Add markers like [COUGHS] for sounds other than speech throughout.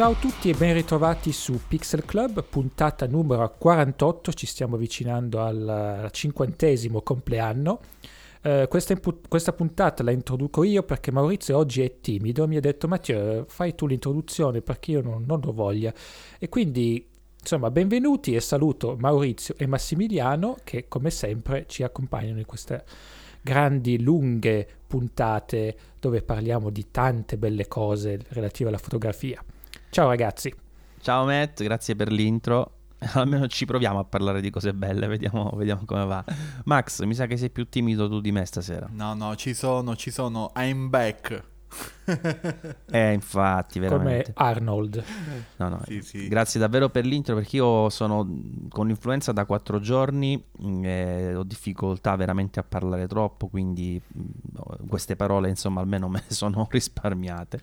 Ciao a tutti e ben ritrovati su Pixel Club, puntata numero 48, ci stiamo avvicinando al cinquantesimo compleanno. Uh, questa, impu- questa, puntata la introduco io perché Maurizio oggi è timido, mi ha detto Matteo fai tu l'introduzione perché io non, non ho voglia. E quindi insomma benvenuti e saluto Maurizio e Massimiliano che come sempre ci accompagnano in queste grandi, lunghe puntate dove parliamo di tante belle cose relative alla fotografia. Ciao ragazzi. Ciao Matt, grazie per l'intro. [LAUGHS] Almeno ci proviamo a parlare di cose belle, vediamo, vediamo, come va. Max, mi sa che sei più timido tu di me stasera. No, no, ci sono, ci sono. I'm back. [LAUGHS] eh, infatti, veramente. Come Arnold. No, no. Sì, sì. Grazie davvero per l'intro perché io sono con l'influenza da quattro giorni mm, e ho difficoltà veramente a parlare troppo, quindi mm, queste parole, insomma, almeno me le sono [LAUGHS] risparmiate.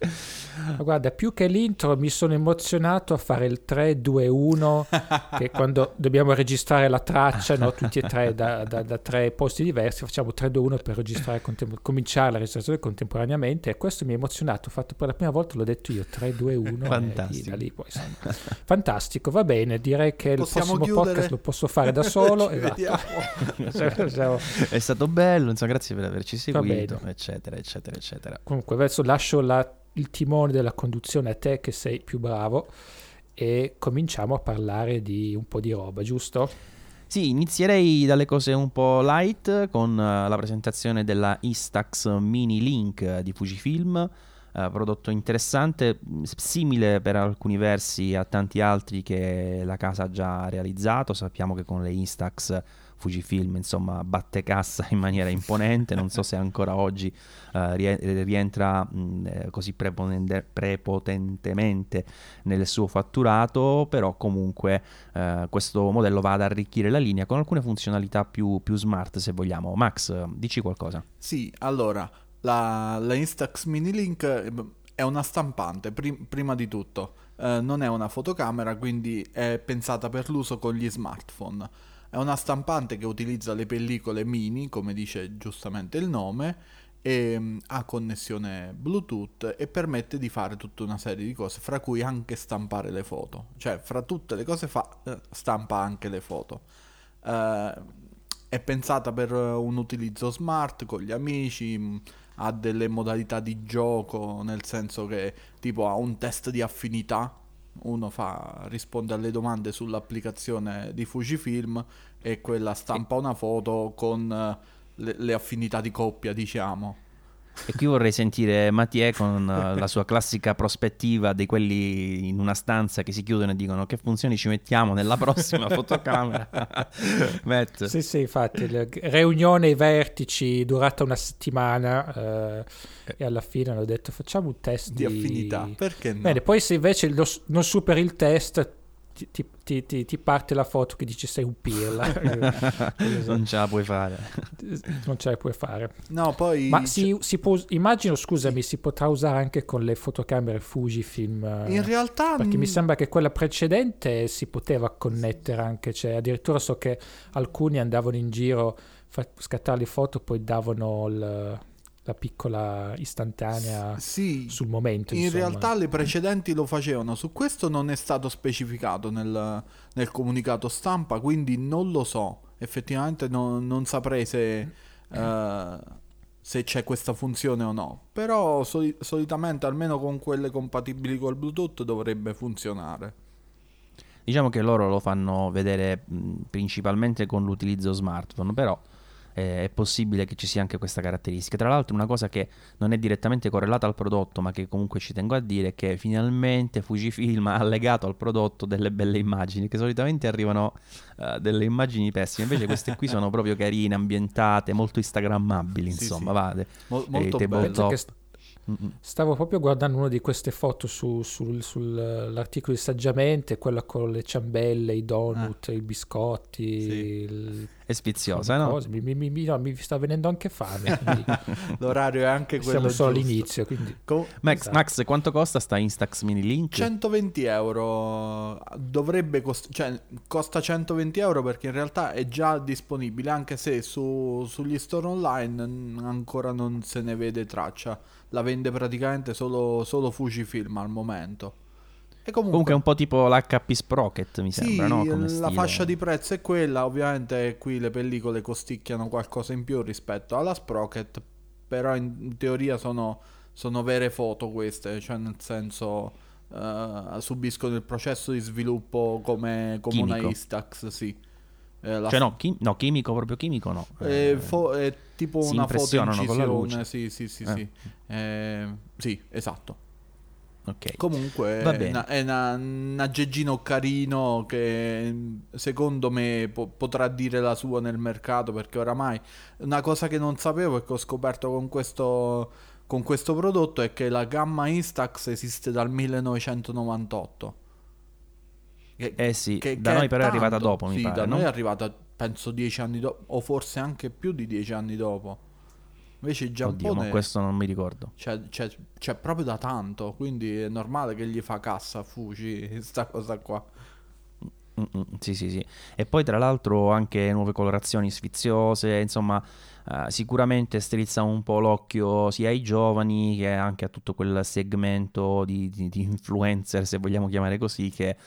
Ma guarda, più che l'intro mi sono emozionato a fare il 3-2-1 che [LAUGHS] quando dobbiamo registrare la traccia, no, tutti e tre da, da, da tre posti diversi, facciamo 3-2-1 per registrare contem- cominciare la registrazione contemporaneamente e questo mi ha emozionato, ho fatto per la prima volta, l'ho detto io, 3, 2, 1. Fantastico. Lì, poi, Fantastico, va bene, direi che Possiamo il prossimo chiudere? podcast lo posso fare da solo. [LAUGHS] esatto. [LAUGHS] È stato bello, insomma, grazie per averci seguito, eccetera, eccetera, eccetera. Comunque, adesso lascio la, il timone della conduzione a te che sei più bravo e cominciamo a parlare di un po' di roba, giusto? Sì, inizierei dalle cose un po' light con uh, la presentazione della Instax Mini Link di Fujifilm, uh, prodotto interessante, simile per alcuni versi a tanti altri che la casa ha già realizzato. Sappiamo che con le Instax Fujifilm insomma batte cassa in maniera imponente, non so se [LAUGHS] ancora oggi uh, rientra mh, eh, così prepotentemente nel suo fatturato, però comunque uh, questo modello va ad arricchire la linea con alcune funzionalità più, più smart se vogliamo. Max, dici qualcosa? Sì, allora la, la Instax Mini Link è una stampante, prim- prima di tutto. Uh, non è una fotocamera, quindi è pensata per l'uso con gli smartphone. È una stampante che utilizza le pellicole mini, come dice giustamente il nome, e mm, ha connessione Bluetooth e permette di fare tutta una serie di cose, fra cui anche stampare le foto. Cioè, fra tutte le cose fa, eh, stampa anche le foto. Uh, è pensata per un utilizzo smart con gli amici, mm, ha delle modalità di gioco, nel senso che tipo ha un test di affinità uno fa, risponde alle domande sull'applicazione di Fujifilm e quella stampa una foto con eh, le, le affinità di coppia, diciamo. E qui vorrei sentire Mathieu con uh, la sua classica prospettiva di quelli in una stanza che si chiudono e dicono che funzioni ci mettiamo nella prossima [LAUGHS] fotocamera. [LAUGHS] Matt. Sì, sì, infatti, riunione ai vertici durata una settimana uh, e alla fine hanno detto facciamo un test di, di... affinità, perché no? Bene, poi se invece lo, non superi il test ti, ti, ti, ti, parte la foto che dice sei un pirla. [LAUGHS] non ce la puoi fare. Non ce la puoi fare. No, poi... Ma si, si può, immagino, scusami, si potrà usare anche con le fotocamere Fujifilm. Eh, In realtà... Perché mi sembra che quella precedente si poteva connettere anche, cioè addirittura so che alcuni andavano in giro a scattare le foto, poi davano il la piccola istantanea sì, sul momento. In insomma. realtà le precedenti lo facevano, su questo non è stato specificato nel, nel comunicato stampa, quindi non lo so, effettivamente no, non saprei se, uh, se, c'è questa funzione o no, però soli- solitamente almeno con quelle compatibili col Bluetooth dovrebbe funzionare. Diciamo che loro lo fanno vedere principalmente con l'utilizzo smartphone, però eh, è possibile che ci sia anche questa caratteristica. Tra l'altro una cosa che non è direttamente correlata al prodotto, ma che comunque ci tengo a dire, è che finalmente Fujifilm ha allegato al prodotto delle belle immagini, che solitamente arrivano uh, delle immagini pessime, invece queste qui sono proprio carine, ambientate, molto instagrammabili, insomma, sì. vade. Mo- molto bello. Stavo proprio guardando una di queste foto su, sul, sull'articolo di saggiamente, quella con le ciambelle, i donut, ah. i biscotti, sì. il è sfiziosa, no? Mi, mi, mi, no? mi, sta venendo anche fame. [LAUGHS] L'orario è anche quello Siamo solo giusto. all'inizio. Quindi... Com- Max, esatto. Max, quanto costa sta Instax Mini Link? 120 euro. Dovrebbe costare, cioè costa 120 euro perché in realtà è già disponibile, anche se su, sugli store online ancora non se ne vede traccia. La vende praticamente solo, solo Fujifilm al momento. E comunque, Comunque è un po' tipo l'HP Sprocket, mi sì, sembra, no? Come la stile. fascia di prezzo è quella, ovviamente qui le pellicole costicchiano qualcosa in più rispetto alla Sprocket, però in, teoria sono, sono vere foto queste, cioè nel senso eh, subiscono il processo di sviluppo come, come una. Instax, sì. Eh, Cioè no, chi- no, chimico, proprio chimico no. Eh, Eh, fo- è tipo si una foto con la luce. sì, sì, sì, Eh. sì. Eh, sì, esatto. ok. Comunque Va è bene. una- è una- un aggeggino carino che secondo me po- potrà dire la sua nel mercato perché oramai una cosa che non sapevo e che ho scoperto con questo, con questo prodotto è che la gamma Instax esiste dal 1998. Che- Eh sì, che- da che noi però è tanto. arrivata dopo, mi Sì, pare, da no? noi è arrivata penso dieci anni dopo o forse anche più di dieci anni dopo. Invece il Oddio, ma Giappone questo non mi ricordo. c'è, c'è- c'è proprio da tanto, quindi è normale che gli fa cassa a Fuji [LAUGHS] sta cosa qua. Mm, mm, sì, sì, sì. E poi tra l'altro anche nuove colorazioni sfiziose, insomma, eh, sicuramente strizza un po' l'occhio sia ai giovani che anche a tutto quel segmento di, di- di influencer, se vogliamo chiamare così, che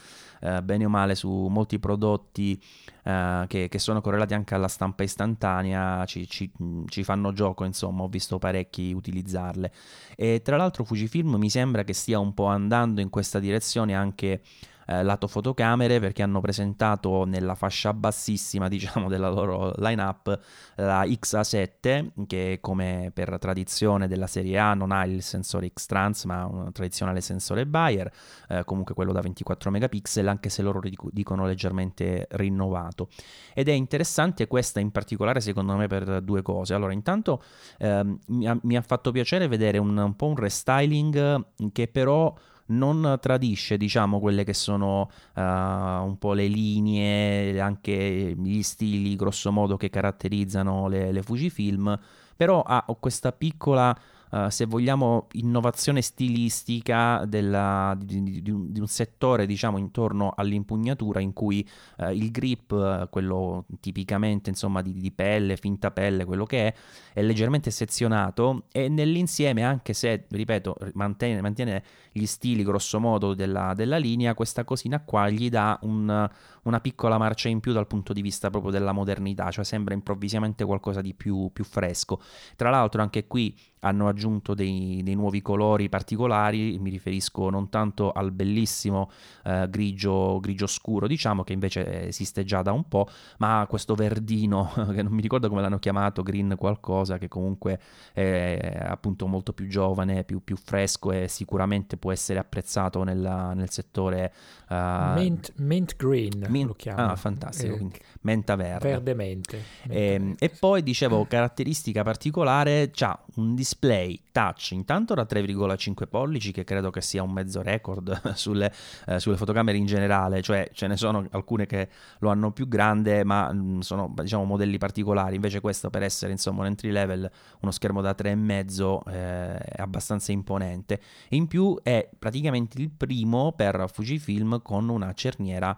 eh, bene o male su molti prodotti eh, che, che sono correlati anche alla stampa istantanea ci, ci- ci fanno gioco, insomma, ho visto parecchi utilizzarle. E tra l'altro Fujifilm mi sembra che stia un po' andando in questa direzione anche eh, lato fotocamere perché hanno presentato nella fascia bassissima [LAUGHS] diciamo della loro lineup la XA7 che come per tradizione della serie A non ha il sensore X-Trans ma un tradizionale sensore Bayer eh, comunque quello da 24 megapixel anche se loro dic- dicono leggermente rinnovato. Ed è interessante questa in particolare secondo me per due cose. Allora intanto ehm, mi, ha, mi ha fatto piacere vedere un, un po' un restyling che però non tradisce, diciamo, quelle che sono eh, un po' le linee, anche gli stili, grosso modo, che caratterizzano le, le Fujifilm, però ha questa piccola, eh, se vogliamo, innovazione stilistica della- di, di- di un, settore, diciamo, intorno all'impugnatura in cui eh, il grip, eh, quello tipicamente, insomma, di, pelle, finta pelle, quello che è, è leggermente sezionato e nell'insieme, anche se, ripeto, mantiene, mantiene gli stili grosso modo della, della linea, questa cosina qua gli dà un- una piccola marcia in più dal punto di vista proprio della modernità, cioè sembra improvvisamente qualcosa di più, più fresco. Tra l'altro anche qui hanno aggiunto dei, dei nuovi colori particolari, mi riferisco non tanto al bellissimo eh, grigio, grigio scuro, diciamo che invece esiste già da un po', ma a questo verdino, [LAUGHS] che non mi ricordo come l'hanno chiamato, green qualcosa, che comunque è appunto molto più giovane, più, più fresco e sicuramente può essere apprezzato nella- nel settore eh, mint, mint green mint- lo chiamano. ah, fantastico, Eh, menta verde. Ehm, Mente E, verde. poi dicevo, caratteristica particolare, c'ha un display touch intanto da 3,5 pollici, che credo che sia un mezzo record [LAUGHS] sulle, eh, sulle fotocamere in generale, cioè ce ne sono alcune che lo hanno più grande, ma mh, sono diciamo modelli particolari, invece questo per essere insomma un entry level, uno schermo da 3,5 eh, è abbastanza imponente. In più è praticamente il primo per Fujifilm con una cerniera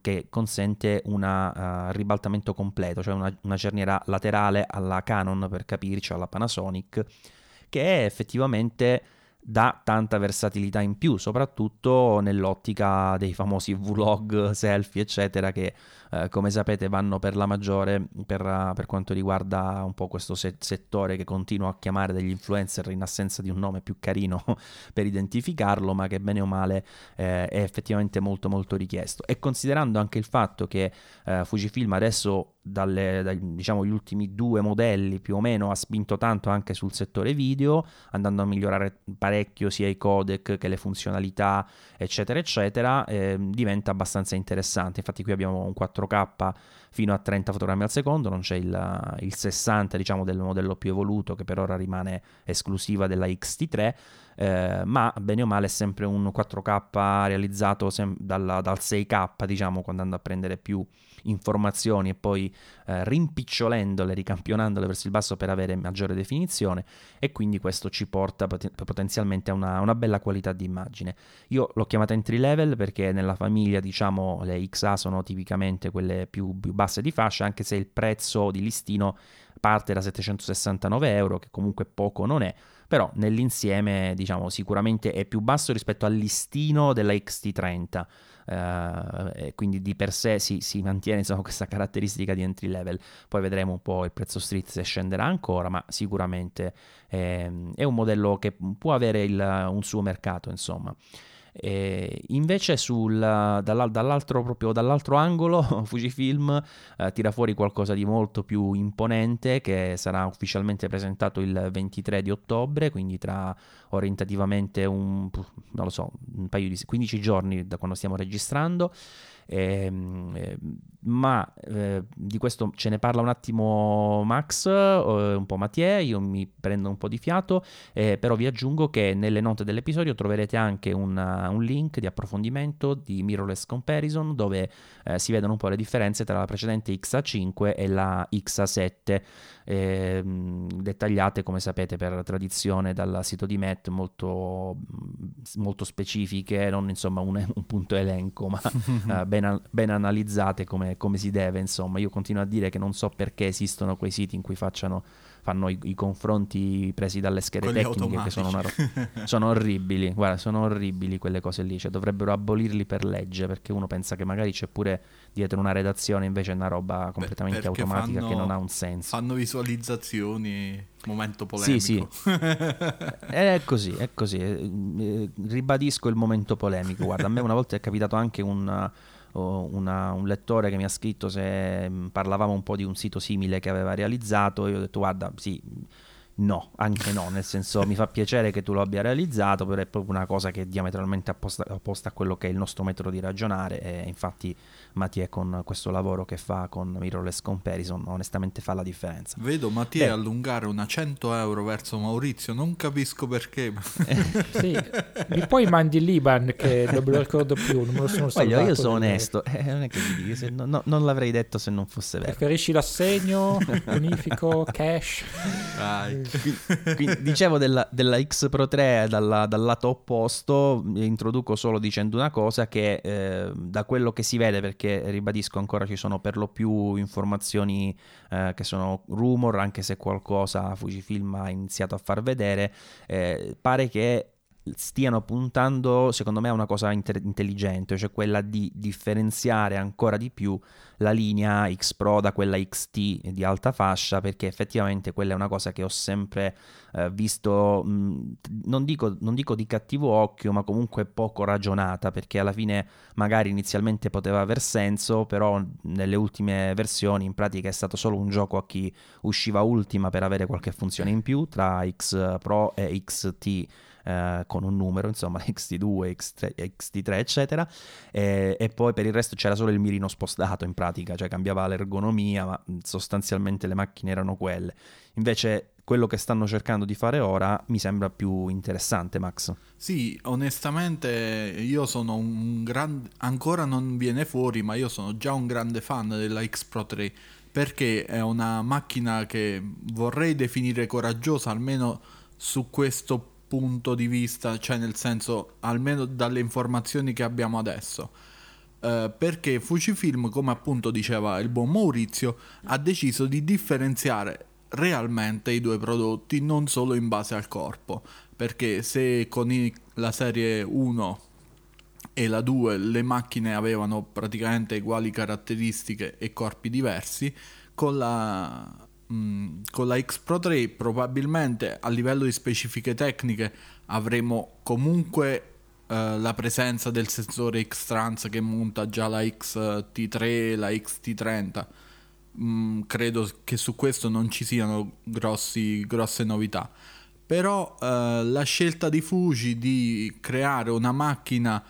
che consente un ribaltamento completo, cioè una, una cerniera laterale alla Canon per capirci, alla Panasonic, che effettivamente dà tanta versatilità in più, soprattutto nell'ottica dei famosi [LAUGHS] vlog, selfie, eccetera, che eh, come sapete vanno per la maggiore per, eh, per quanto riguarda un po' questo se- settore che continuo a chiamare degli influencer in assenza di un nome più carino [LAUGHS] per identificarlo, ma che bene o male eh, è effettivamente molto molto richiesto. E considerando anche il fatto che eh, Fujifilm adesso dalle, dai, diciamo gli ultimi due modelli più o meno ha spinto tanto anche sul settore video, andando a migliorare parecchio sia i codec che le funzionalità, eccetera, eccetera, eh, diventa abbastanza interessante. Infatti qui abbiamo un 4K fino a 30 fotogrammi al secondo, non c'è il, il 60 diciamo del modello più evoluto che per ora rimane esclusiva della XT3, eh, ma bene o male è sempre un 4K realizzato sem- dalla- dal 6K diciamo quando andando a prendere più informazioni e poi eh, rimpicciolendole, ricampionandole verso il basso per avere maggiore definizione e quindi questo ci porta poten- potenzialmente a una, una bella qualità di immagine. Io l'ho chiamata entry level perché nella famiglia diciamo le XA sono tipicamente quelle più, più basse di fascia anche se il prezzo di listino parte da 769 euro che comunque poco non è però nell'insieme diciamo sicuramente è più basso rispetto al listino della XT30 eh, quindi di per sé si, si mantiene insomma, [LAUGHS] questa caratteristica di entry level. Poi vedremo un po' il prezzo street se scenderà ancora ma sicuramente eh, è un modello che può avere il, un suo mercato insomma e invece sul, dall'altro, proprio dall'altro angolo [LAUGHS] Fujifilm eh, tira fuori qualcosa di molto più imponente che sarà ufficialmente presentato il 23 di ottobre, quindi tra orientativamente un, non lo so, un paio di 15 giorni da quando stiamo registrando. Eh, eh, ma eh, di questo ce ne parla un attimo Max, eh, un po' Mattia, io mi prendo un po' di fiato, eh, però vi aggiungo che nelle note dell'episodio troverete anche una, un link di approfondimento di Mirrorless Comparison dove eh, si vedono un po' le differenze tra la precedente XA5 e la XA7 eh, dettagliate come sapete per tradizione dal sito di Matt molto, molto specifiche, non insomma un, [LAUGHS] un punto elenco ma [LAUGHS] eh, ben, ben, analizzate come, come si deve insomma. Io continuo a dire che non so perché esistono quei siti in cui facciano fanno i, i, confronti presi dalle schede Quelli tecniche che sono, una, sono [LAUGHS] orribili, guarda, sono orribili quelle cose lì, cioè dovrebbero abolirli per legge perché uno pensa che magari c'è pure dietro una redazione invece è una roba completamente Beh, automatica fanno, che non ha un senso. Fanno visualizzazioni, momento polemico. Sì, sì. [LAUGHS] è così, è così. Eh, ribadisco il momento polemico. Guarda, a me una volta è capitato anche un una, un lettore che mi ha scritto se mm, parlavamo un po' di un sito simile che aveva realizzato, io ho detto guarda, sì, No, anche no, nel senso mi fa piacere che tu lo abbia realizzato, però è proprio una cosa che è diametralmente opposta, opposta a quello che è il nostro metodo di ragionare e infatti Mattia con questo lavoro che fa con Mirrorless Comparison onestamente fa la differenza. Vedo Mattia Beh. allungare una 100 euro verso Maurizio, non capisco perché. [LAUGHS] sì, mi poi mandi l'Iban che non me lo ricordo più, non me lo sono Voglio, io sono onesto, eh, non è che dico, se, no, non l'avrei detto se non fosse vero. Preferisci l'assegno, [LAUGHS] bonifico, cash? Vai. Quindi, dicevo della, della, X Pro 3 dalla, dal lato opposto, introduco solo dicendo una cosa che eh, da quello che si vede, perché ribadisco ancora ci sono per lo più informazioni eh, che sono rumor, anche se qualcosa Fujifilm ha iniziato a far vedere, eh, pare che stiano puntando, secondo me, a una cosa inter- intelligente, cioè quella di differenziare ancora di più la linea X Pro da quella XT di alta fascia, perché effettivamente quella è una cosa che ho sempre eh, visto, mh, non, dico, non dico di cattivo occhio, ma comunque poco ragionata, perché alla fine magari inizialmente poteva aver senso, però nelle ultime versioni in pratica è stato solo un gioco a chi usciva ultima per avere qualche funzione in più tra X Pro e XT eh, con un numero, insomma XT2, XT3, XT3 eccetera, e, e, poi per il resto c'era solo il mirino spostato in pratica, cioè cambiava l'ergonomia, ma sostanzialmente le macchine erano quelle. Invece quello che stanno cercando di fare ora mi sembra più interessante, Max. Sì, onestamente io sono un grande, ancora non viene fuori, ma io sono già un grande fan della X Pro 3 perché è una macchina che vorrei definire coraggiosa, almeno su questo punto di vista, cioè nel senso almeno dalle informazioni che abbiamo adesso. Uh, perché Fujifilm, come appunto diceva il buon Maurizio, ha deciso di differenziare realmente i due prodotti non solo in base al corpo. Perché se con i, la serie 1 e la 2 le macchine avevano praticamente uguali caratteristiche e corpi diversi, con la Con la X Pro 3 probabilmente a livello di specifiche tecniche avremo comunque uh, la presenza del sensore X-Trans che monta già la XT3 e la XT30. Mm, credo che su questo non ci siano grossi, grosse novità. Però uh, la scelta di Fuji di creare una macchina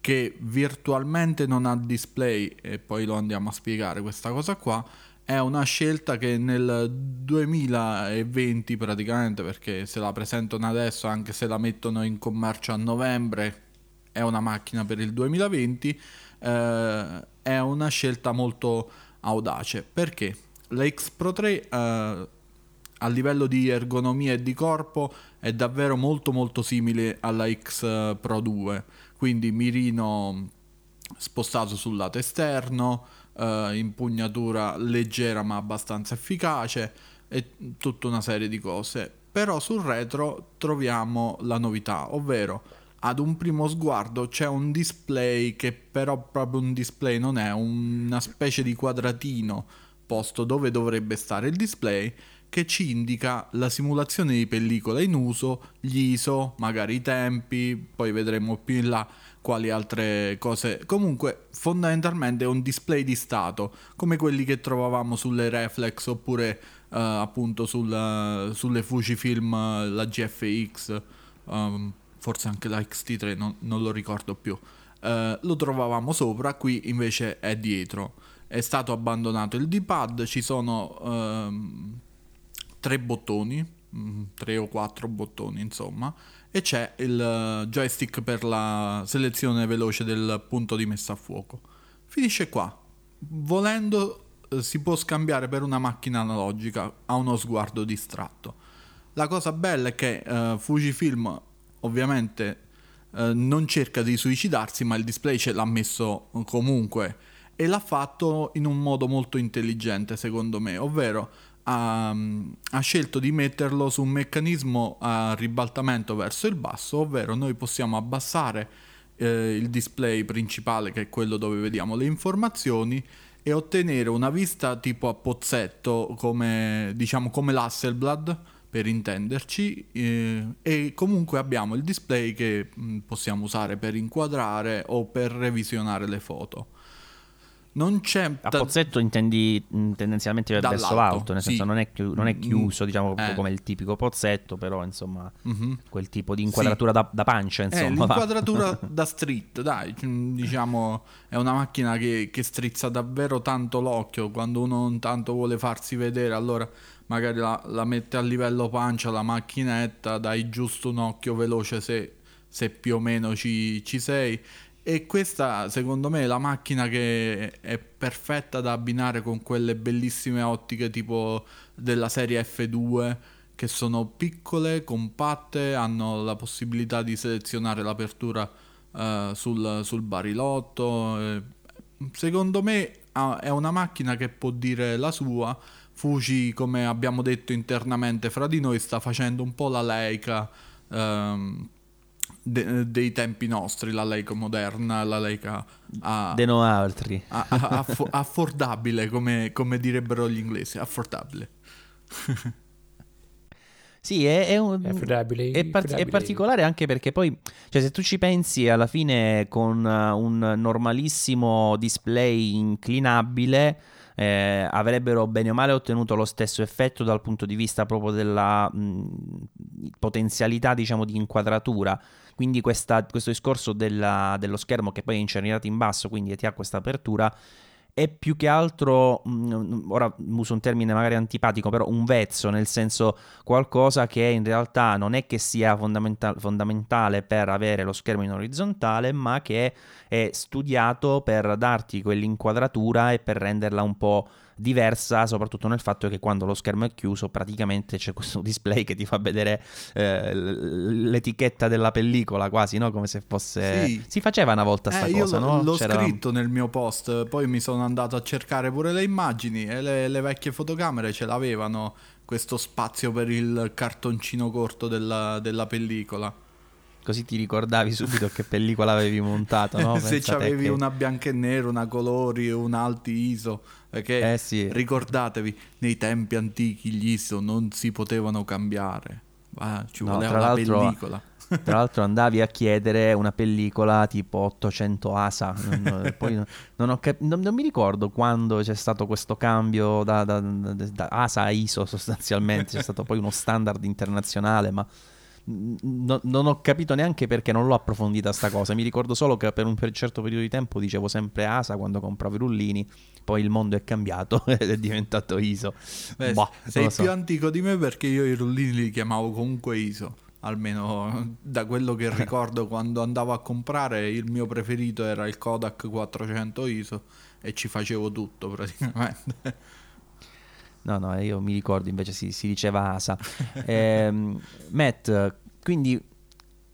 che virtualmente non ha display, e poi lo andiamo a spiegare questa cosa qua, è una scelta che nel 2020 praticamente, perché se la presentano adesso, anche se la mettono in commercio a novembre, è una macchina per il 2020, eh, è una scelta molto audace. Perché la X Pro 3 eh, a livello di ergonomia e di corpo è davvero molto molto simile alla X Pro 2, quindi mirino spostato sul lato esterno, uh, impugnatura leggera ma abbastanza efficace e tutta una serie di cose. però sul retro troviamo la novità, ovvero ad un primo sguardo c'è un display che però proprio un display non è, una specie di quadratino posto dove dovrebbe stare il display che ci indica la simulazione di pellicola in uso, gli ISO, magari i tempi, poi vedremo più in là quali altre cose. Comunque, fondamentalmente è un display di stato, come quelli che trovavamo sulle reflex oppure uh, appunto sul, sulle Fujifilm, la GFX, um, forse anche la XT3, non, non lo ricordo più. Uh, lo trovavamo sopra, qui invece è dietro. È stato abbandonato il D-pad, ci sono uh, tre bottoni, mm, tre o quattro bottoni insomma, e c'è il eh, joystick per la selezione veloce del punto di messa a fuoco. Finisce qua. Volendo eh, si può scambiare per una macchina analogica a uno sguardo distratto. La cosa bella è che uh, Fujifilm ovviamente uh, non cerca di suicidarsi, ma il display ce l'ha messo comunque e l'ha fatto in un modo molto intelligente secondo me, ovvero ha, ha, scelto di metterlo su un meccanismo a ribaltamento verso il basso, ovvero noi possiamo abbassare eh, il display principale che è quello dove vediamo le informazioni e ottenere una vista tipo a pozzetto come diciamo come l'Hasselblad per intenderci eh, e comunque abbiamo il display che mh, possiamo usare per inquadrare o per revisionare le foto. Non c'è. A pozzetto intendi mm, tendenzialmente verso l'alto, nel senso non è, chi- non è mm, chiuso, diciamo, eh. come il tipico pozzetto, però insomma, mm-hmm. quel tipo di inquadratura sì. da, da, pancia. Eh, insomma, eh, l'inquadratura [LAUGHS] da street, dai, diciamo, è una macchina che, che, strizza davvero tanto l'occhio. Quando uno non tanto vuole farsi vedere, allora magari la, la mette a livello pancia la macchinetta, dai giusto un occhio veloce se, se più o meno ci, ci sei e questa secondo me è la macchina che è perfetta da abbinare con quelle bellissime ottiche tipo della serie F2 che sono piccole, compatte, hanno la possibilità di selezionare l'apertura uh, sul, sul, barilotto. Eh, secondo me è una macchina che può dire la sua. Fuji, come abbiamo detto internamente fra di noi, sta facendo un po' la Leica. Um, de- dei tempi nostri, la Leica moderna, la Leica a, De no altri. A, a, aff- affordabile, come, come, direbbero gli inglesi, affordabile. [LAUGHS] Sì, è, è, un, è, par- è, particolare anche perché poi, cioè, se tu ci pensi, alla fine con un normalissimo display inclinabile eh, avrebbero bene o male ottenuto lo stesso effetto dal punto di vista proprio della mh, potenzialità, diciamo, di inquadratura. Quindi questa, questo discorso della, dello schermo che poi è incerniato in basso, quindi ti ha questa apertura, è più che altro, mh, ora uso un termine magari antipatico, però un vezzo, nel senso qualcosa che in realtà non è che sia fondamenta- fondamentale per avere lo schermo in orizzontale, ma che è studiato per darti quell'inquadratura e per renderla un po' diversa soprattutto nel fatto che quando lo schermo è chiuso praticamente c'è questo [LAUGHS] display che ti fa vedere eh, l'etichetta della pellicola quasi, no? Come se fosse... Sì. Si faceva una volta sta eh, cosa, io no? L'ho C'era... scritto nel mio post, poi mi sono andato a cercare pure le immagini e le, le vecchie fotocamere ce l'avevano questo spazio per il cartoncino corto della, della pellicola. Così ti ricordavi subito che pellicola avevi montato, no? [LAUGHS] Se avevi che... una bianca e nera, una colori, un alti ISO. Perché eh sì. ricordatevi, nei tempi antichi gli ISO non si potevano cambiare. Ah, ci no, voleva la pellicola. [LAUGHS] Tra l'altro andavi a chiedere una pellicola tipo 800 ASA, [LAUGHS] poi non, ho cap- non, non, mi ricordo quando c'è stato questo cambio da, da, da, da ASA a ISO sostanzialmente, c'è stato poi uno standard internazionale, ma no, non ho capito neanche perché non l'ho approfondita sta cosa. Mi ricordo solo che per un certo periodo di tempo dicevo sempre ASA quando compravo i rullini, poi il mondo è cambiato [LAUGHS] ed è diventato ISO. Beh, boh, sei so. più antico di me perché io i rullini li chiamavo comunque ISO. Almeno da quello che [LAUGHS] ricordo quando andavo a comprare, il mio preferito era il Kodak 400 ISO e ci facevo tutto praticamente. No, no, io mi ricordo invece si, si diceva ASA. [LAUGHS] eh, Matt, quindi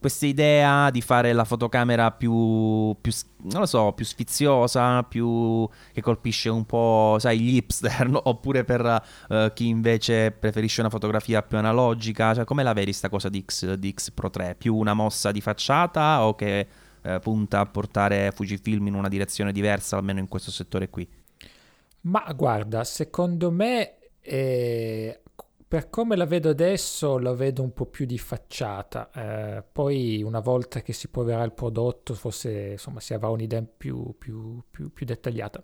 questa idea di fare la fotocamera più, più, non lo so, più sfiziosa, più che colpisce un po', sai, gli hipster, [LAUGHS] no? oppure per uh, chi invece preferisce una fotografia più analogica, cioè come la vedi sta cosa di X, di X Pro 3? Più una mossa di facciata o che uh, punta a portare Fujifilm in una direzione diversa, almeno in questo settore qui? Ma guarda, secondo me eh, per come la vedo adesso, la vedo un po' più di facciata. Eh, poi, una volta che si proverà il prodotto, forse insomma, si avrà un'idea più, più, più, più dettagliata.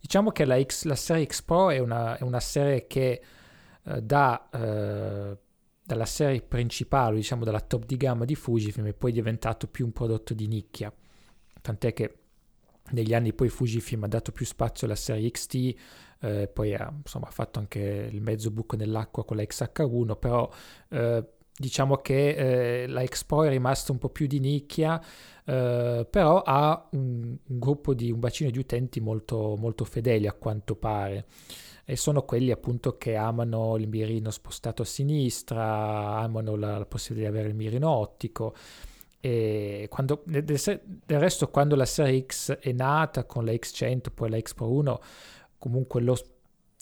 Diciamo che la, X, la, serie X Pro è una, è una serie che eh, da, eh, dalla serie principale, diciamo dalla top di gamma di Fujifilm, è poi diventato più un prodotto di nicchia. Tant'è che negli anni poi Fujifilm ha dato più spazio alla serie XT, eh, poi ha insomma, fatto anche il mezzo buco nell'acqua con la XH1, però eh, diciamo che eh, la Expo è rimasta un po' più di nicchia, eh, però ha un, un, gruppo di un bacino di utenti molto, molto fedeli a quanto pare e sono quelli appunto che amano il mirino spostato a sinistra, amano la, la possibilità di avere il mirino ottico. E quando, del, del resto, quando la serie X è nata con la X100, poi la X Pro 1, comunque lo,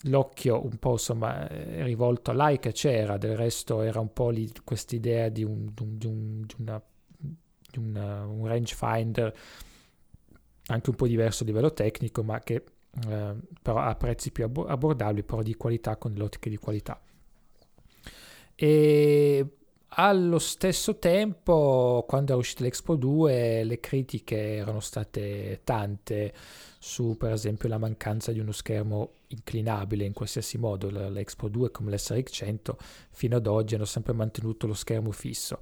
l'occhio un po' insomma rivolto a Leica c'era, del resto era un po' quest'idea di un, di un, di una, di una, un rangefinder anche un po' diverso a livello tecnico, ma che eh, però a prezzi più abbordabili, però di qualità con le ottiche di qualità. E allo stesso tempo, quando è uscita l'Expo 2, le critiche erano state tante su, per esempio, la mancanza di uno schermo inclinabile in qualsiasi modo. L'Expo 2, come l'SRX100, fino ad oggi hanno sempre mantenuto lo schermo fisso.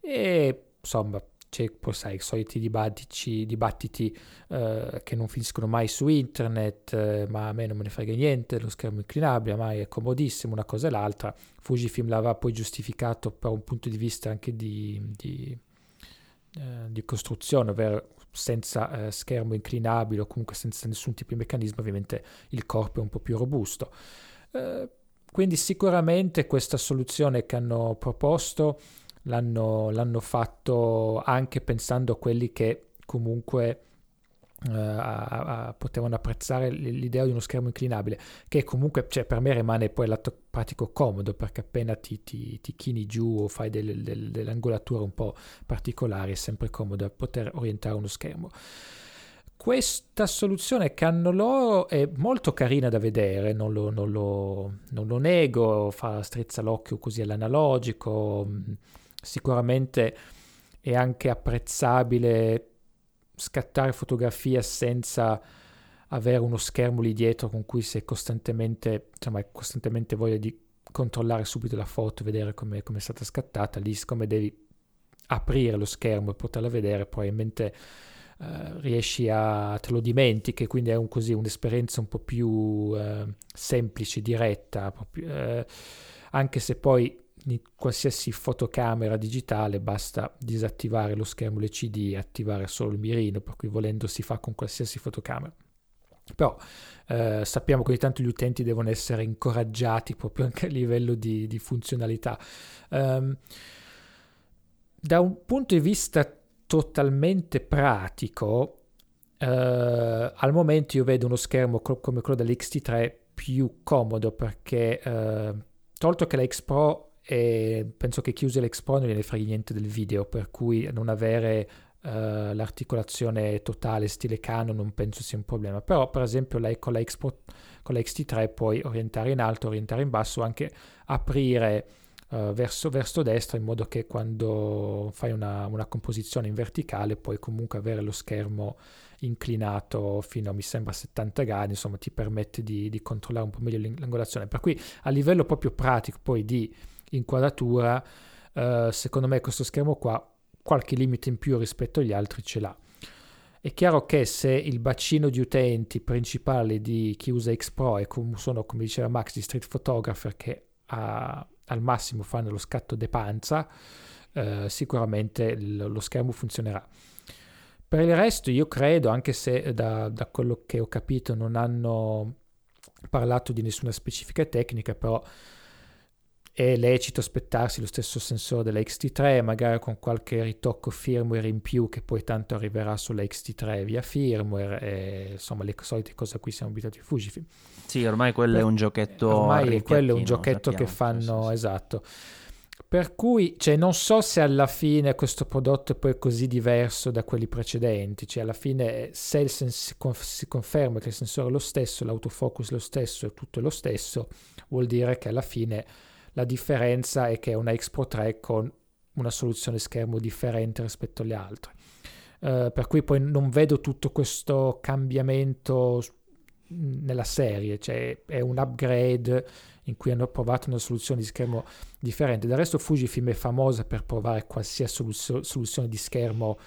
E insomma, c'è poi sai i soliti dibattiti, eh, che non finiscono mai su internet, eh, ma a me non me ne frega niente, lo schermo inclinabile, ma è comodissimo, una cosa e l'altra. Fujifilm l'aveva poi giustificato per un punto di vista anche di, di, eh, di costruzione, ovvero senza eh, schermo inclinabile o comunque senza nessun tipo di meccanismo, ovviamente il corpo è un po' più robusto. Eh, quindi sicuramente questa soluzione che hanno proposto l'hanno, l'hanno fatto anche pensando a quelli che comunque Uh, a, a, potevano apprezzare l'idea di uno schermo inclinabile che comunque cioè, per me rimane poi lato pratico comodo perché appena ti, ti, ti chini giù o fai delle, delle, delle, angolature un po' particolari è sempre comodo poter orientare uno schermo. Questa soluzione che hanno loro è molto carina da vedere, non lo, non lo, non lo nego, fa strizza l'occhio così all'analogico, sicuramente è anche apprezzabile scattare fotografie senza avere uno schermo lì dietro con cui si è costantemente, insomma, costantemente voglia di controllare subito la foto, vedere come è stata scattata, lì siccome devi aprire lo schermo e poterla vedere, probabilmente eh, riesci a, te lo dimentichi, quindi è un, così, un'esperienza un po' più eh, semplice, diretta, più, eh, anche se poi in qualsiasi fotocamera digitale basta disattivare lo schermo LCD e attivare solo il mirino, per cui volendo si fa con qualsiasi fotocamera. Però eh, sappiamo che ogni tanto gli utenti devono essere incoraggiati proprio anche a livello di, di funzionalità. Um, da un punto di vista totalmente pratico, eh, al momento io vedo uno schermo come quello dell'XT3 più comodo perché eh, tolto che la X Pro e penso che chi usa l'Expo non gliene frega niente del video, per cui non avere uh, l'articolazione totale stile Canon non penso sia un problema. Però per esempio lei con la, Expo, con la XT3 puoi orientare in alto, orientare in basso, anche aprire uh, verso, verso destra in modo che quando fai una, una composizione in verticale puoi comunque avere lo schermo inclinato fino a mi sembra 70 gradi, insomma ti permette di, di controllare un po' meglio l'angolazione. Per cui a livello proprio pratico poi di inquadratura, eh, secondo me questo schermo qua qualche limite in più rispetto agli altri ce l'ha. È chiaro che se il bacino di utenti principale di chi usa X Pro sono, come diceva Max, di street photographer che a, al massimo fanno lo scatto de panza, eh, sicuramente l- lo schermo funzionerà. Per il resto io credo, anche se da, da quello che ho capito non hanno parlato di nessuna specifica tecnica, però è lecito aspettarsi lo stesso sensore della XT3, magari con qualche ritocco firmware in più che poi tanto arriverà sulla XT3 via firmware, e, insomma le solite cose a cui siamo abituati Fujifilm. Sì, ormai quello Per- è un giochetto. Ormai quello è un giochetto che sappiamo, fanno, sì, sì. esatto. Per cui, cioè, non so se alla fine questo prodotto è poi così diverso da quelli precedenti, cioè alla fine se il sens- si conferma che il sensore è lo stesso, l'autofocus è lo stesso e tutto è lo stesso, vuol dire che alla fine la differenza è che è una X Pro 3 con una soluzione schermo differente rispetto alle altre. Eh, per cui poi non vedo tutto questo cambiamento nella serie, cioè è un upgrade in cui hanno provato una soluzione di schermo differente. Del resto Fujifilm è famosa per provare qualsiasi soluzio- soluzione di schermo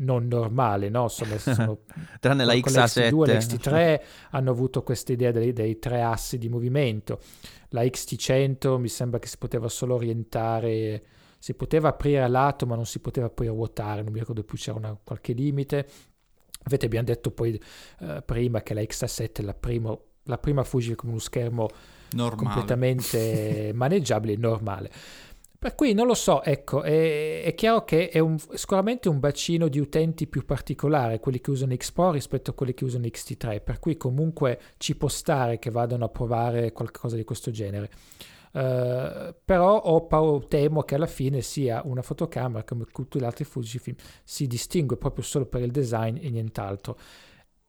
non normale, no? Insomma, [LAUGHS] sono Tranne la con l'XT2 e XA7. l'XT3 hanno avuto questa idea dei, dei tre assi di movimento. La XT100 mi sembra che si poteva solo orientare, si poteva aprire a lato ma non si poteva poi ruotare, non mi ricordo più c'era una- qualche limite. Avete abbiamo detto poi eh, prima che la XA7 è la, primo- la prima Fuji con uno schermo Normale. completamente [LAUGHS] maneggiabile normale. Per cui non lo so, ecco, è, è chiaro che è un- sicuramente un bacino di utenti più particolare, quelli che usano X Pro rispetto a quelli che usano XT3, per cui comunque ci può stare che vadano a provare qualcosa di questo genere. Eh, però ho paura, temo che alla fine sia una fotocamera come tutti gli altri Fujifilm si distingue proprio solo per il design e nient'altro.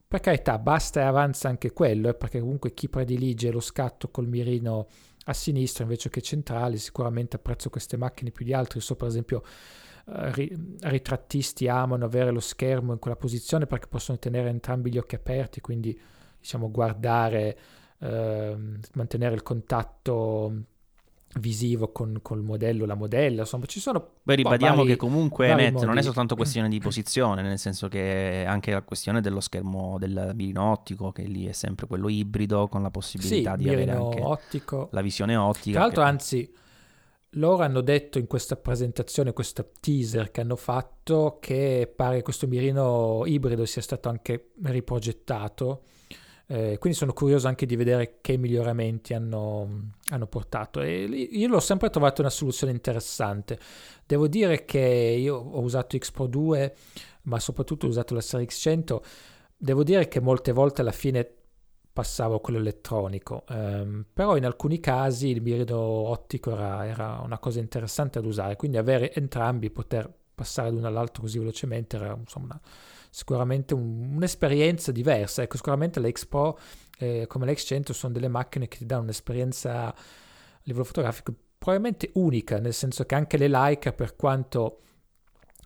Per carità, basta e avanza anche quello, eh, perché comunque chi predilige lo scatto col mirino a sinistra invece che centrale, sicuramente apprezzo queste macchine più di altri. So per esempio eh, ri- ritrattisti amano avere lo schermo in quella posizione perché possono tenere entrambi gli occhi aperti, quindi diciamo guardare, ehm, mantenere il contatto visivo con, col modello, la modella, insomma ci sono Poi ribadiamo vari- che comunque Net non è soltanto questione di [COUGHS] posizione, nel senso che anche la questione dello schermo del mirino ottico, che lì è sempre quello ibrido con la sì, possibilità di avere anche ottico. la visione ottica. Tra l'altro, che- anzi, loro hanno detto in questa presentazione, questa teaser che hanno fatto, che pare che questo mirino ibrido sia stato anche riprogettato. Eh, quindi sono curioso anche di vedere che miglioramenti hanno, hanno portato. E io l'ho sempre trovato una soluzione interessante. Devo dire che io ho usato X Pro 2, ma soprattutto ho usato la serie X100. Devo dire che molte volte alla fine passavo a quello elettronico, ehm, però in alcuni casi il mirino ottico era, era una cosa interessante ad usare, quindi avere entrambi, poter passare da uno all'altro così velocemente era insomma una- sicuramente un- un'esperienza diversa. Ecco, sicuramente la X Pro eh, come la X100 sono delle macchine che ti danno un'esperienza a livello fotografico probabilmente unica, nel senso che anche le Leica, per quanto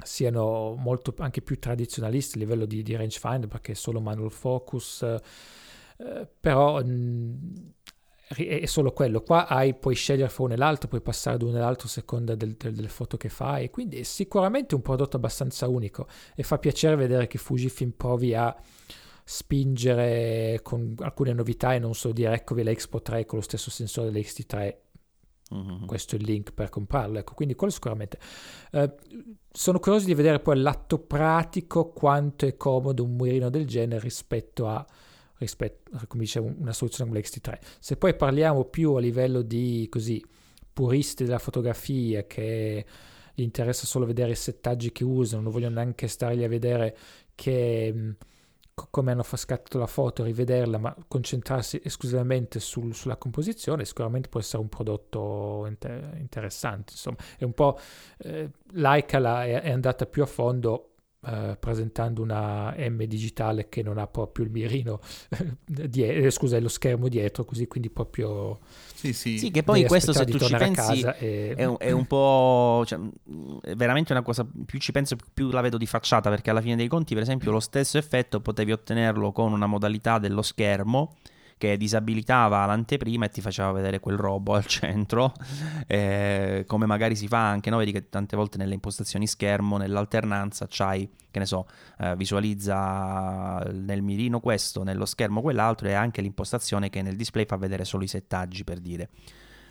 siano molto anche più tradizionalisti a livello di, di rangefinder, perché è solo manual focus, eh, però mh, è solo quello. Qua hai, puoi scegliere fra uno e l'altro, puoi passare da uno e l'altro a seconda del- del- delle foto che fai, quindi è sicuramente un prodotto abbastanza unico e fa piacere vedere che Fujifilm provi a spingere con alcune novità e non solo dire eccovi la Expo 3 con lo stesso sensore dell'XT3 Mhm. questo è il link per comprarlo. Ecco, quindi quello sicuramente. Eh, sono curioso di vedere poi l'atto pratico quanto è comodo un mirino del genere rispetto a rispetto, come dicevo, una soluzione come l'XT3. Se poi parliamo più a livello di così puristi della fotografia che gli interessa solo vedere i settaggi che usano, non vogliono neanche stargli a vedere che co- come hanno scattato la foto, rivederla, ma concentrarsi esclusivamente sul- sulla composizione, sicuramente può essere un prodotto inter- interessante. Insomma, è un po' eh, Leica la- è, è andata più a fondo. Eh, presentando una M digitale che non ha proprio il mirino [LAUGHS] die- eh, scusa lo schermo dietro così quindi proprio Sì, sì. Sì, che poi questo se tu ci pensi e- è un, è un po'. Cioè, è veramente una cosa. Più ci penso, più la vedo di facciata. Perché alla fine dei conti, per esempio, lo stesso effetto potevi ottenerlo con una modalità dello schermo che disabilitava l'anteprima e ti faceva vedere quel robo al centro. eh, come magari si fa anche, no? Vedi che tante volte nelle impostazioni schermo, nell'alternanza, c'hai, che ne so, eh, visualizza nel mirino questo, nello schermo quell'altro, e anche l'impostazione che nel display fa vedere solo i settaggi per dire.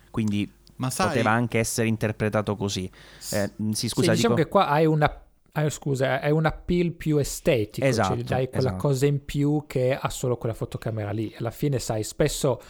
Quindi Ma sai, poteva anche essere interpretato così. Eh, sì, scusa, sì, diciamo dico... che qua hai una hai- scusa, hai un appeal più estetico, Esatto, cioè dai quella esatto. cosa in più che ha solo quella fotocamera lì. Alla fine, sai, spesso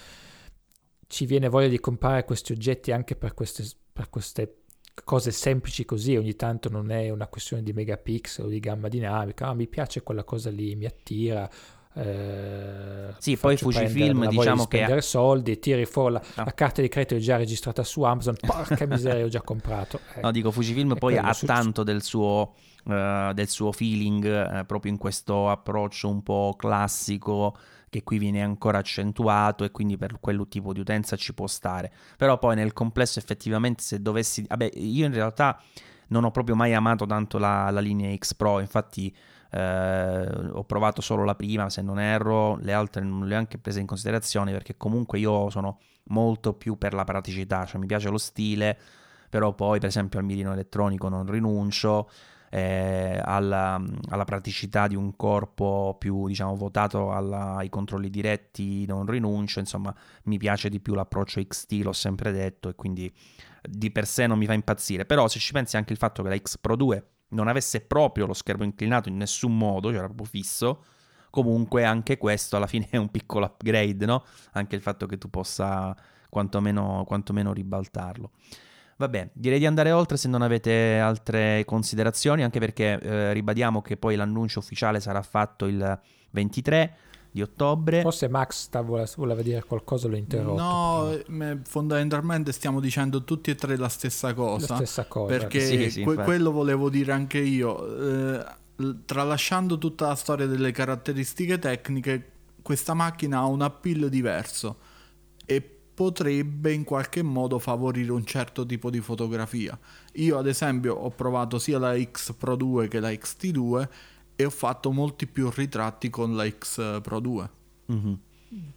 ci viene voglia di comprare questi oggetti anche per queste, per queste cose semplici così, ogni tanto non è una questione di megapixel o di gamma dinamica, ah, mi piace quella cosa lì, mi attira. Eh, sì, poi Fujifilm diciamo di spendere che soldi, tiri fuori la, no. la, carta di credito è già registrata su Amazon, porca miseria, [LAUGHS] ho già comprato. Eh, no, dico Fujifilm poi ha su... tanto del suo, uh, del suo feeling uh, proprio in questo approccio un po' classico che qui viene ancora accentuato e quindi per quel tipo di utenza ci può stare. Però poi nel complesso effettivamente se dovessi... Vabbè, io in realtà non ho proprio mai amato tanto la, la linea X Pro, infatti eh, ho provato solo la prima se non erro, le altre non le ho anche prese in considerazione perché comunque io sono molto più per la praticità, cioè mi piace lo stile, però poi per esempio al mirino elettronico non rinuncio eh, alla, alla, praticità di un corpo più diciamo votato alla, ai controlli diretti non rinuncio insomma mi piace di più l'approccio XT l'ho sempre detto e quindi di per sé non mi fa impazzire però se ci pensi anche il fatto che la X Pro 2 non avesse proprio lo schermo inclinato in nessun modo cioè era proprio fisso comunque anche questo alla fine è un piccolo upgrade no? anche il fatto che tu possa quantomeno, quantomeno ribaltarlo Vabbè, direi di andare oltre se non avete altre considerazioni, anche perché eh, ribadiamo che poi l'annuncio ufficiale sarà fatto il 23 di ottobre. Forse Max voleva dire qualcosa, lo interrotto. No, fondamentalmente stiamo dicendo tutti e tre la stessa cosa. La stessa cosa. Perché sì, sì, que- quello volevo dire anche io. Eh, tralasciando tutta la storia delle caratteristiche tecniche, questa macchina ha un appeal diverso. E potrebbe in qualche modo favorire un certo tipo di fotografia. Io ad esempio ho provato sia la X Pro 2 che la XT2 e ho fatto molti più ritratti con la X Pro 2. Mm-hmm.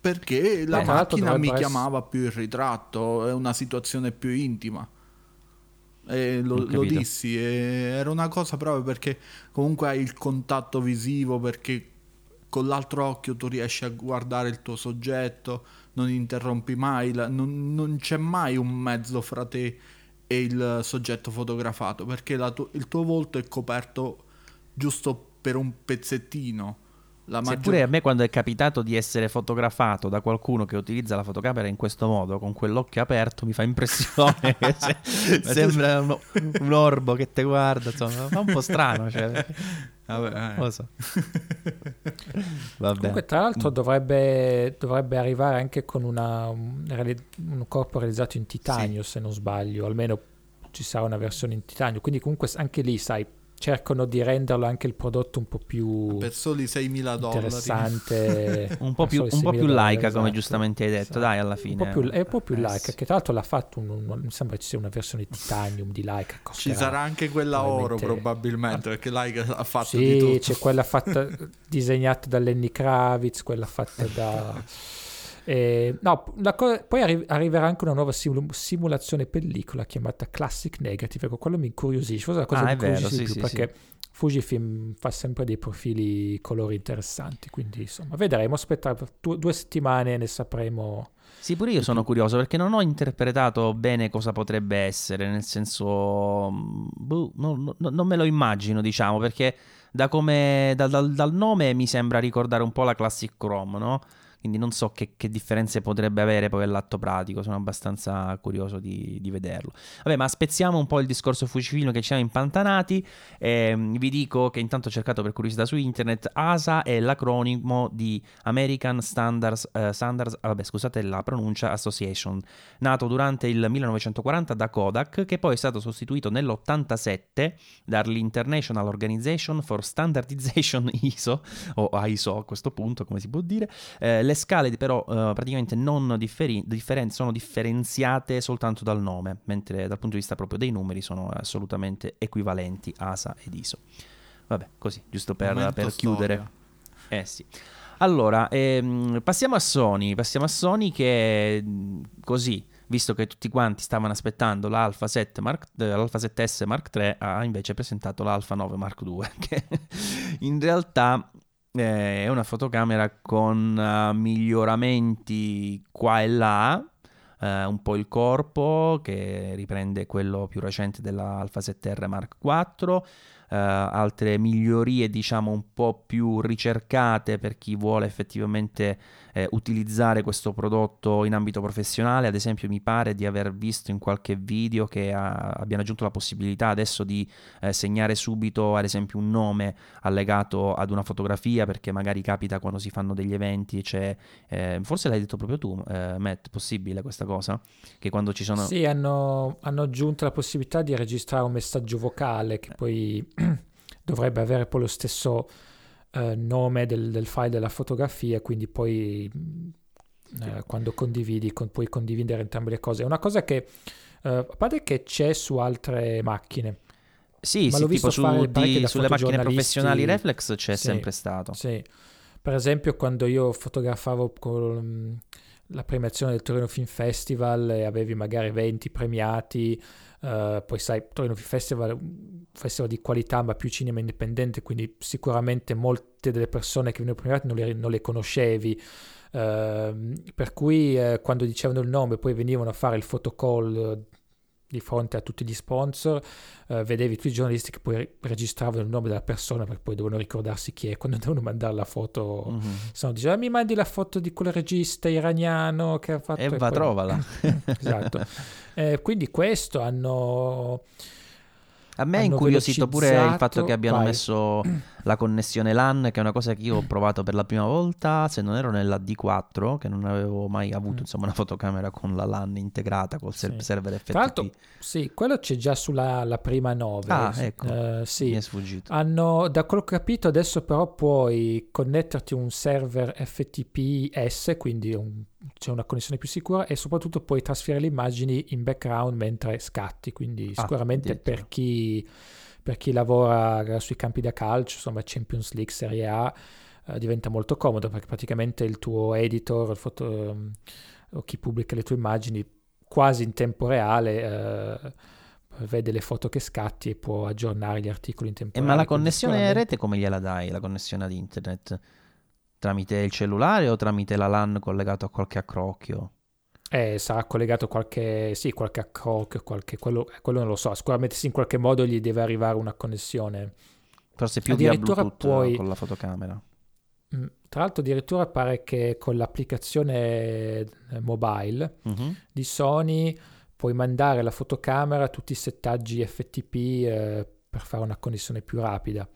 Perché la Beh, macchina mi essere... chiamava più il ritratto, è una situazione più intima. E lo, lo dissi, era una cosa proprio perché comunque hai il contatto visivo, perché con l'altro occhio tu riesci a guardare il tuo soggetto, non interrompi mai, la, non, non, c'è mai un mezzo fra te e il soggetto fotografato, perché tu, il tuo volto è coperto giusto per un pezzettino. La maggior... Seppure a me quando è capitato di essere fotografato da qualcuno che utilizza la fotocamera in questo modo, con quell'occhio aperto, mi fa impressione [LAUGHS] che sembra un, un, [LAUGHS] orbo che ti guarda, insomma, fa un po' strano. Cioè. Vabbè, eh. lo so. [LAUGHS] Vabbè. Comunque, tra l'altro, dovrebbe, dovrebbe arrivare anche con una, un, un, corpo realizzato in titanio, sì. se non sbaglio, almeno ci sarà una versione in titanio. Quindi, comunque, anche lì, sai, cercano di renderlo anche il prodotto un po' più per soli 6.000 dollari interessante [LAUGHS] un po' più, un po più laica esatto. come giustamente hai detto esatto. dai alla fine un po' più, è un po' più eh, laica sì. che tra l'altro l'ha fatto un, un, mi sembra ci sia una versione titanium di Laika ci sarà anche quella oro probabilmente ah, perché Laika ha fatto sì, di tutto c'è quella fatta [LAUGHS] disegnata da Lenny Kravitz quella fatta da [LAUGHS] Eh, no, co- poi arri- arriverà anche una nuova simul- simulazione pellicola chiamata Classic Negative, ecco, quello mi incuriosisce, forse la cosa ah, mi incuriosisce di più sì, perché sì. Fujifilm fa sempre dei profili colori interessanti, quindi insomma vedremo, aspettate due, due settimane ne sapremo. Sì, pure io sono curioso perché non ho interpretato bene cosa potrebbe essere, nel senso, boh, no, no, non me lo immagino, diciamo, perché da come, da, dal, dal, nome mi sembra ricordare un po' la Classic Chrome, no? Quindi non so che, che, differenze potrebbe avere poi all'atto pratico, sono abbastanza curioso di, di, vederlo. Vabbè, ma spezziamo un po' il discorso Fujifilm che ci siamo impantanati, eh, vi dico che intanto ho cercato per curiosità su internet, ASA è l'acronimo di American Standards, eh, Standards vabbè scusate la pronuncia, Association, nato durante il 1940 da Kodak, che poi è stato sostituito nell'87 dall'International Organization for Standardization [LAUGHS] ISO, o ISO a questo punto come si può dire, eh, le scale però uh, praticamente non differi- differen- sono differenziate soltanto dal nome, mentre dal punto di vista proprio dei numeri sono assolutamente equivalenti ASA ed ISO. Vabbè, così, giusto per, per chiudere. Eh sì. Allora, ehm, passiamo a Sony, passiamo a Sony che così, visto che tutti quanti stavano aspettando l'Alpha 7 Mark, eh, l'Alpha 7S Mark III, ha invece presentato l'Alpha 9 Mark II, [LAUGHS] che in realtà eh, è una fotocamera con uh, miglioramenti qua e là, uh, un po' il corpo che riprende quello più recente della Alpha 7R Mark IV, eh, altre migliorie diciamo un po' più ricercate per chi vuole effettivamente eh, utilizzare questo prodotto in ambito professionale. Ad esempio mi pare di aver visto in qualche video che ha, abbiano aggiunto la possibilità adesso di eh, segnare subito ad esempio un nome allegato ad una fotografia perché magari capita quando si fanno degli eventi, c'è, eh, forse l'hai detto proprio tu eh, Matt, possibile questa cosa? Che quando ci sono... Sì, hanno, hanno aggiunto la possibilità di registrare un messaggio vocale che poi [CLEARS THROAT] dovrebbe avere poi lo stesso eh, nome del, del, file della fotografia, quindi poi eh, quando condividi con, puoi condividere entrambe le cose. È una cosa che, eh, a parte che c'è su altre macchine, sì, sì tipo su, di, sulle macchine professionali Reflex c'è sì, sempre stato. Sì. Per esempio quando io fotografavo con la premiazione del Torino Film Festival e avevi magari 20 premiati, uh, poi sai, Torino Film Festival è un festival di qualità ma più cinema indipendente, quindi sicuramente molte delle persone che venivano premiate non le, non le conoscevi. Uh, per cui uh, quando dicevano il nome poi venivano a fare il photocall di fronte a tutti gli sponsor, uh, vedevi tutti i giornalisti che poi registravano il nome della persona perché poi devono ricordarsi chi è quando [LAUGHS] devono mandare la foto. Mm-hmm. Se no diceva mi mandi la foto di quel regista iraniano che ha fatto... E va, trovala. [LAUGHS] esatto. Eh, quindi questo hanno... A me è incuriosito pure il fatto che abbiano vai. messo [CLEARS THROAT] la connessione LAN, che è una cosa che io ho provato per la prima volta, se non ero nella D4, che non avevo mai avuto mm. insomma, una fotocamera con la LAN integrata col sì. server FTP. Tra l'altro, sì, quello c'è già sulla prima 9. Ah, ecco, uh, sì. mi è sfuggito. Hanno, da quello che ho capito, adesso però puoi connetterti un server FTPS, quindi un, c'è una connessione più sicura e soprattutto puoi trasferire le immagini in background mentre scatti, quindi ah, sicuramente per chi per chi lavora sui campi da calcio, insomma Champions League, Serie A, eh, diventa molto comodo perché praticamente il tuo editor il foto, um, o chi pubblica le tue immagini quasi in tempo reale eh, vede le foto che scatti e può aggiornare gli articoli in tempo eh, reale. Ma la connessione sicuramente... rete come gliela dai, la connessione ad internet? Tramite il cellulare o tramite la LAN collegato a qualche accrocchio? Eh, sarà collegato qualche, sì, qualche accroc, qualche, quello, quello, non lo so, sicuramente sì, in qualche modo gli deve arrivare una connessione. Forse più via Bluetooth puoi, con la fotocamera. Mm, tra l'altro addirittura pare che con l'applicazione eh, mobile uh-huh. di Sony puoi mandare la fotocamera tutti i settaggi FTP eh, per fare una connessione più rapida.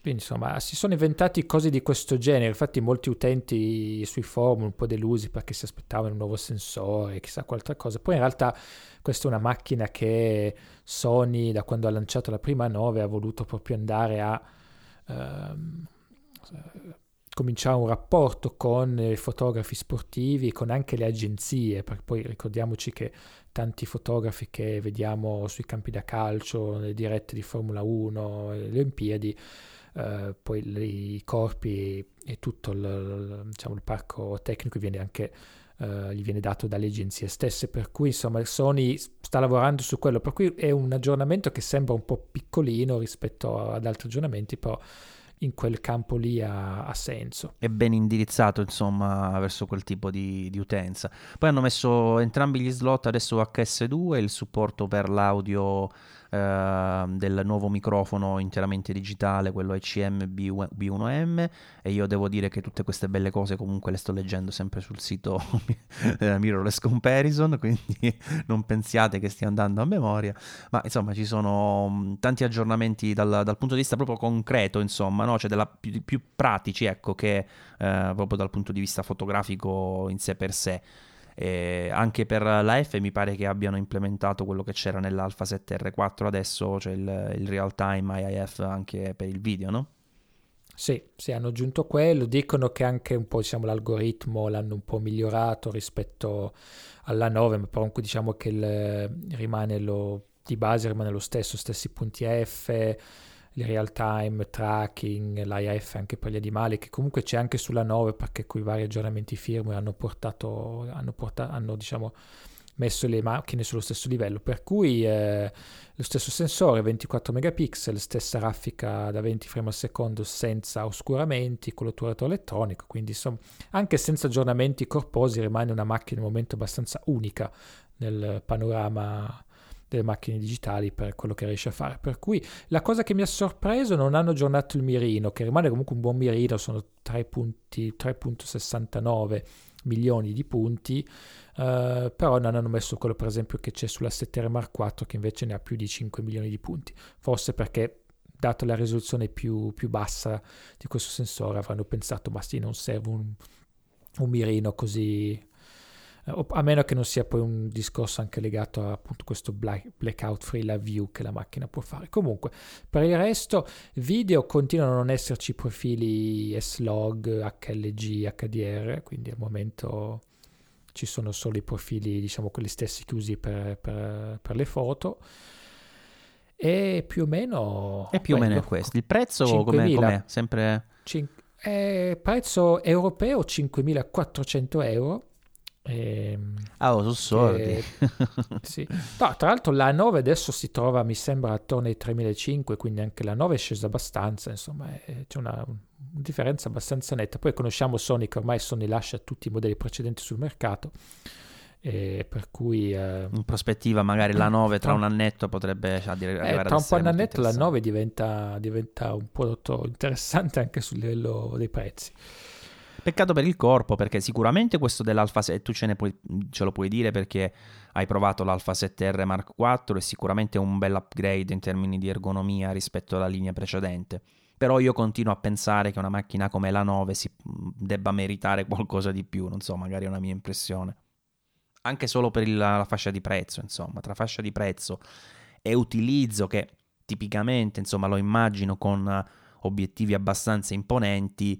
Quindi insomma si sono inventati cose di questo genere, infatti molti utenti sui forum un po' delusi perché si aspettavano un nuovo sensore, chissà qualche cosa. Poi in realtà questa è una macchina che Sony da quando ha lanciato la prima 9 ha voluto proprio andare a ehm, cominciare un rapporto con i fotografi sportivi, con anche le agenzie, perché poi ricordiamoci che tanti fotografi che vediamo sui campi da calcio, nelle dirette di Formula 1, le Olimpiadi, eh, poi i corpi e tutto il, diciamo, il parco tecnico viene anche, eh, gli viene dato dalle agenzie stesse, per cui insomma Sony sta lavorando su quello, per cui è un aggiornamento che sembra un po' piccolino rispetto ad altri aggiornamenti, però in quel campo lì ha, ha, senso. È ben indirizzato, insomma, verso quel tipo di, di, utenza. Poi hanno messo entrambi gli slot adesso HS2, il supporto per l'audio eh, del nuovo microfono interamente digitale, quello ECM B1M e io devo dire che tutte queste belle cose comunque le sto leggendo sempre sul sito [LAUGHS] Mirrorless Comparison, quindi [LAUGHS] non pensiate che stia andando a memoria, ma insomma ci sono mm, tanti aggiornamenti dal, dal punto di vista proprio concreto, insomma, no? cioè della, più, più, pratici, ecco, che eh, proprio dal punto di vista fotografico in sé per sé. E anche per la F mi pare che abbiano implementato quello che c'era nell'Alpha 7R4 adesso, cioè il, il real time IIF anche per il video, no? Sì, sì, hanno aggiunto quello, dicono che anche un po' diciamo, l'algoritmo l'hanno un po' migliorato rispetto alla 9, ma comunque diciamo che il, rimane lo, di base rimane lo stesso, stessi punti F, il real time tracking, l'IF anche per gli animali, che comunque c'è anche sulla 9 perché con i vari aggiornamenti firmware hanno portato, hanno, portato, hanno diciamo, messo le macchine sullo stesso livello, per cui eh, lo stesso sensore 24 megapixel, stessa raffica da 20 frame al secondo senza oscuramenti, con l'otturatore elettronico, quindi insomma anche senza aggiornamenti corposi rimane una macchina al momento abbastanza unica nel panorama delle macchine digitali per quello che riesce a fare. Per cui la cosa che mi ha sorpreso non hanno aggiornato il mirino, che rimane comunque un buon mirino, sono 3 punti, 3.69 milioni di punti, uh, però non hanno messo quello per esempio che c'è sulla 7R Mark IV che invece ne ha più di 5 milioni di punti, forse perché data la risoluzione più, più bassa di questo sensore avranno pensato ma sì non serve un, un mirino così a meno che non sia poi un discorso anche legato a appunto questo black, blackout free la view che la macchina può fare. Comunque, per il resto, video continuano a non esserci profili S-Log, HLG, HDR, quindi al momento ci sono solo i profili, diciamo, quelli stessi chiusi per, per, per le foto. E più o meno... E più o meno è questo. Il prezzo com'è? com'è? Sempre... Cin- eh, prezzo europeo 5.400 euro Ehm, ah, oh, sono sordi. [LAUGHS] sì. no, tra l'altro la 9 adesso si trova, mi sembra, attorno ai 3005, quindi anche la 9 è scesa abbastanza, insomma, è, c'è una, una, differenza abbastanza netta. Poi conosciamo Sony che ormai Sony lascia tutti i modelli precedenti sul mercato, per cui... Eh, in prospettiva magari la 9 tra un annetto potrebbe cioè, arrivare eh, tra un po' un annetto la 9 diventa, diventa un prodotto interessante anche sul livello dei prezzi. Peccato per il corpo, perché sicuramente questo dell'Alpha 7 tu ce, puoi, ce lo puoi dire perché hai provato l'Alpha 7R Mark IV e sicuramente un bel upgrade in termini di ergonomia rispetto alla linea precedente. Però io continuo a pensare che una macchina come la 9 si, debba meritare qualcosa di più, non so, magari è una mia impressione. Anche solo per il, la fascia di prezzo, insomma, tra fascia di prezzo e utilizzo che tipicamente, insomma, lo immagino con obiettivi abbastanza imponenti,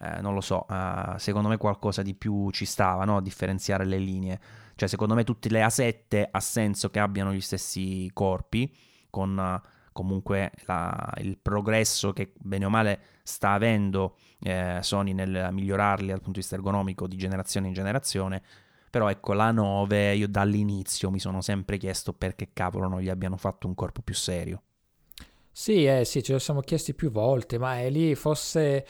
eh, non lo so, uh, secondo me qualcosa di più ci stava, no? differenziare le linee. Cioè, secondo me tutte le A7 ha senso che abbiano gli stessi corpi, con uh, comunque la, il progresso che bene o male sta avendo eh, Sony nel migliorarli dal punto di vista ergonomico di generazione in generazione. Però ecco, la 9 io dall'inizio mi sono sempre chiesto perché cavolo non gli abbiano fatto un corpo più serio. Sì, eh, sì, ce lo siamo chiesti più volte, ma è lì forse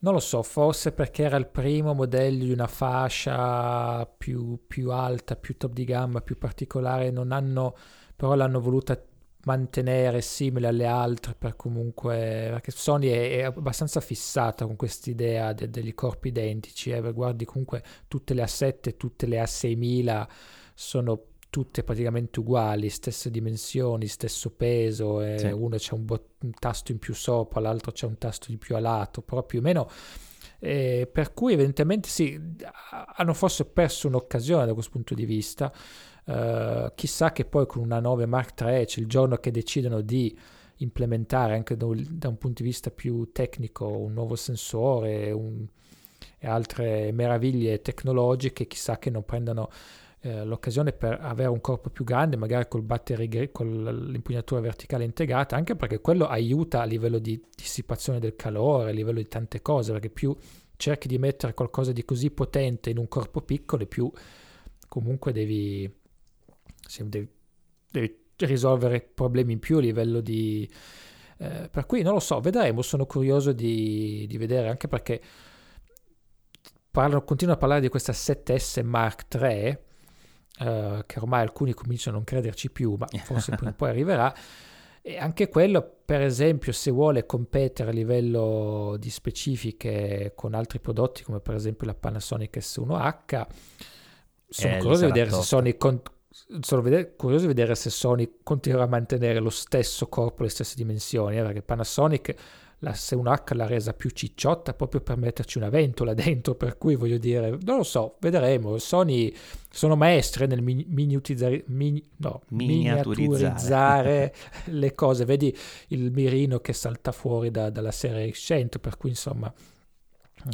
non lo so, forse perché era il primo modello di una fascia più, più alta, più top di gamma, più particolare, non hanno, però l'hanno voluta mantenere simile alle altre per comunque perché Sony è, è abbastanza fissata con quest'idea de, degli corpi identici eh, guardi comunque tutte le A7 tutte le A6000 sono tutte praticamente uguali, stesse dimensioni, stesso peso, e sì. uno c'è un, bot- un, tasto in più sopra, l'altro c'è un tasto di più a lato, però più o meno... Eh, per cui evidentemente sì, hanno forse perso un'occasione da questo punto di vista. Uh, chissà che poi con una 9 Mark III c'è il giorno che decidono di implementare anche da un, da un punto di vista più tecnico un nuovo sensore un, e altre meraviglie tecnologiche, chissà che non prendano eh, l'occasione per avere un corpo più grande, magari col battery, con l'impugnatura verticale integrata, anche perché quello aiuta a livello di dissipazione del calore, a livello di tante cose, perché più cerchi di mettere qualcosa di così potente in un corpo piccolo, più comunque devi, devi, devi risolvere problemi in più a livello di... Eh, per cui non lo so, vedremo, sono curioso di, di vedere anche perché parlano, continuano a parlare di questa 7S Mark III uh, che ormai alcuni cominciano a non crederci più, ma [LAUGHS] forse prima o poi arriverà. E anche quello, per esempio, se vuole competere a livello di specifiche con altri prodotti, come per esempio la Panasonic S1H, sono eh, curioso di vedere se Sony con- sono vede- curioso di vedere se Sony continuerà a mantenere lo stesso corpo, le stesse dimensioni, eh, perché Panasonic la S1H l'ha resa più cicciotta proprio per metterci una ventola dentro, per cui voglio dire, non lo so, vedremo. Sony sono maestre nel miniaturizzare, mini- no, miniaturizzare [LAUGHS] le cose. Vedi il mirino che salta fuori da, dalla serie 100, per cui insomma...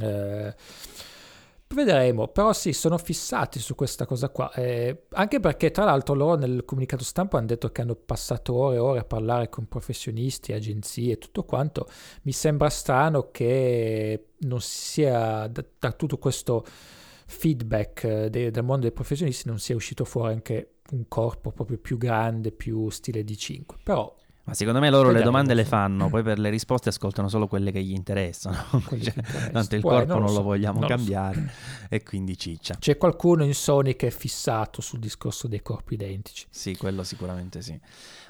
Eh, Vedremo, però sì, sono fissati su questa cosa qua, eh, anche perché tra l'altro loro nel comunicato stampa hanno detto che hanno passato ore e ore a parlare con professionisti, agenzie e tutto quanto. Mi sembra strano che non sia da, da tutto questo feedback eh, de, del mondo dei professionisti non sia uscito fuori anche un corpo proprio più grande, più stile D5. Però Ma secondo me loro le domande le fanno, poi per le [CLEARS THROAT] risposte ascoltano solo quelle che gli interessano. Cioè, tanto il Poi, corpo non, non lo, so, vogliamo non cambiare lo so. [CLEARS THROAT] e quindi ciccia. C'è qualcuno in Sony che è fissato sul discorso dei corpi identici. Sì, quello sicuramente sì.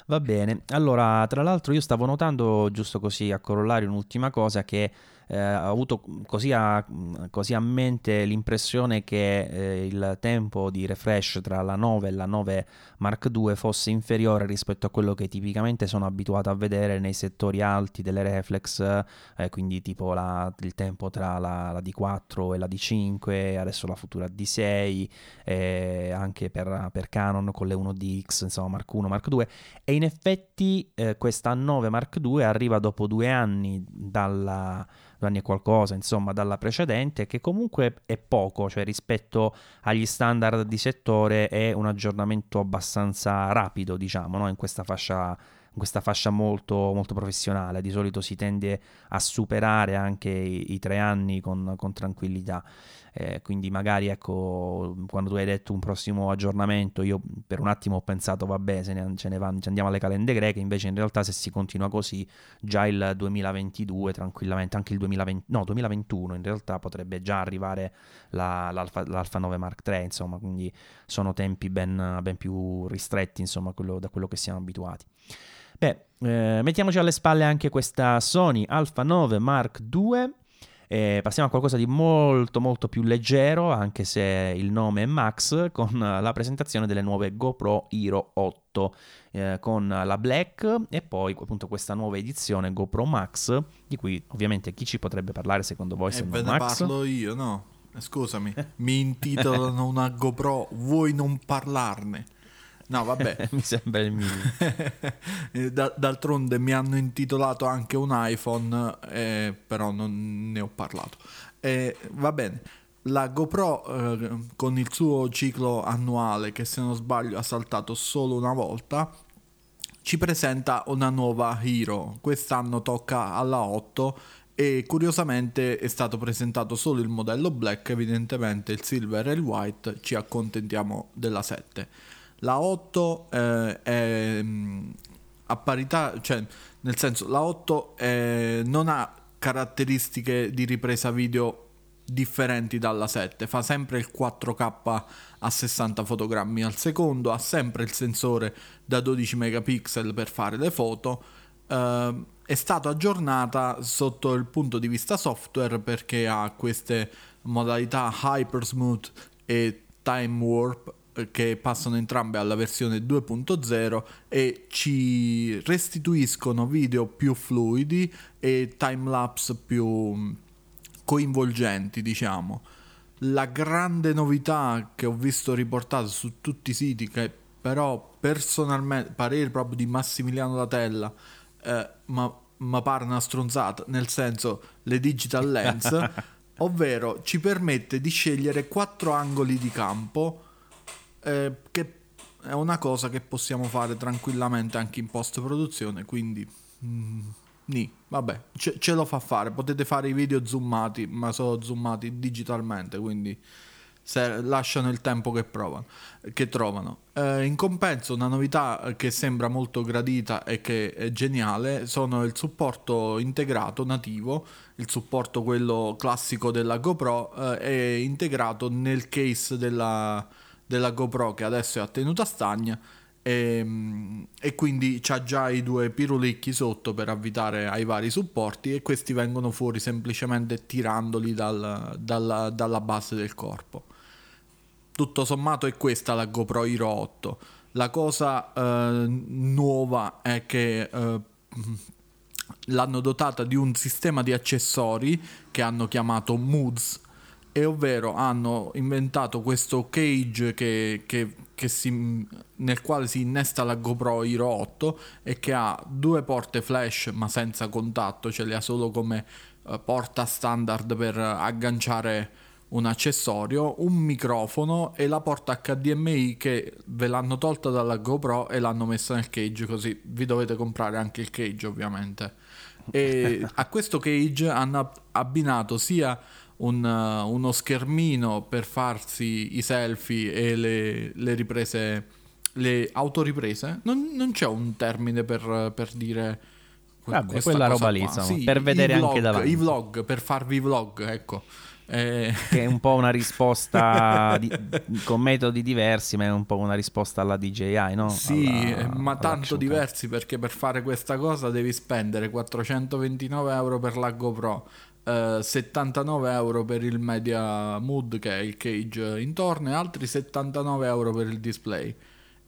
Va bene. Allora, tra l'altro io stavo notando, giusto così a corollario, un'ultima cosa che eh, ho avuto così a, così a, mente l'impressione che eh, il tempo di refresh tra la 9 e la 9 Mark II fosse inferiore rispetto a quello che tipicamente sono abituato a vedere nei settori alti delle reflex, eh, quindi tipo la, il tempo tra la, la, D4 e la D5, adesso la futura D6, eh, anche per, per, Canon con le 1DX, insomma Mark I, Mark II, e in effetti eh, questa 9 Mark II arriva dopo due anni dalla anni e qualcosa, insomma, dalla precedente, che comunque è poco, cioè rispetto agli standard di settore è un aggiornamento abbastanza rapido, diciamo, no? in questa fascia questa fascia molto, molto, professionale. Di solito si tende a superare anche i, i tre anni con, con tranquillità. Eh, quindi magari ecco, quando tu hai detto un prossimo aggiornamento, io per un attimo ho pensato vabbè, se ne, ce ne va, ci andiamo alle calende greche, invece in realtà se si continua così, già il 2022 tranquillamente, anche il 2020, no, 2021 in realtà potrebbe già arrivare la, l'Alfa, l'Alfa 9 Mark III, insomma, quindi sono tempi ben, ben più ristretti insomma, quello, da quello che siamo abituati. Beh, eh, mettiamoci alle spalle anche questa Sony Alpha 9 Mark II e passiamo a qualcosa di molto molto più leggero, anche se il nome è Max, con la presentazione delle nuove GoPro Hero 8 eh, con la Black e poi appunto questa nuova edizione GoPro Max, di cui ovviamente chi ci potrebbe parlare secondo voi se eh, non Max? parlo io, no? Scusami, [LAUGHS] mi intitolano una GoPro, vuoi non parlarne? No, vabbè. [LAUGHS] mi sembra il mio. [LAUGHS] d'altronde mi hanno intitolato anche un iPhone, eh, però non ne ho parlato. Eh, va bene. La GoPro eh, con il suo ciclo annuale, che se non sbaglio ha saltato solo una volta, ci presenta una nuova Hero. Quest'anno tocca alla 8 e curiosamente è stato presentato solo il modello black, evidentemente il silver e il white ci accontentiamo della 7. La 8 eh, è mm, a parità, cioè nel senso la 8 è, non ha caratteristiche di ripresa video differenti dalla 7, fa sempre il 4K a 60 fotogrammi al secondo, ha sempre il sensore da 12 megapixel per fare le foto. Uh, è stata aggiornata sotto il punto di vista software perché ha queste modalità Hyper Smooth e Time Warp che passano entrambe alla versione 2.0 e ci restituiscono video più fluidi e timelapse più coinvolgenti, diciamo. La grande novità che ho visto riportata su tutti i siti, che però personalmente, parere proprio di Massimiliano Latella, eh, ma, ma pare una stronzata, nel senso le digital lens, [LAUGHS] ovvero ci permette di scegliere quattro angoli di campo eh, che è una cosa che possiamo fare tranquillamente anche in post produzione, quindi... Mm, Nì, vabbè, ce, ce, lo fa fare. Potete fare i video zoomati, ma sono zoomati digitalmente, quindi se lasciano il tempo che, provano, che trovano. Eh, in compenso, una novità che sembra molto gradita e che è geniale sono il supporto integrato nativo, il supporto quello classico della GoPro, eh, è integrato nel case della della GoPro che adesso è a tenuta stagna e, ehm, e, quindi c'ha già i due pirulicchi sotto per avvitare ai vari supporti e questi vengono fuori semplicemente tirandoli dal, dalla, dalla, base del corpo. Tutto sommato è questa la GoPro Hero 8. La cosa eh, nuova è che eh, l'hanno dotata di un sistema di accessori che hanno chiamato Moods e ovvero hanno inventato questo cage che, che, che si, nel quale si innesta la GoPro Hero 8 e che ha due porte flash ma senza contatto, ce le ha solo come uh, porta standard per agganciare un accessorio, un microfono e la porta HDMI che ve l'hanno tolta dalla GoPro e l'hanno messa nel cage così vi dovete comprare anche il cage ovviamente. E [LAUGHS] a questo cage hanno abbinato sia un, uh, uno schermino per farsi i selfie e le, le riprese le autoriprese, non, non c'è un termine per, per dire... Vabbè, quella roba lì, sì, per vedere vlog, anche davanti. I vlog, per farvi vlog, ecco. Eh... [LAUGHS] Che è un po' una risposta di, con metodi diversi, ma è un po' una risposta alla DJI, no? Sì, alla, ma tanto diversi perché per fare questa cosa devi spendere 429 euro per la GoPro, eh, 79 euro per il Media Mood che è il cage intorno e altri 79 euro per il display.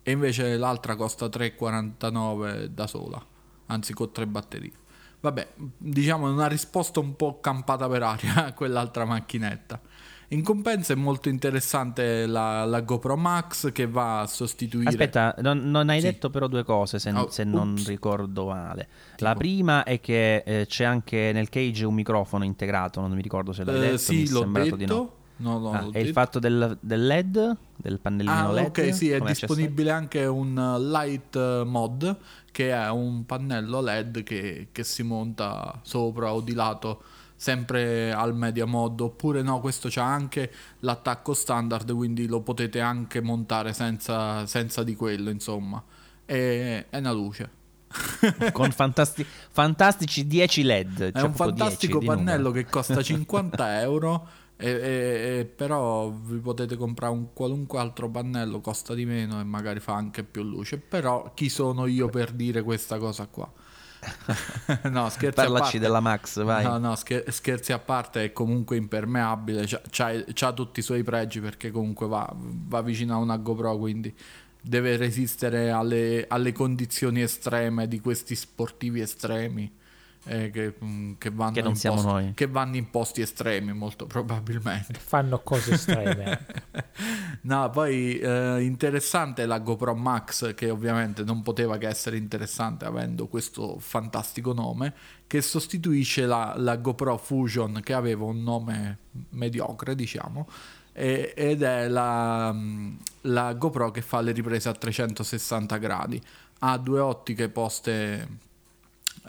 E invece l'altra costa 3,49 da sola, anzi con tre batterie. Vabbè, diciamo una risposta un po' campata per aria a quell'altra macchinetta. In compenso è molto interessante la, la, GoPro Max che va a sostituire. Aspetta, non, non hai sì. detto però due cose se, oh, se non ricordo male. Tipo. La prima è che eh, c'è anche nel cage un microfono integrato, non mi ricordo se l'hai eh, detto. Sì, l'ho sembrato detto. Di no. No, no, ah, è il fatto del, del, LED, del pannellino ah, LED. Ok, sì, è disponibile anche un light mod che è un pannello LED che, che, si monta sopra o di lato sempre al media mod oppure no questo c'ha anche l'attacco standard quindi lo potete anche montare senza, senza di quello insomma è, è una luce [LAUGHS] con fantasti- fantastici 10 led è un fantastico pannello che costa [LAUGHS] 50 euro e, e, e, però vi potete comprare un qualunque altro pannello, costa di meno e magari fa anche più luce. Però chi sono io per dire questa cosa qua? [LAUGHS] no, scherzi Parlaci a parte. della Max, vai. No, no, scherzi a parte, è comunque impermeabile, c'ha, c'ha, c'ha tutti i suoi pregi perché comunque va, va, vicino a una GoPro, quindi deve resistere alle, alle condizioni estreme di questi sportivi estremi eh, che, mm, che, vanno che non in siamo posti, noi. Che vanno in posti estremi, molto probabilmente. Fanno cose estreme. [LAUGHS] no, poi eh, interessante la GoPro Max, che ovviamente non poteva che essere interessante avendo questo fantastico nome, che sostituisce la, la GoPro Fusion, che aveva un nome mediocre, diciamo ed è la, mm, la, GoPro che fa le riprese a 360 gradi. Ha due ottiche poste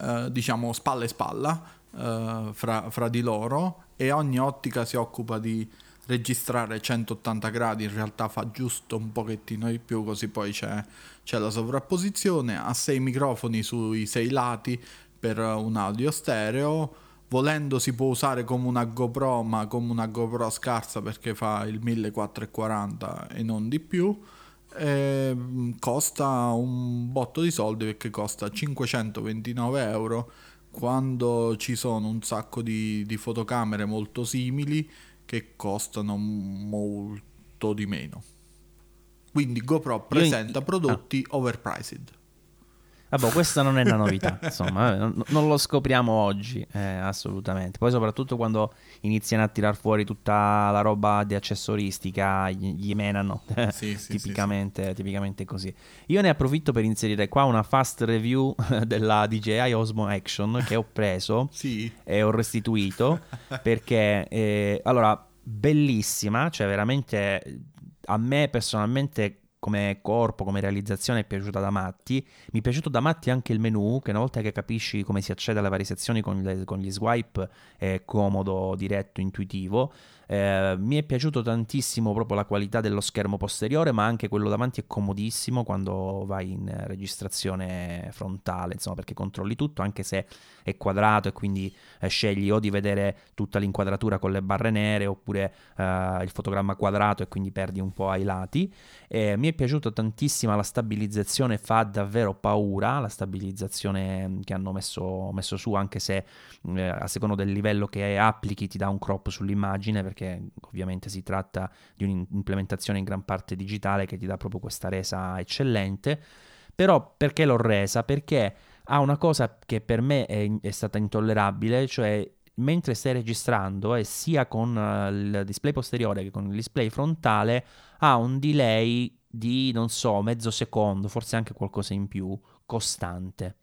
eh, diciamo spalla e spalla eh, fra, fra di loro e ogni ottica si occupa di registrare 180 gradi. In realtà fa giusto un pochettino di più così poi c'è, c'è, la sovrapposizione. Ha sei microfoni sui sei lati per un audio stereo. Volendo si può usare come una GoPro ma come una GoPro scarsa perché fa il 1440 e non di più eh, costa un botto di soldi perché costa 529 euro quando ci sono un sacco di, di fotocamere molto simili che costano molto di meno. Quindi GoPro presenta prodotti ah. overpriced. Vabbè, questa non è una novità, [LAUGHS] insomma, non, non, lo scopriamo oggi, eh, assolutamente. Poi soprattutto quando iniziano a tirar fuori tutta la roba di accessoristica, gli, gli menano, [LAUGHS] sì, sì, tipicamente, sì, tipicamente così. Io ne approfitto per inserire qua una fast review [LAUGHS] della DJI Osmo Action che ho preso e ho restituito perché, eh, allora, bellissima, cioè veramente a me personalmente come corpo, come realizzazione è piaciuta da matti. Mi è piaciuto da matti anche il menu, che una volta che capisci come si accede alle varie sezioni con, le, con gli swipe è comodo, diretto, intuitivo. Eh, mi è piaciuto tantissimo proprio la qualità dello schermo posteriore, ma anche quello davanti è comodissimo quando vai in registrazione frontale, insomma, perché controlli tutto, anche se è quadrato e quindi eh, scegli o di vedere tutta l'inquadratura con le barre nere oppure eh, il fotogramma quadrato e quindi perdi un po' ai lati. mi è piaciuta tantissimo la stabilizzazione, fa davvero paura la stabilizzazione che hanno messo, messo su, anche se eh, a secondo del livello che applichi ti dà un crop sull'immagine perché ovviamente si tratta di un'implementazione in gran parte digitale che ti dà proprio questa resa eccellente. Però perché l'ho resa? Perché ha una cosa che per me è, è stata intollerabile, cioè mentre stai registrando e sia con uh, il display posteriore che con il display frontale ha un delay di non so mezzo secondo, forse anche qualcosa in più, costante.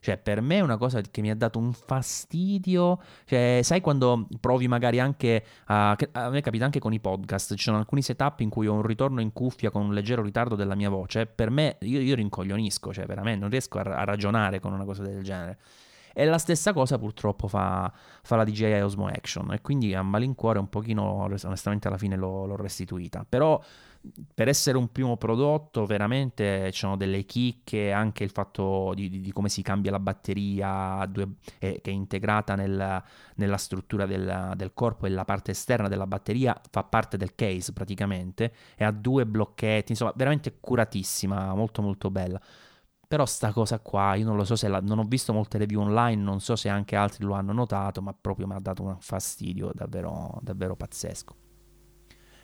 Cioè, per me è una cosa che mi ha dato un fastidio. Cioè, sai quando provi magari anche a... a me capita anche con i podcast, ci sono alcuni setup in cui ho un ritorno in cuffia con un leggero ritardo della mia voce. Per me, io, io rincoglionisco, cioè veramente non riesco a, a ragionare con una cosa del genere. E la stessa cosa purtroppo fa, fa la DJI Osmo Action e quindi a malincuore un pochino, onestamente alla fine l'ho, l'ho restituita. Però per essere un primo prodotto veramente ci sono delle chicche, anche il fatto di, di, di come si cambia la batteria due, eh, che è integrata nel, nella struttura del, del, corpo e la parte esterna della batteria fa parte del case praticamente e ha due blocchetti, insomma veramente curatissima, molto molto bella. Però sta cosa qua, io non lo so se la, non ho visto molte review online, non so se anche altri lo hanno notato, ma proprio mi ha dato un fastidio davvero, davvero pazzesco.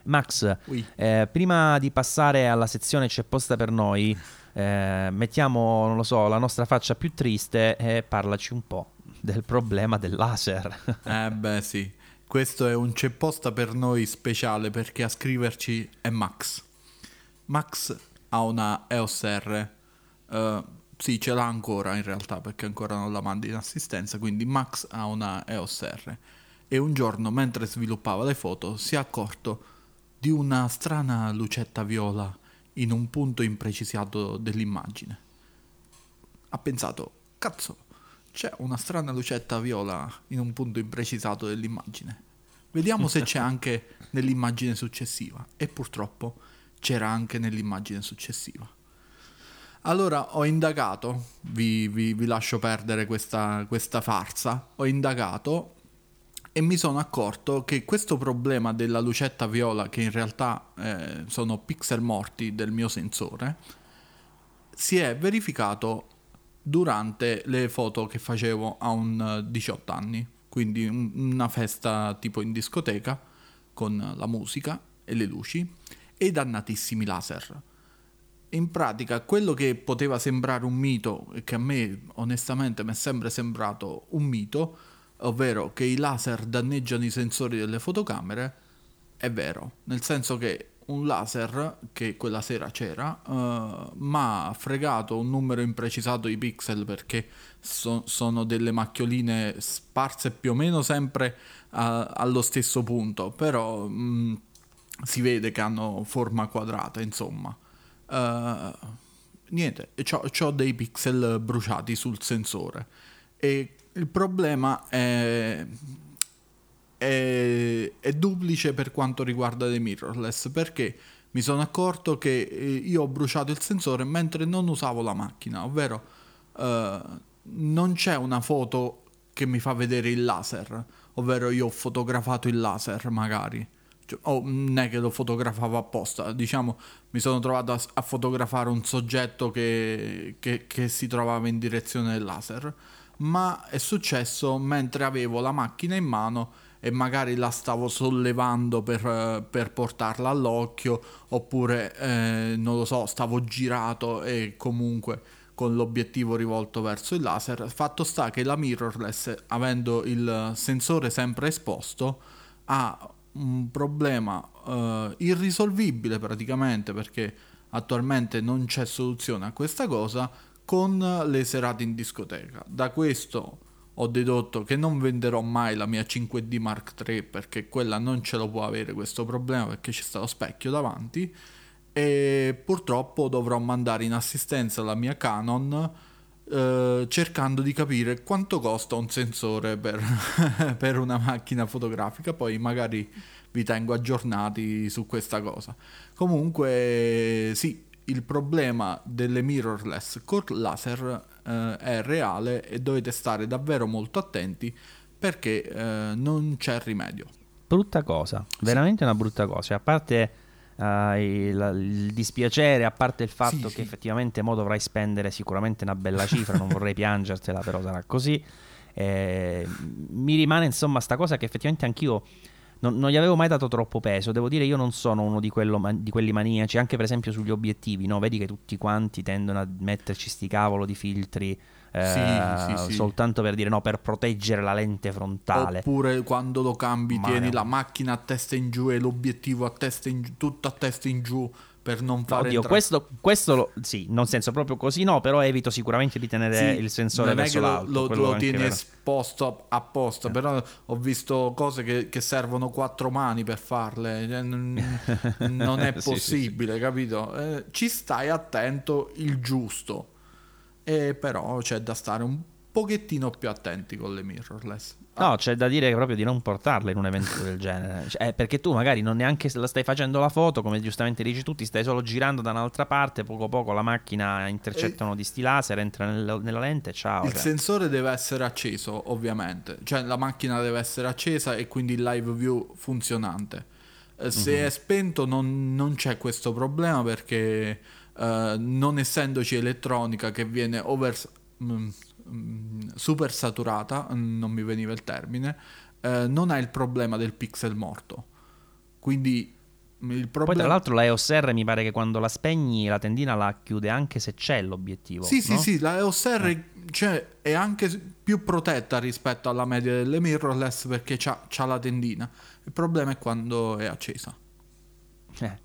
Max, Oui. eh, prima di passare alla sezione c'è posta per noi, eh, mettiamo, non lo so, la nostra faccia più triste e parlaci un po' del problema del laser. Eh beh sì, questo è un c'è posta per noi speciale perché a scriverci è Max. Max ha una EOS R, eh, sì ce l'ha ancora in realtà perché ancora non la manda in assistenza, quindi Max ha una EOS R e un giorno mentre sviluppava le foto si è accorto di una strana lucetta viola in un punto imprecisato dell'immagine. Ha pensato, cazzo, c'è una strana lucetta viola in un punto imprecisato dell'immagine. Vediamo se c'è anche nell'immagine successiva. E purtroppo c'era anche nell'immagine successiva. Allora ho indagato, vi, vi- vi lascio perdere questa, questa farsa, ho indagato e mi sono accorto che questo problema della lucetta viola, che in realtà eh, sono pixel morti del mio sensore, si è verificato durante le foto che facevo a un eh, 18 anni, quindi un- una festa tipo in discoteca con la musica e le luci e i dannatissimi laser. In pratica, quello che poteva sembrare un mito, e che a me onestamente mi è sempre sembrato un mito, ovvero che i laser danneggiano i sensori delle fotocamere, è vero, nel senso che un laser che quella sera c'era eh, ma ha fregato un numero imprecisato di pixel perché so- sono delle macchioline sparse più o meno sempre a- allo stesso punto però mh, si vede che hanno forma quadrata insomma. Eh, niente c'ho dei pixel bruciati sul sensore e il problema è è, è duplice per quanto riguarda le mirrorless perché mi sono accorto che eh, io ho bruciato il sensore mentre non usavo la macchina, ovvero eh, non c'è una foto che mi fa vedere il laser, ovvero io ho fotografato il laser magari. Cioè, o non è che lo fotografavo apposta, diciamo mi sono trovato a, a fotografare un soggetto che, che- che si trovava in direzione del laser, ma è successo mentre avevo la macchina in mano e magari la stavo sollevando per, per portarla all'occhio oppure eh, non lo so, stavo girato e comunque con l'obiettivo rivolto verso il laser. Fatto sta che la mirrorless, avendo il sensore sempre esposto, ha un problema eh, irrisolvibile praticamente perché attualmente non c'è soluzione a questa cosa con le serate in discoteca. Da questo ho dedotto che non venderò mai la mia 5D Mark III perché quella non ce lo può avere questo problema perché c'è sta lo specchio davanti e purtroppo dovrò mandare in assistenza la mia Canon eh, cercando di capire quanto costa un sensore per, [LAUGHS] per una macchina fotografica poi magari vi tengo aggiornati su questa cosa comunque sì il problema delle mirrorless col laser eh, è reale e dovete stare davvero molto attenti perché eh, non c'è rimedio brutta cosa, veramente una brutta cosa. Cioè, a parte eh, il, il dispiacere, a parte il fatto Sì, che sì. effettivamente mo dovrai spendere sicuramente una bella cifra, non vorrei [LAUGHS] piangertela, però sarà così. Eh, mi rimane insomma sta cosa che effettivamente anch'io non, non gli avevo mai dato troppo peso. Devo dire, io non sono uno di, quello di quelli maniaci, anche per esempio sugli obiettivi, no? Vedi che tutti quanti tendono a metterci sti cavolo di filtri. eh, Sì, sì, sì. soltanto per dire no, per proteggere la lente frontale. Oppure quando lo cambi Ma tieni no. la macchina a testa in giù e l'obiettivo a testa in giù, tutto a testa in giù per non fare Oddio, entrare- questo, questo lo- sì, non senso proprio così, no, però evito sicuramente di tenere Sì, il sensore non è verso che lo- l'alto. lo, lo anche tieni esposto apposta, però ho visto cose che, che servono quattro mani per farle, cioè, non, è [LAUGHS] Sì, sì, sì. possibile, capito? Eh, ci stai attento il giusto, e però c'è da stare un pochettino più attenti con le mirrorless. No, c'è da dire proprio di non portarle in un evento del genere. Cioè, perché tu magari non neanche la stai facendo la foto, come giustamente dici tu, ti stai solo girando da un'altra parte, poco a poco la macchina intercettano e... di sti laser, entra nel, nella lente ciao. Il cioè. sensore deve essere acceso, ovviamente. Cioè la macchina deve essere accesa e quindi il live view funzionante. Eh, se mm-hmm. è spento non, non, c'è questo problema perché uh, non essendoci elettronica che viene over... Mm, Mm, super saturata, non mi veniva il termine, eh, non ha il problema del pixel morto. Quindi il problema... Poi tra l'altro la EOS R mi pare che quando la spegni la tendina la chiude anche se c'è l'obiettivo. Sì, no? sì, sì, la EOS R eh. cioè, è anche più protetta rispetto alla media delle mirrorless perché ha la tendina. Il problema è quando è accesa. Eh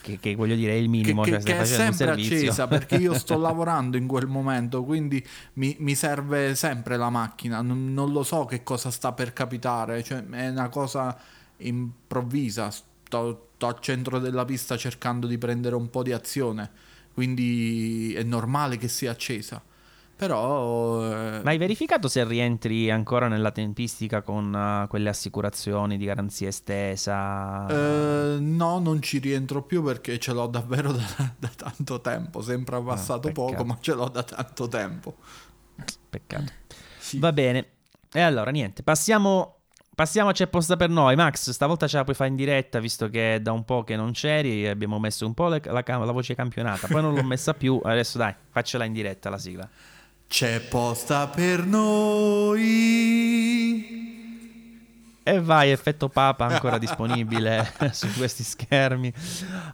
che, che, voglio dire è il minimo. Che, cioè che è sempre accesa perché io sto [LAUGHS] lavorando in quel momento, quindi mi, mi serve sempre la macchina. Non, non, lo so che cosa sta per capitare, cioè, è una cosa improvvisa. Sto, sto al centro della pista cercando di prendere un po' di azione, quindi è normale che sia accesa. Però... Eh... Ma hai verificato se rientri ancora nella tempistica con uh, quelle assicurazioni di garanzia estesa? Eh, no, non ci rientro più perché ce l'ho davvero [LAUGHS] da, da tanto tempo. Sembra passato ah, poco, ma ce l'ho da tanto tempo. Peccato. Sì. Va bene. E allora, niente, passiamo... Passiamo a C'è posta per noi. Max, stavolta ce la puoi fare in diretta, visto che da un po' che non c'eri. Abbiamo messo un po' la, la, la voce campionata. Poi non l'ho messa più. Adesso dai, faccela in diretta la sigla. C'è posta per noi. E vai, effetto papa ancora disponibile [LAUGHS] su questi schermi.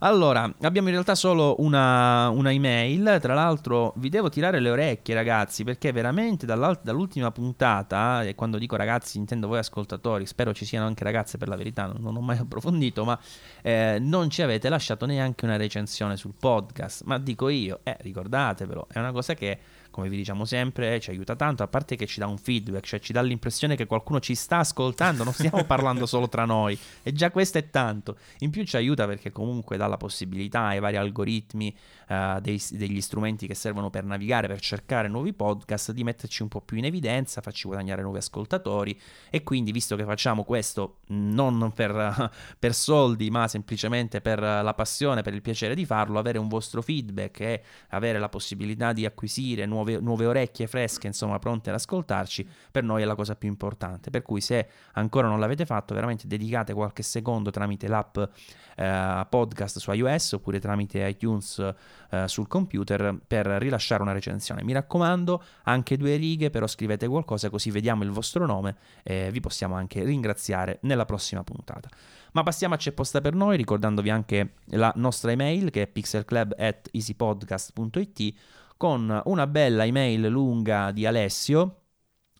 Allora, abbiamo in realtà solo una, una, email. Tra l'altro, vi devo tirare le orecchie, ragazzi, perché veramente dall'ultima puntata, e quando dico ragazzi intendo voi ascoltatori, spero ci siano anche ragazze per la verità, non, non ho mai [LAUGHS] approfondito, ma eh, non ci avete lasciato neanche una recensione sul podcast. Ma dico io, eh, ricordatevelo, è una cosa che come vi diciamo sempre, ci aiuta tanto, a parte che ci dà un feedback, cioè ci dà l'impressione che qualcuno ci sta ascoltando, non stiamo [LAUGHS] parlando solo tra noi, e già questo è tanto. In più ci aiuta perché comunque dà la possibilità ai vari algoritmi, uh, dei, degli strumenti che servono per navigare, per cercare nuovi podcast, di metterci un po' più in evidenza, farci guadagnare nuovi ascoltatori, e quindi visto che facciamo questo non per, [LAUGHS] per soldi, ma semplicemente per la passione, per il piacere di farlo, avere un vostro feedback e avere la possibilità di acquisire nuove, nuove, orecchie fresche, insomma, pronte ad ascoltarci, per noi è la cosa più importante. Per cui se ancora non l'avete fatto, veramente dedicate qualche secondo tramite l'app eh, podcast su iOS oppure tramite iTunes eh, sul computer per rilasciare una recensione. Mi raccomando, anche due righe, però scrivete qualcosa così vediamo il vostro nome e vi possiamo anche ringraziare nella prossima puntata. Ma passiamo a C'è posta per noi, ricordandovi anche la nostra email che è pixelclub.easypodcast.it con una bella email lunga di Alessio.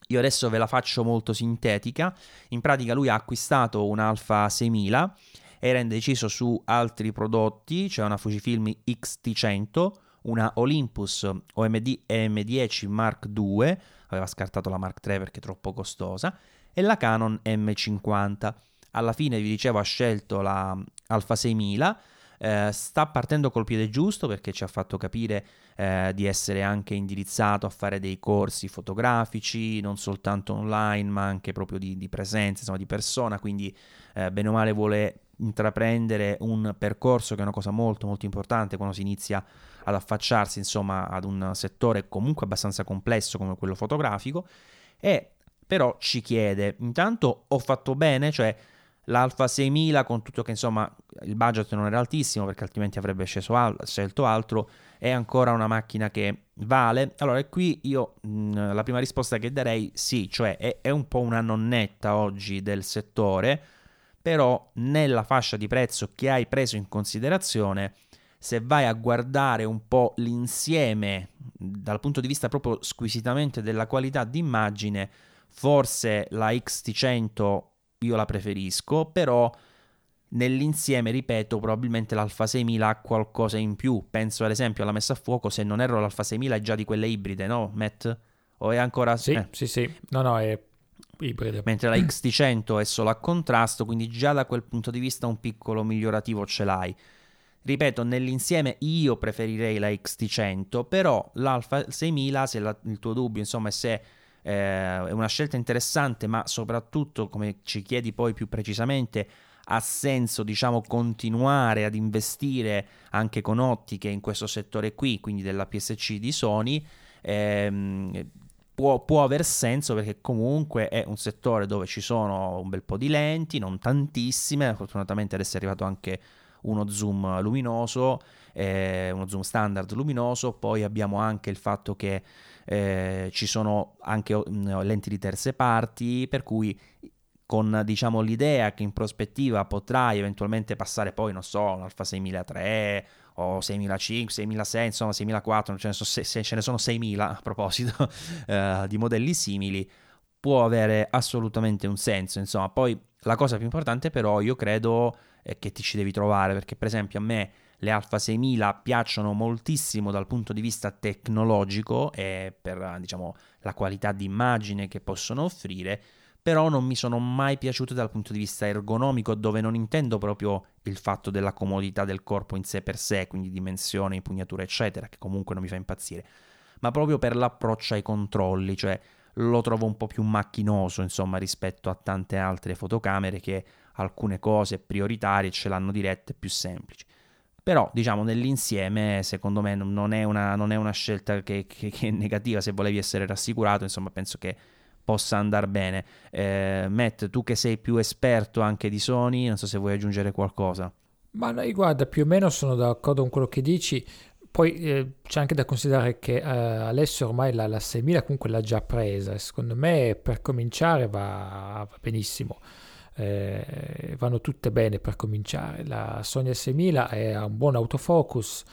Io adesso ve la faccio molto sintetica. In pratica lui ha acquistato un Alfa 6000, era indeciso su altri prodotti, cioè una Fujifilm X-T100, una Olympus OMD M10 Mark II, aveva scartato la Mark III perché è troppo costosa, e la Canon M50. Alla fine, vi dicevo, ha scelto la Alfa 6000 eh, sta partendo col piede giusto perché ci ha fatto capire eh, di essere anche indirizzato a fare dei corsi fotografici, non soltanto online, ma anche proprio di, di presenza, insomma, di persona, quindi eh, bene o male vuole intraprendere un percorso che è una cosa molto molto importante quando si inizia ad affacciarsi insomma ad un settore comunque abbastanza complesso come quello fotografico. E però ci chiede intanto ho fatto bene? Cioè l'Alfa 6000 con tutto che insomma il budget non era altissimo perché altrimenti avrebbe al- scelto altro è ancora una macchina che vale. Allora qui io mh, la prima risposta che darei sì cioè è, è un po' una nonnetta oggi del settore però nella fascia di prezzo che hai preso in considerazione se vai a guardare un po' l'insieme dal punto di vista proprio squisitamente della qualità d'immagine forse la XT100 io la preferisco, però nell'insieme, ripeto, probabilmente l'Alfa 6000 ha qualcosa in più. Penso ad esempio alla messa a fuoco, se non erro l'Alfa 6000 è già di quelle ibride, no, Matt? O è ancora... Sì, eh. sì, sì. No, no, è ibride. Mentre la XT100 è solo a contrasto, quindi già da quel punto di vista un piccolo migliorativo ce l'hai. Ripeto, nell'insieme io preferirei la XT100, però l'Alfa 6000, se la, il tuo dubbio insomma è se eh, è una scelta interessante, ma soprattutto, come ci chiedi poi più precisamente, ha senso diciamo continuare ad investire anche con ottiche in questo settore qui, quindi della PSC di Sony. Ehm, può, può, aver senso perché comunque è un settore dove ci sono un bel po' di lenti, non tantissime, fortunatamente adesso è arrivato anche uno zoom luminoso, eh, uno zoom standard luminoso, poi abbiamo anche il fatto che eh, ci sono anche mm, lenti di terze parti, per cui con diciamo l'idea che in prospettiva potrai eventualmente passare poi, non so, un Alfa 6003 o 6005, 6006, insomma 6004, ce ne sono, se, se ce ne sono 6000 a proposito [LAUGHS] eh, di modelli simili, può avere assolutamente un senso, insomma, poi la cosa più importante però io credo è che ti ci devi trovare, perché per esempio a me le Alfa 6000 piacciono moltissimo dal punto di vista tecnologico e per diciamo la qualità di immagine che possono offrire, però non mi sono mai piaciute dal punto di vista ergonomico, dove non intendo proprio il fatto della comodità del corpo in sé per sé, quindi dimensione, impugnatura, eccetera, che comunque non mi fa impazzire, ma proprio per l'approccio ai controlli, cioè lo trovo un po' più macchinoso, insomma, rispetto a tante altre fotocamere che alcune cose prioritarie ce l'hanno dirette più semplici. Però, diciamo, nell'insieme, secondo me, non è una, non è una scelta che, che, che è negativa se volevi essere rassicurato, insomma, penso che possa andare bene. Eh, Matt, tu che sei più esperto anche di Sony, non so se vuoi aggiungere qualcosa. Ma no, guarda, più o meno sono d'accordo con quello che dici. Poi eh, c'è anche da considerare che eh, Alessio ormai la, la 6000 comunque l'ha già presa secondo me per cominciare va, va benissimo. Eh, vanno tutte bene per cominciare. La Sony 6000 è un buon autofocus,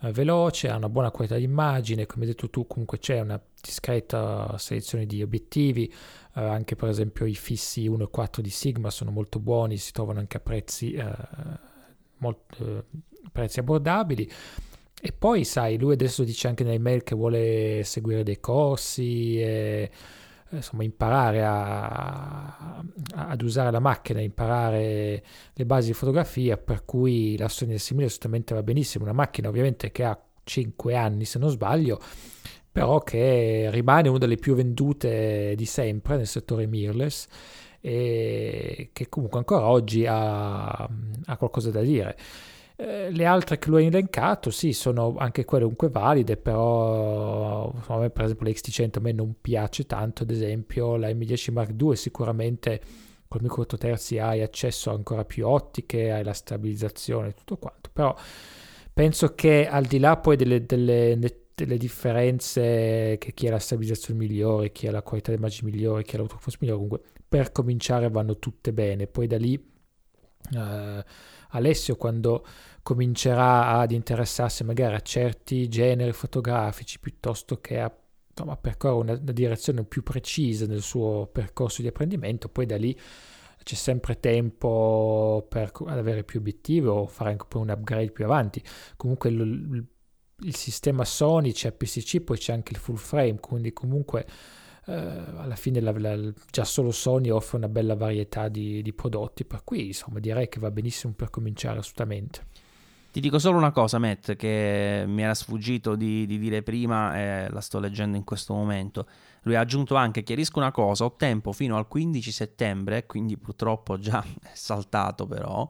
eh, veloce, ha una buona qualità di immagine, come hai detto tu comunque c'è una discreta selezione di obiettivi, eh, anche per esempio i fissi 1.4 di Sigma sono molto buoni, si trovano anche a prezzi, eh, molto, eh, prezzi abbordabili. E poi sai, lui adesso dice anche nelle mail che vuole seguire dei corsi e insomma, imparare a, ad usare la macchina, imparare le basi di fotografia, per cui la Sony S1000 assolutamente va benissimo. Una macchina ovviamente che ha 5 anni se non sbaglio, però che rimane una delle più vendute di sempre nel settore mirrorless e che comunque ancora oggi ha, ha qualcosa da dire. Eh, le altre che lui ha elencato, sì, sono anche quelle comunque valide, però a me, per esempio la XT100 a me non piace tanto, ad esempio la M10 Mark II sicuramente col micro 4 terzi hai accesso a ancora più ottiche, hai la stabilizzazione e tutto quanto, però penso che al di là poi delle, delle, delle differenze che chi ha la stabilizzazione migliore, chi ha la qualità dell'immagine migliore, chi ha l'autofocus migliore, comunque per cominciare vanno tutte bene, poi da lì... Uh, Alessio quando comincerà ad interessarsi magari a certi generi fotografici piuttosto che a insomma, percorrere una, una direzione più precisa nel suo percorso di apprendimento, poi da lì c'è sempre tempo per avere più obiettivi o fare anche poi un upgrade più avanti. Comunque il, il sistema Sony c'è PCC, poi c'è anche il full frame, quindi comunque eh, alla fine la, la, già solo Sony offre una bella varietà di, di prodotti, per cui insomma direi che va benissimo per cominciare assolutamente. Ti dico solo una cosa, Matt, che mi era sfuggito di, di dire prima e la sto leggendo in questo momento. Lui ha aggiunto anche, chiarisco una cosa, ho tempo fino al 15 settembre, quindi purtroppo già [LAUGHS] è saltato però,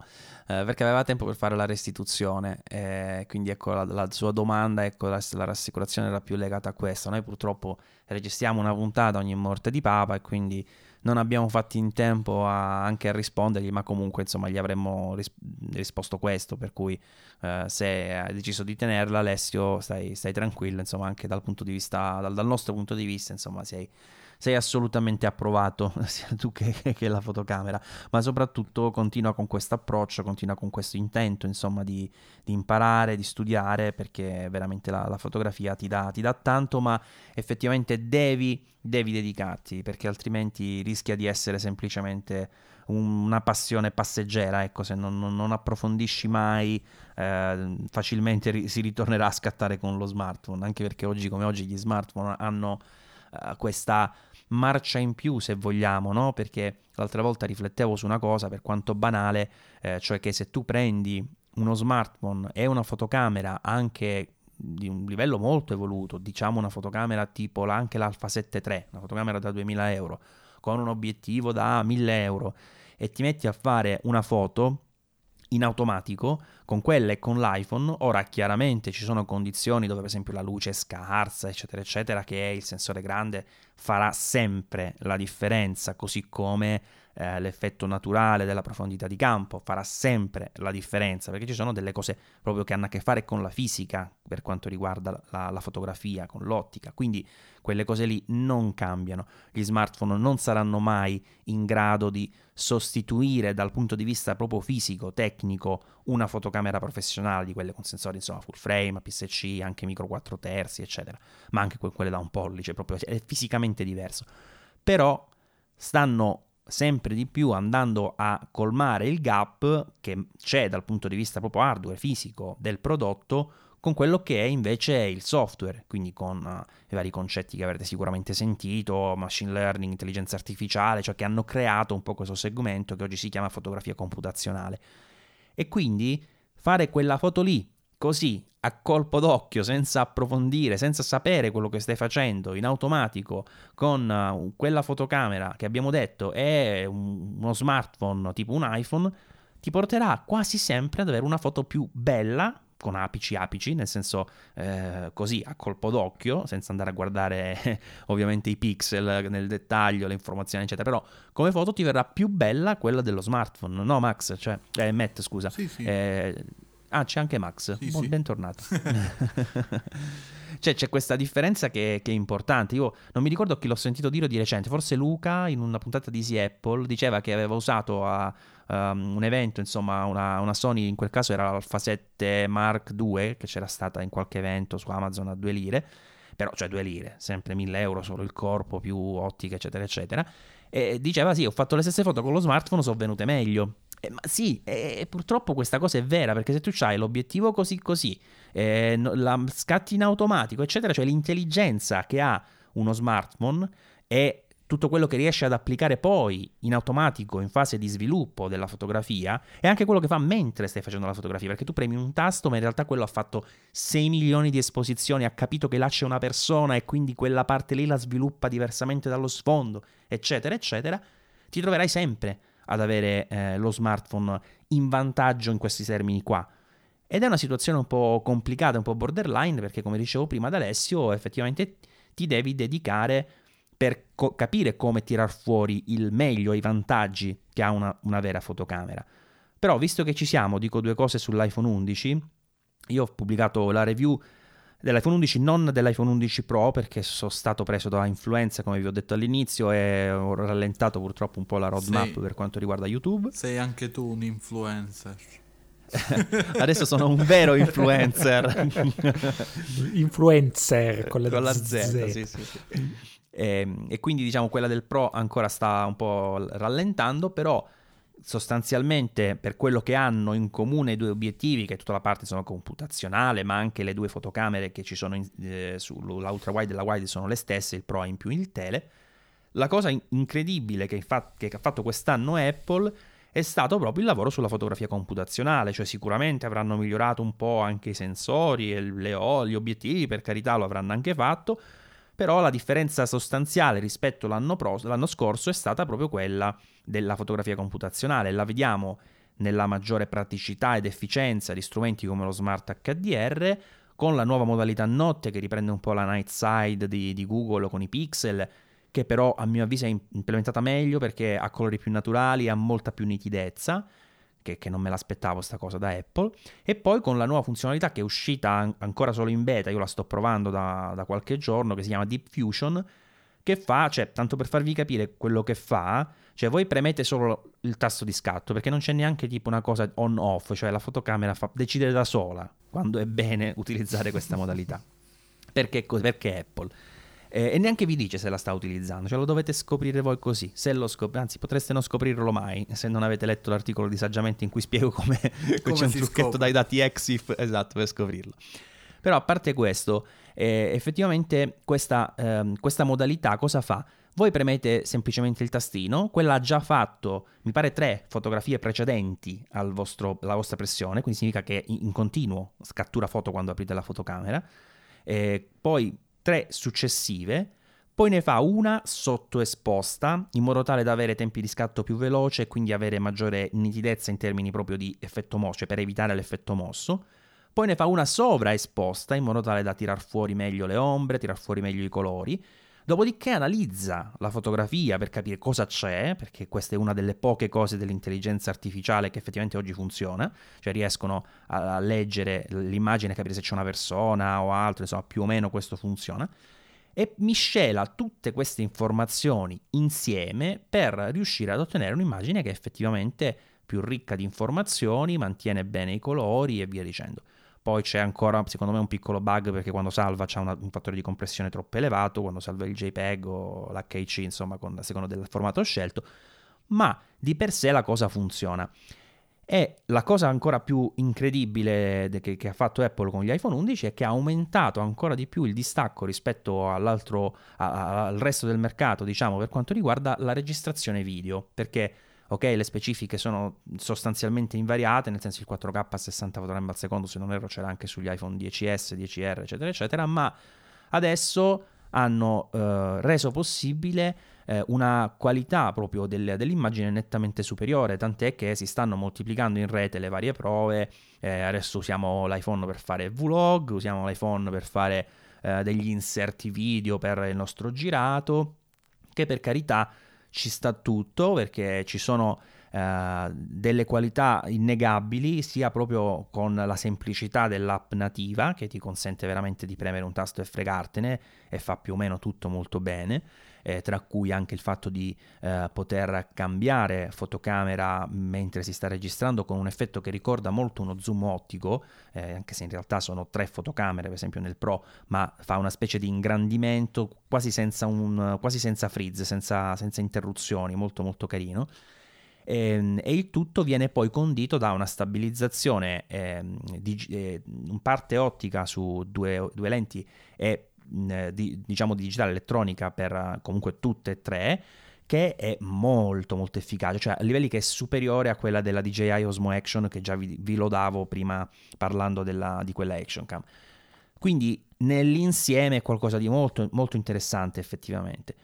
eh, perché aveva tempo per fare la restituzione, eh, quindi ecco la, la, sua domanda, ecco la, la, rassicurazione era più legata a questo. Noi purtroppo registriamo una puntata ogni morte di Papa e quindi non abbiamo fatto in tempo a, anche a rispondergli, ma comunque insomma gli avremmo ris- risposto questo, per cui eh, se hai deciso di tenerla Alessio stai, stai, tranquillo, insomma anche dal punto di vista, dal, dal nostro punto di vista, insomma sei sei assolutamente approvato [LAUGHS] sia tu che, che, la fotocamera, ma soprattutto continua con questo approccio, continua con questo intento insomma di, di imparare, di studiare perché veramente la, la fotografia ti dà, ti dà, tanto, ma effettivamente devi, devi dedicarti perché altrimenti rischia di essere semplicemente una passione passeggera, ecco, se non, non, approfondisci mai eh, facilmente ri- si ritornerà a scattare con lo smartphone, anche perché oggi come oggi gli smartphone hanno uh, questa marcia in più, se vogliamo, no? Perché l'altra volta riflettevo su una cosa, per quanto banale, eh, cioè che se tu prendi uno smartphone e una fotocamera anche di un livello molto evoluto, diciamo una fotocamera tipo anche l'Alpha 7 III, una fotocamera da 2000 euro, con un obiettivo da 1000 euro, e ti metti a fare una foto in automatico con quella e con l'iPhone. Ora chiaramente ci sono condizioni dove per esempio la luce è scarsa, eccetera, eccetera, che il sensore grande farà sempre la differenza, così come eh, l'effetto naturale della profondità di campo farà sempre la differenza, perché ci sono delle cose proprio che hanno a che fare con la fisica per quanto riguarda la, la fotografia, con l'ottica, quindi quelle cose lì non cambiano. Gli smartphone non saranno mai in grado di sostituire dal punto di vista proprio fisico, tecnico, una fotocamera professionale di quelle con sensori insomma full frame, APS-C, anche micro 4 terzi, eccetera, ma anche quelle da un pollice, proprio è fisicamente diverso. Però stanno sempre di più andando a colmare il gap che c'è dal punto di vista proprio hardware fisico del prodotto con quello che è invece il software, quindi con uh, i vari concetti che avrete sicuramente sentito, machine learning, intelligenza artificiale, cioè che hanno creato un po' questo segmento che oggi si chiama fotografia computazionale. E quindi fare quella foto lì così a colpo d'occhio, senza approfondire, senza sapere quello che stai facendo, in automatico, con uh, quella fotocamera che abbiamo detto è un, uno smartphone tipo un iPhone, ti porterà quasi sempre ad avere una foto più bella, con apici apici, nel senso eh, così a colpo d'occhio, senza andare a guardare [LAUGHS] ovviamente i pixel nel dettaglio, le informazioni eccetera, però come foto ti verrà più bella quella dello smartphone, no Max? Cioè, eh, Matt scusa. Sì, sì. Eh, Ah, c'è anche Max. Sì, Buon, sì. Bentornato. [LAUGHS] [LAUGHS] cioè, c'è questa differenza che, che, è importante. Io non mi ricordo chi l'ho sentito dire di recente. Forse Luca, in una puntata di Easy Apple, diceva che aveva usato a um, un evento, insomma, una, una, Sony, in quel caso era l'Alpha 7 Mark II, che c'era stata in qualche evento su Amazon a due lire. Però, cioè, due lire, sempre 1000 euro solo il corpo, più ottica, eccetera, eccetera. E diceva: Sì, ho fatto le stesse foto con lo smartphone, sono venute meglio. Eh, ma sì, eh, purtroppo questa cosa è vera, perché se tu hai l'obiettivo così così, eh, la scatti in automatico, eccetera, cioè l'intelligenza che ha uno smartphone e tutto quello che riesce ad applicare poi in automatico in fase di sviluppo della fotografia è anche quello che fa mentre stai facendo la fotografia, perché tu premi un tasto, ma in realtà quello ha fatto 6 milioni di esposizioni, ha capito che là c'è una persona e quindi quella parte lì la sviluppa diversamente dallo sfondo, eccetera, eccetera, ti troverai sempre ad avere eh, lo smartphone in vantaggio in questi termini qua. Ed è una situazione un po' complicata, un po' borderline, perché come dicevo prima ad Alessio, effettivamente ti devi dedicare per co- capire come tirar fuori il meglio i vantaggi che ha una, una vera fotocamera. Però visto che ci siamo, dico due cose sull'iPhone 11, io ho pubblicato la review dell'iPhone 11, non dell'iPhone 11 Pro perché sono stato preso da influenza, come vi ho detto all'inizio, e ho rallentato purtroppo un po' la roadmap sei, per quanto riguarda YouTube. Sei anche tu un influencer. [LAUGHS] Adesso sono un vero influencer. [LAUGHS] influencer con la, con la Z. Z sì, sì, sì. E, e quindi diciamo quella del Pro ancora sta un po' rallentando, però sostanzialmente per quello che hanno in comune i due obiettivi, che tutta la parte insomma, computazionale, ma anche le due fotocamere che ci sono in, eh, sull'ultra wide e la wide sono le stesse, il Pro ha in più il tele. La cosa incredibile che, fa- che ha fatto quest'anno Apple è stato proprio il lavoro sulla fotografia computazionale, cioè sicuramente avranno migliorato un po' anche i sensori e le, gli obiettivi, per carità lo avranno anche fatto, però la differenza sostanziale rispetto all'anno, pro- l'anno scorso è stata proprio quella della fotografia computazionale. La vediamo nella maggiore praticità ed efficienza di strumenti come lo Smart HDR, con la nuova modalità notte che riprende un po' la night side di, di Google con i pixel, che però a mio avviso è implementata meglio perché ha colori più naturali, ha molta più nitidezza che, che non me l'aspettavo sta cosa da Apple, e poi con la nuova funzionalità che è uscita an- ancora solo in beta, io la sto provando da, da qualche giorno, che si chiama Deep Fusion, che fa, cioè, tanto per farvi capire quello che fa, cioè voi premete solo il tasto di scatto, perché non c'è neanche tipo una cosa on-off, cioè la fotocamera fa, decide da sola quando è bene [LAUGHS] utilizzare questa modalità. Perché, perché Apple? Eh, e neanche vi dice se la sta utilizzando, cioè lo dovete scoprire voi così, se lo scop- anzi potreste non scoprirlo mai se non avete letto l'articolo di saggiamente in cui spiego come, [LAUGHS] come c'è un trucchetto scopre. dai dati EXIF, esatto, per scoprirlo. Però a parte questo, eh, effettivamente questa, eh, questa modalità cosa fa? voi premete semplicemente il tastino, quella ha già fatto, mi pare, tre fotografie precedenti alla vostra pressione, quindi significa che in, in continuo scattura foto quando aprite la fotocamera, eh, poi tre successive, poi ne fa una sottoesposta in modo tale da avere tempi di scatto più veloci e quindi avere maggiore nitidezza in termini proprio di effetto mosso, cioè per evitare l'effetto mosso. Poi ne fa una sovraesposta in modo tale da tirar fuori meglio le ombre, tirar fuori meglio i colori Dopodiché analizza la fotografia per capire cosa c'è, perché questa è una delle poche cose dell'intelligenza artificiale che effettivamente oggi funziona, cioè riescono a leggere l'immagine, capire se c'è una persona o altro, insomma più o meno questo funziona e miscela tutte queste informazioni insieme per riuscire ad ottenere un'immagine che è effettivamente più ricca di informazioni, mantiene bene i colori e via dicendo. Poi c'è ancora, secondo me, un piccolo bug perché quando salva c'è una, un fattore di compressione troppo elevato, quando salva il JPEG o l'HC, insomma, con, a seconda del formato scelto. Ma di per sé la cosa funziona. E la cosa ancora più incredibile che, che, ha fatto Apple con gli iPhone 11 è che ha aumentato ancora di più il distacco rispetto all'altro, a, al resto del mercato, diciamo, per quanto riguarda la registrazione video. Perché ok, le specifiche sono sostanzialmente invariate, nel senso il 4K a 60 fotogrammi al secondo, se non erro c'era anche sugli iPhone 10S, 10R, eccetera, eccetera, ma adesso hanno eh, reso possibile eh, una qualità proprio del, dell'immagine nettamente superiore, tant'è che si stanno moltiplicando in rete le varie prove, eh, adesso usiamo l'iPhone per fare vlog, usiamo l'iPhone per fare eh, degli inserti video per il nostro girato, che per carità ci sta tutto perché ci sono eh, delle qualità innegabili sia proprio con la semplicità dell'app nativa che ti consente veramente di premere un tasto e fregartene e fa più o meno tutto molto bene eh, tra cui anche il fatto di eh, poter cambiare fotocamera mentre si sta registrando con un effetto che ricorda molto uno zoom ottico, eh, anche se in realtà sono tre fotocamere, per esempio nel Pro, ma fa una specie di ingrandimento quasi senza, un, quasi senza freeze, senza, senza interruzioni, molto molto carino. Ehm, e il tutto viene poi condito da una stabilizzazione eh, di, eh, parte ottica su due, due lenti e di, diciamo digitale elettronica per eh, comunque tutte e tre che è molto molto efficace, cioè a livelli che è superiore a quella della DJI Osmo Action che già vi, vi lodavo prima parlando della, di quella Action Cam. Quindi nell'insieme è qualcosa di molto, molto interessante effettivamente.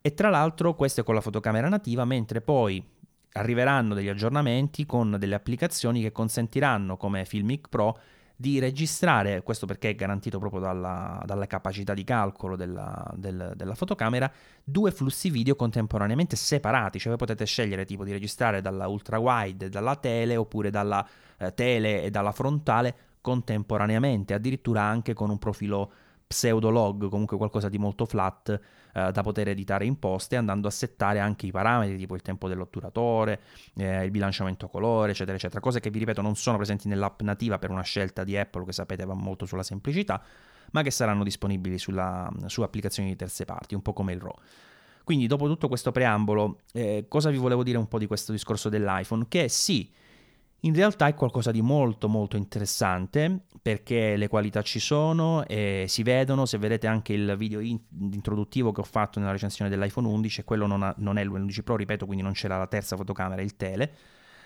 E tra l'altro questo è con la fotocamera nativa, mentre poi arriveranno degli aggiornamenti con delle applicazioni che consentiranno come Filmic Pro di registrare, questo perché è garantito proprio dalla, dalla capacità di calcolo della, del, della, fotocamera, due flussi video contemporaneamente separati, cioè voi potete scegliere tipo di registrare dalla ultra wide, dalla tele oppure dalla eh, tele e dalla frontale contemporaneamente, addirittura anche con un profilo pseudolog, comunque qualcosa di molto flat eh, da poter editare in poste, andando a settare anche i parametri, tipo il tempo dell'otturatore, eh, il bilanciamento colore, eccetera, eccetera. Cose che vi ripeto non sono presenti nell'app nativa per una scelta di Apple, che sapete va molto sulla semplicità, ma che saranno disponibili sulla, su applicazioni di terze parti, un po' come il RAW. Quindi, dopo tutto questo preambolo, eh, cosa vi volevo dire un po' di questo discorso dell'iPhone? Che sì, in realtà è qualcosa di molto molto interessante perché le qualità ci sono e si vedono, se vedete anche il video in- introduttivo che ho fatto nella recensione dell'iPhone 11, quello non, ha, non è l'11 Pro, ripeto, quindi non c'era la terza fotocamera, il tele.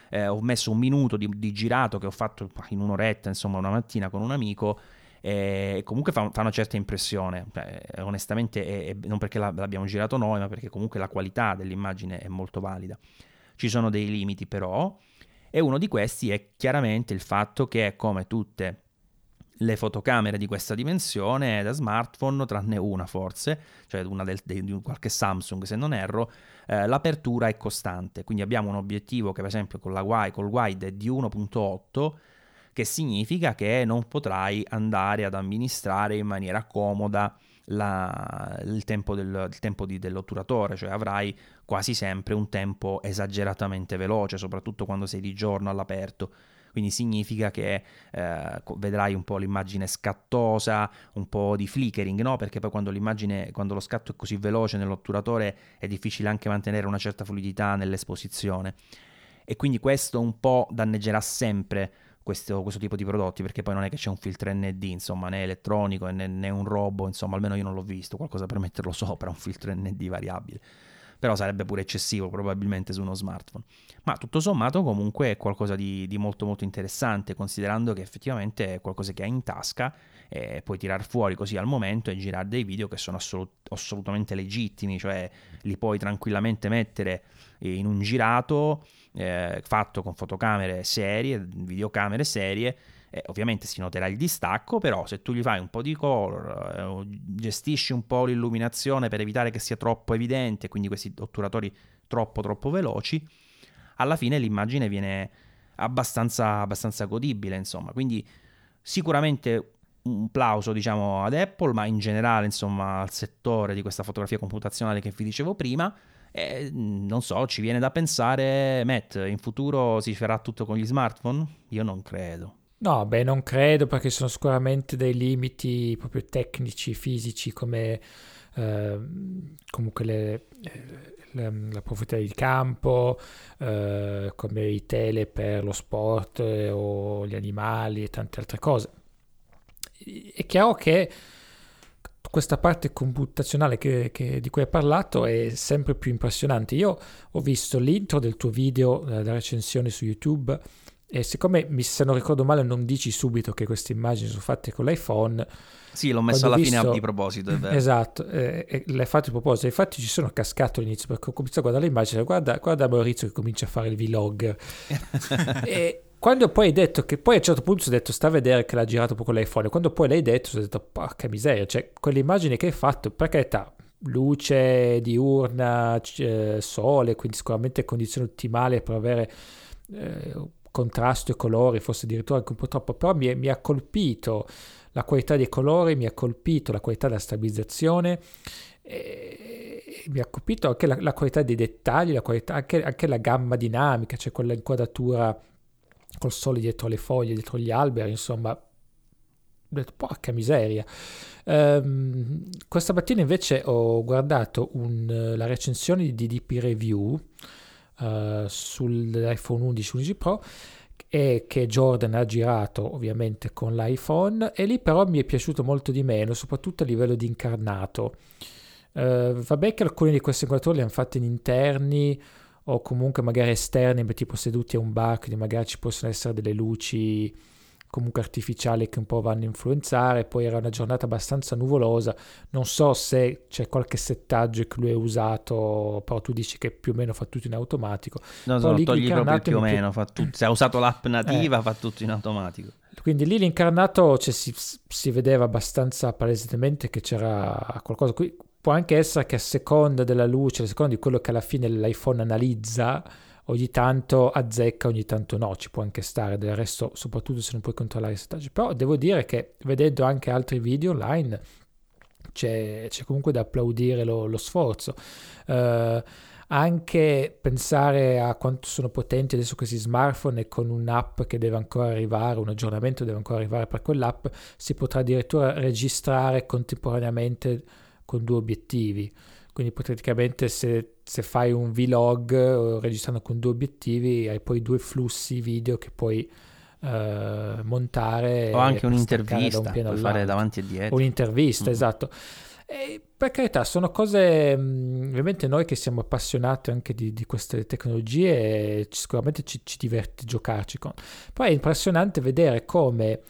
Eh, ho messo un minuto di, di, girato che ho fatto in un'oretta, insomma, una mattina con un amico e comunque fa, fa una certa impressione, eh, onestamente, è, è, non perché l'abbiamo girato noi, ma perché comunque la qualità dell'immagine è molto valida. Ci sono dei limiti però, e uno di questi è chiaramente il fatto che, come tutte le fotocamere di questa dimensione da smartphone, tranne una forse, cioè una del, di qualche Samsung se non erro, eh, l'apertura è costante. Quindi abbiamo un obiettivo che per esempio con la wide, col wide è di 1.8 che significa che non potrai andare ad amministrare in maniera comoda la, il tempo, del, il tempo di, dell'otturatore, cioè avrai quasi sempre un tempo esageratamente veloce, soprattutto quando sei di giorno all'aperto. Quindi significa che eh, vedrai un po' l'immagine scattosa, un po' di flickering, no? Perché poi quando l'immagine, quando lo scatto è così veloce nell'otturatore è difficile anche mantenere una certa fluidità nell'esposizione. E quindi questo un po' danneggerà sempre questo, questo, tipo di prodotti, perché poi non è che c'è un filtro ND, insomma, né elettronico né, né un robo, insomma, almeno io non l'ho visto, qualcosa per metterlo sopra, un filtro ND variabile. Però sarebbe pure eccessivo probabilmente su uno smartphone. Ma tutto sommato comunque è qualcosa di, di molto molto interessante, considerando che effettivamente è qualcosa che hai in tasca e puoi tirar fuori così al momento e girare dei video che sono assolut- assolutamente legittimi, cioè li puoi tranquillamente mettere in un girato eh, fatto con fotocamere serie, videocamere serie. Eh, ovviamente si noterà il distacco, però se tu gli fai un po' di color, eh, gestisci un po' l'illuminazione per evitare che sia troppo evidente, quindi questi otturatori troppo troppo veloci, alla fine l'immagine viene abbastanza, abbastanza godibile, insomma. Quindi sicuramente un plauso diciamo ad Apple, ma in generale insomma al settore di questa fotografia computazionale che vi dicevo prima. E, non so, ci viene da pensare, Matt, in futuro si farà tutto con gli smartphone? Io non credo. No, beh, non credo perché sono sicuramente dei limiti proprio tecnici, fisici, come eh, comunque le, le, la profondità di campo, eh, come i tele per lo sport eh, o gli animali e tante altre cose. È chiaro che questa parte computazionale che, che, di cui hai parlato è sempre più impressionante. Io ho visto l'intro del tuo video, eh, recensione su YouTube, e siccome mi, se non ricordo male non dici subito che queste immagini sono fatte con l'iPhone. Sì, l'ho messo alla visto... fine di proposito, è vero. Esatto, eh, l'hai fatto di proposito. Infatti ci sono cascato all'inizio perché ho cominciato a guardare l'immagine, guarda, guarda Maurizio che comincia a fare il vlog. [LAUGHS] e quando poi hai detto che poi a un certo punto si è detto sta a vedere che l'ha girato po' con l'iPhone, quando poi l'hai detto si è detto porca miseria, cioè quelle immagini che hai fatto, per carità, luce diurna, eh, sole, quindi sicuramente condizioni ottimali per avere eh, contrasto e colori, forse addirittura anche un po' troppo, però mi, mi ha colpito la qualità dei colori, mi ha colpito la qualità della stabilizzazione. Mi ha colpito anche la, la qualità dei dettagli, la qualità, anche, anche la gamma dinamica, cioè quella inquadratura col sole dietro le foglie, dietro gli alberi, insomma, detto porca miseria. Um, questa mattina invece ho guardato un, la recensione di DDP Review uh, sull'iPhone 11 11 Pro e che Jordan ha girato ovviamente con l'iPhone e lì però mi è piaciuto molto di meno, soprattutto a livello di incarnato. Uh, vabbè che alcuni di questi inquadratori li hanno fatti in interni o comunque magari esterni, tipo seduti a un bar, quindi magari ci possono essere delle luci comunque artificiali che un po' vanno a influenzare, poi era una giornata abbastanza nuvolosa, non so se c'è qualche settaggio che lui ha usato, però tu dici che più o meno fa tutto in automatico. No, no, togli proprio più o meno, fa tutto, se ha usato l'app nativa eh. fa tutto in automatico. Quindi lì l'incarnato cioè, si, si, vedeva abbastanza palesemente che c'era qualcosa. Qui, può anche essere che a seconda della luce, a seconda di quello che alla fine l'iPhone analizza, ogni tanto azzecca, ogni tanto no, ci può anche stare, del resto soprattutto se non puoi controllare i settaggi. Però devo dire che vedendo anche altri video online c'è, c'è comunque da applaudire lo, lo sforzo. Uh, anche pensare a quanto sono potenti adesso questi smartphone e con un'app che deve ancora arrivare, un aggiornamento deve ancora arrivare per quell'app, si potrà addirittura registrare contemporaneamente con due obiettivi. Quindi praticamente se, se fai un vlog eh, registrando con due obiettivi hai poi due flussi video che puoi uh, montare. O anche un'intervista, puoi fare davanti e dietro. Un'intervista, mm-hmm. esatto. E per carità, sono cose, mm, ovviamente noi che siamo appassionati anche di, di queste tecnologie, sicuramente ci, ci diverte giocarci con. Poi è impressionante vedere come eh,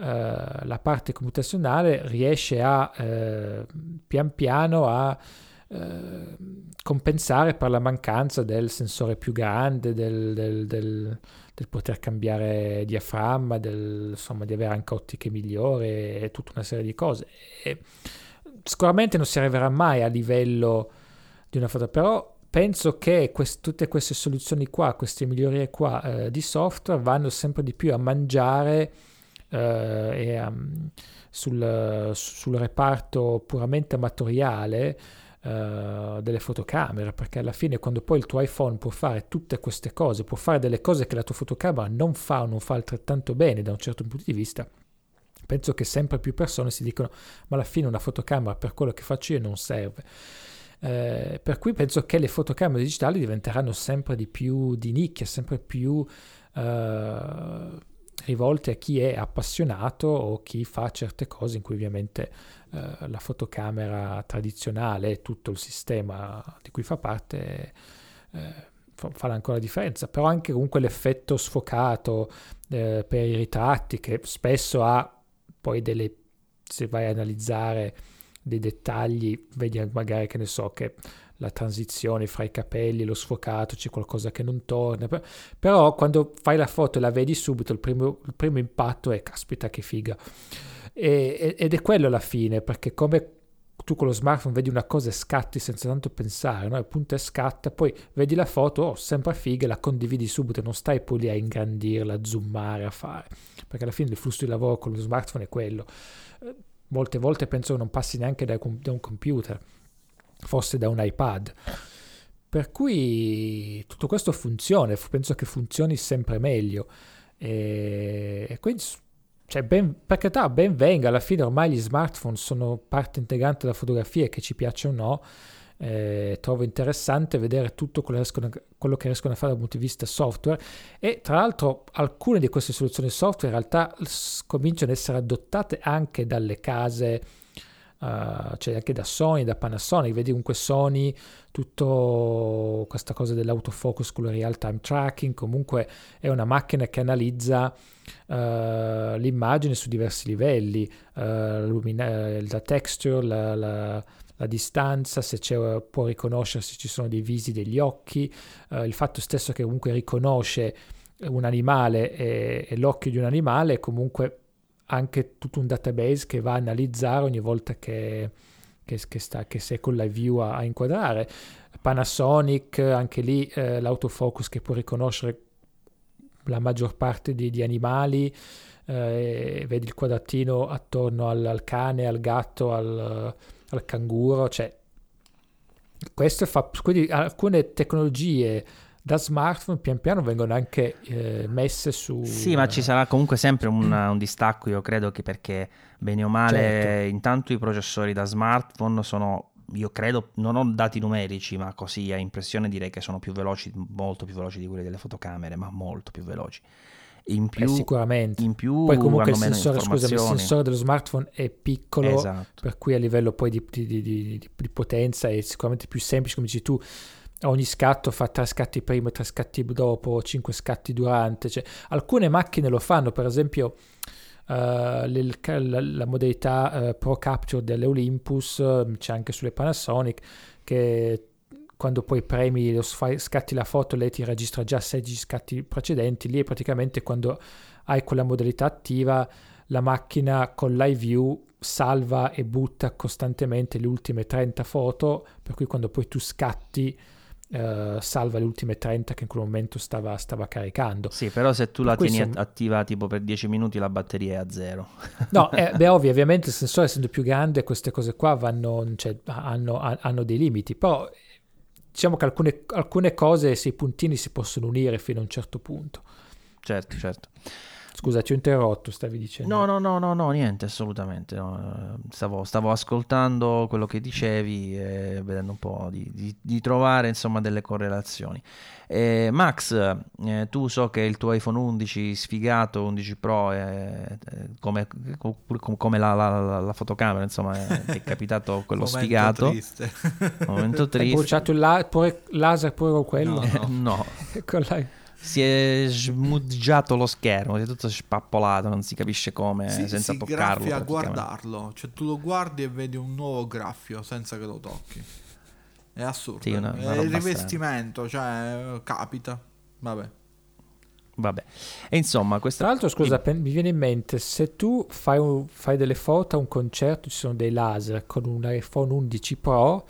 la parte computazionale riesce a eh, pian piano a eh, compensare per la mancanza del sensore più grande, del, del, del, del poter cambiare diaframma, insomma, di avere anche ottiche migliori e tutta una serie di cose. E sicuramente non si arriverà mai a livello di una foto, però penso che quest- tutte queste soluzioni qua, queste migliorie qua eh, di software vanno sempre di più a mangiare eh, e, um, sul, sul, reparto puramente amatoriale uh, delle fotocamere, perché alla fine quando poi il tuo iPhone può fare tutte queste cose, può fare delle cose che la tua fotocamera non fa o non fa altrettanto bene da un certo punto di vista, penso che sempre più persone si dicono ma alla fine una fotocamera per quello che faccio io non serve. Eh, per cui penso che le fotocamere digitali diventeranno sempre di più di nicchia, sempre più eh, rivolte a chi è appassionato o chi fa certe cose in cui ovviamente eh, la fotocamera tradizionale e tutto il sistema di cui fa parte eh, fa ancora la differenza, però anche comunque l'effetto sfocato eh, per i ritratti che spesso ha poi delle, se vai a analizzare dei dettagli, vedi magari che ne so che la transizione fra i capelli lo sfocato, c'è qualcosa che non torna, però quando fai la foto e la vedi subito, il primo, il primo impatto è caspita che figa. E, ed è quello alla fine, perché come tu con lo smartphone vedi una cosa e scatti senza tanto pensare, no? e appunto e scatta, poi vedi la foto, oh, sembra figa, la condividi subito, non stai poi lì a ingrandirla, a zoomare, a fare, perché alla fine il flusso di lavoro con lo smartphone è quello. Molte volte penso che non passi neanche da, da un computer, forse da un iPad. Per cui tutto questo funziona, penso che funzioni sempre meglio. E quindi cioè ben, per carità, ben venga, alla fine ormai gli smartphone sono parte integrante della fotografia, che ci piaccia o no, eh, trovo interessante vedere tutto quello che, riescono, quello che, riescono, a fare dal punto di vista software e tra l'altro alcune di queste soluzioni software in realtà cominciano ad essere adottate anche dalle case Uh, cioè anche da Sony, da Panasonic, vedi comunque Sony, tutto questa cosa dell'autofocus con il real time tracking, comunque è una macchina che analizza uh, l'immagine su diversi livelli, uh, lumina- la texture, la, la, la distanza, se può riconoscere se ci sono dei visi degli occhi, il fatto stesso che comunque riconosce un animale e, e l'occhio di un animale comunque anche tutto un database che va a analizzare ogni volta che, che, che, sta, che sei con la view a, a, inquadrare. Panasonic, anche lì eh, l'autofocus che può riconoscere la maggior parte di, di animali, eh, vedi il quadratino attorno al, al cane, al gatto, al, al canguro, cioè questo fa, quindi alcune tecnologie da smartphone pian piano vengono anche eh, messe su... Sì, ma ci sarà comunque sempre un, un, distacco, io credo che perché bene o male certo. intanto i processori da smartphone sono, io credo, non ho dati numerici, ma così a impressione direi che sono più veloci, molto più veloci di quelli delle fotocamere, ma molto più veloci. In più, eh, sicuramente. In più poi comunque il sensore, scusami, il sensore dello smartphone è piccolo, esatto. per cui a livello poi di, di, di, di potenza è sicuramente più semplice, come dici tu ogni scatto fa tre scatti prima, tre scatti dopo, cinque scatti durante. Cioè, alcune macchine lo fanno, per esempio uh, le, la, la, modalità uh, Pro Capture dell'Olympus, uh, c'è anche sulle Panasonic, che quando poi premi lo sfai, scatti la foto, lei ti registra già 16 scatti precedenti. Lì praticamente quando hai quella modalità attiva, la macchina con l'iView salva e butta costantemente le ultime 30 foto, per cui quando poi tu scatti Uh, salva le ultime 30 che in quel momento stava, stava caricando. Sì, però se tu la tieni siamo... attiva tipo per 10 minuti la batteria è a zero. [LAUGHS] no, eh, beh, ovvio, ovviamente il sensore essendo più grande queste cose qua vanno, cioè, hanno, hanno, dei limiti, però diciamo che alcune, alcune cose, se i puntini si possono unire fino a un certo punto. Certo, certo. Scusa, ti ho interrotto, stavi dicendo. No, no, no, no, no niente, assolutamente. No. Stavo, stavo, ascoltando quello che dicevi e vedendo un po' di, di, di trovare insomma delle correlazioni. Eh, Max, eh, tu so che il tuo iPhone 11 sfigato, 11 Pro, è, come, come la, la, la, fotocamera, insomma, è, è capitato [LAUGHS] quello Momento sfigato. Triste. Momento triste. Hai bruciato il la- pure, laser pure con quello? No. no. no. [LAUGHS] con la si è smudgiato lo schermo, si è tutto spappolato, non si capisce come, sì, senza si toccarlo. a guardarlo, cioè tu lo guardi e vedi un nuovo graffio senza che lo tocchi. È assurdo. Sì, una, una è il rivestimento, strana. cioè capita. Vabbè. Vabbè. E insomma, questa... Tra l'altro, scusa, mi... mi viene in mente, se tu fai, un, fai delle foto a un concerto, ci sono dei laser con un iPhone 11 Pro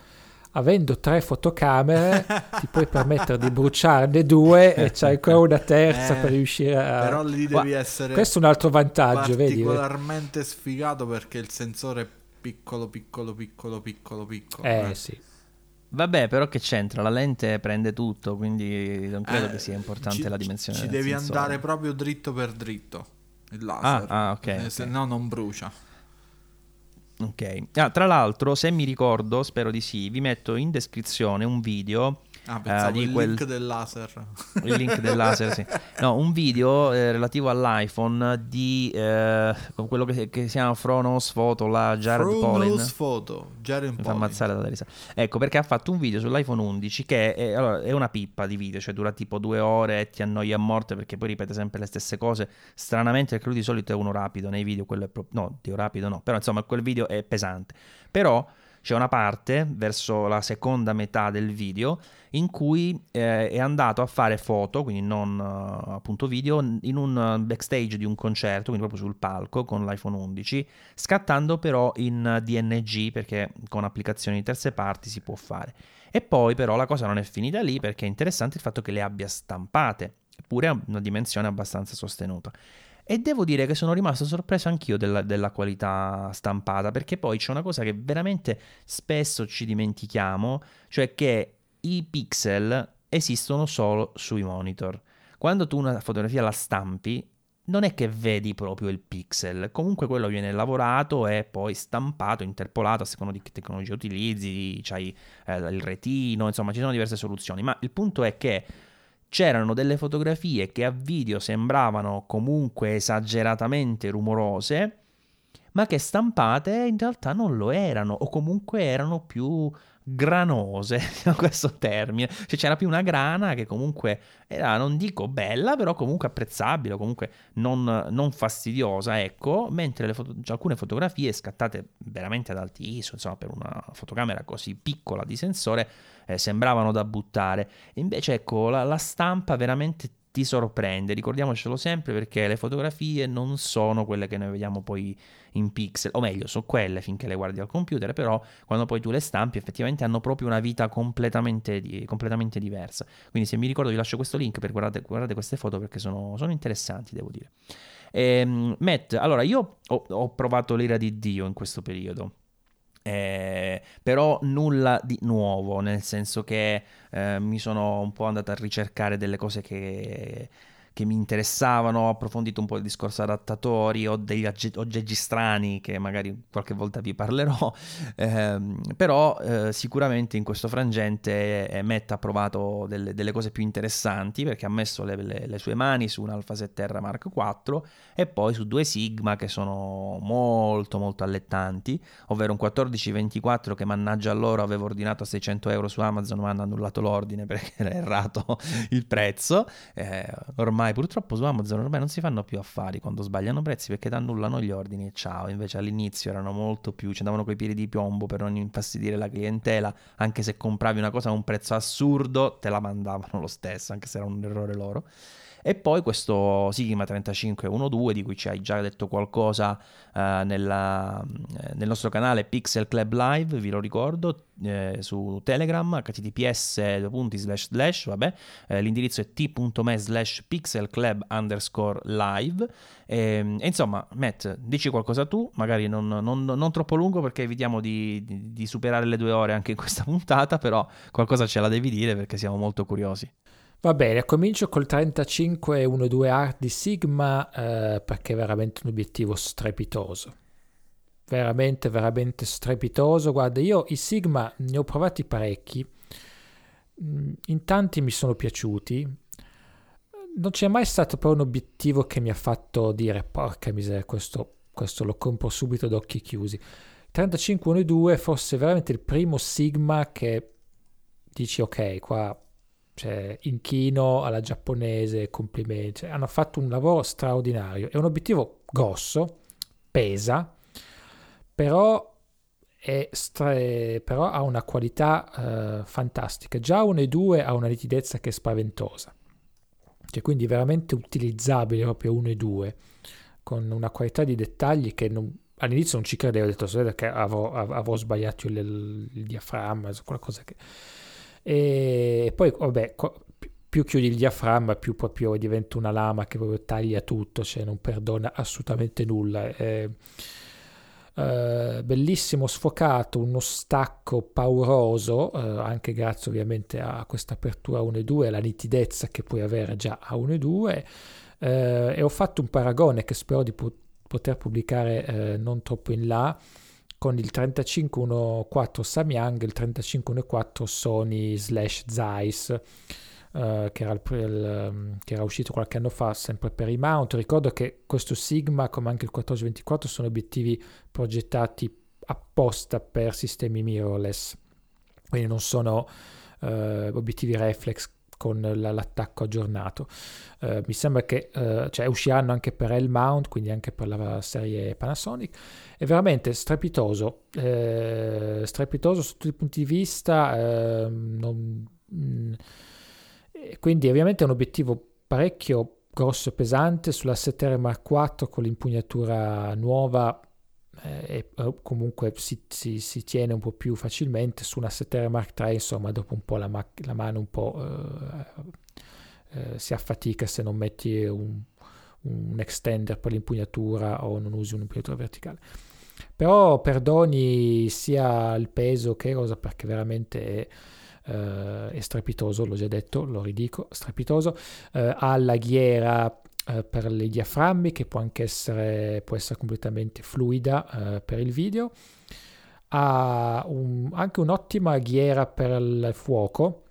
avendo tre fotocamere [LAUGHS] ti puoi permettere di bruciarne due e c'hai ancora una terza eh, per riuscire a... Però lì devi essere... Questo è un altro vantaggio, vedi? Particolarmente sfigato perché il sensore è piccolo, piccolo, piccolo, piccolo, piccolo. Eh, eh. sì. Vabbè, però che c'entra? La lente prende tutto, quindi non credo eh, che sia importante ci, la dimensione. Ci devi sensore. andare proprio dritto per dritto il laser. Ah, ah ok. Eh, se no non brucia. Ok. Ah, tra l'altro, se mi ricordo, spero di sì, vi metto in descrizione un video Ah, pensavo di il quel- link del laser. il link del laser, sì. [LAUGHS] No, un video eh, relativo all'iPhone di eh, quello che, che si chiama Fronos Photo, la Jared Polin. Chronos Photo, Jared Mi fa ammazzare da risa. Ecco perché ha fatto un video sull'iPhone 11 che è, allora, è una pippa di video, cioè dura tipo due ore e ti annoia a morte perché poi ripete sempre le stesse cose. Stranamente, perché lui di solito è uno rapido nei video, quello è proprio. No, Dio rapido no, però insomma quel video è pesante. Però c'è una parte verso la seconda metà del video in cui eh, è andato a fare foto, quindi non eh, appunto video, in un eh, backstage di un concerto, quindi proprio sul palco con l'iPhone 11, scattando però in DNG perché con applicazioni di terze parti si può fare. E poi però la cosa non è finita lì perché è interessante il fatto che le abbia stampate, eppure a una dimensione abbastanza sostenuta. E devo dire che sono rimasto sorpreso anch'io della, della qualità stampata, perché poi c'è una cosa che veramente spesso ci dimentichiamo, cioè che i pixel esistono solo sui monitor. Quando tu una fotografia la stampi, non è che vedi proprio il pixel, comunque quello viene lavorato e poi stampato, interpolato a seconda di che tecnologia utilizzi, c'hai eh, il retino, insomma ci sono diverse soluzioni, ma il punto è che c'erano delle fotografie che a video sembravano comunque esageratamente rumorose, ma che stampate in realtà non lo erano, o comunque erano più granose, [LAUGHS] questo termine, cioè c'era più una grana che comunque era, non dico bella, però comunque apprezzabile, comunque non, non fastidiosa, ecco, mentre foto- cioè, alcune fotografie scattate veramente ad alti ISO, insomma per una fotocamera così piccola di sensore, eh, sembravano da buttare. Invece ecco, la, la stampa veramente ti sorprende, ricordiamocelo sempre perché le fotografie non sono quelle che noi vediamo poi in pixel, o meglio, sono quelle finché le guardi al computer, però quando poi tu le stampi effettivamente hanno proprio una vita completamente, di- completamente diversa. Quindi se mi ricordo vi lascio questo link per guardare, guardate queste foto perché sono, sono interessanti, devo dire. Ehm, Matt, allora io ho, ho provato l'ira di Dio in questo periodo. Eh, però nulla di nuovo, nel senso che eh, mi sono un po' andato a ricercare delle cose che, che mi interessavano, ho approfondito un po' il discorso adattatori, ho degli agge- aggeggi strani che magari qualche volta vi parlerò, [LAUGHS] ehm, però eh, sicuramente in questo frangente eh, Matt ha provato delle, delle cose più interessanti perché ha messo le, le- le sue mani su un Alpha 7R Mark IV e poi su due Sigma che sono molto molto allettanti, ovvero un 1424 che mannaggia loro avevo ordinato a 600 euro su Amazon ma hanno annullato l'ordine perché [LAUGHS] era errato il prezzo, Eh, ormai purtroppo su Amazon ormai non si fanno più affari quando sbagliano prezzi perché ti annullano gli ordini e ciao, invece all'inizio erano molto più, ci andavano coi piedi di piombo per non infastidire la clientela, anche se compravi una cosa a un prezzo assurdo te la mandavano lo stesso, anche se era un errore loro. E poi questo Sigma 3512 di cui ci hai già detto qualcosa eh, nella- eh, nel nostro canale Pixel Club Live, vi lo ricordo, eh, su Telegram, https slash slash, vabbè, eh, l'indirizzo è t.me slash pixelclub underscore live. E, e insomma, Matt, dici qualcosa tu, magari non, non- non troppo lungo perché evitiamo di, di- di superare le due ore anche in questa [LAUGHS] puntata, però qualcosa ce la devi dire perché siamo molto curiosi. Va bene, comincio col 3512 Art di Sigma eh, perché è veramente un obiettivo strepitoso. Veramente, veramente strepitoso. Guarda, io i Sigma ne ho provati parecchi, Mm, in tanti mi sono piaciuti. Non c'è mai stato però un obiettivo che mi ha fatto dire porca miseria, questo, questo lo compro subito ad occhi chiusi. 3512 è forse veramente il primo Sigma che dici ok, qua cioè, inchino alla giapponese, complimenti. Cioè, hanno fatto un lavoro straordinario. È un obiettivo grosso, pesa, però, stra- però ha una qualità eh, fantastica. Già 1 e 2 ha una nitidezza che è spaventosa. Cioè, quindi veramente utilizzabile proprio 1 e 2 con una qualità di dettagli che non- all'inizio non ci credevo, ho detto "Sai che avrò, av- avrò sbagliato il, il diaframma, qualcosa che... E poi, vabbè, più chiudi il diaframma, più proprio diventa una lama che proprio taglia tutto, cioè non perdona assolutamente nulla. È, eh, bellissimo sfocato, uno stacco pauroso, eh, anche grazie ovviamente a questa apertura 1 e 2, alla nitidezza che puoi avere già a 1 e 2. eh, e ho fatto un paragone che spero di po- poter pubblicare eh, non troppo in là con il 3514 Samyang e il 3514 Sony slash Zeiss Uh, che, era il, il, che, era uscito qualche anno fa sempre per i mount. Ricordo che questo Sigma, come anche il 1424, sono obiettivi progettati apposta per sistemi mirrorless, quindi non sono uh, obiettivi reflex con l'attacco aggiornato. Uh, mi sembra che cioè, usciranno anche per L-mount, quindi anche per la serie Panasonic. È veramente strepitoso, strepitoso su tutti i punti di vista. Non, mh, mm, quindi ovviamente è un obiettivo parecchio grosso e pesante sulla 7R Mark IV con l'impugnatura nuova eh, e comunque si, si, si, tiene un po' più facilmente su una 7R Mark III insomma dopo un po' la, ma- la mano un po' eh, eh, si affatica se non metti un, un extender per l'impugnatura o non usi un'impugnatura verticale. Però perdoni sia il peso che cosa perché veramente è eh, è strepitoso, l'ho già detto, lo ridico, strepitoso, eh, ha la ghiera eh, per i diaframmi che può anche essere, può essere completamente fluida eh, per il video, ha un, anche un'ottima ghiera per il fuoco,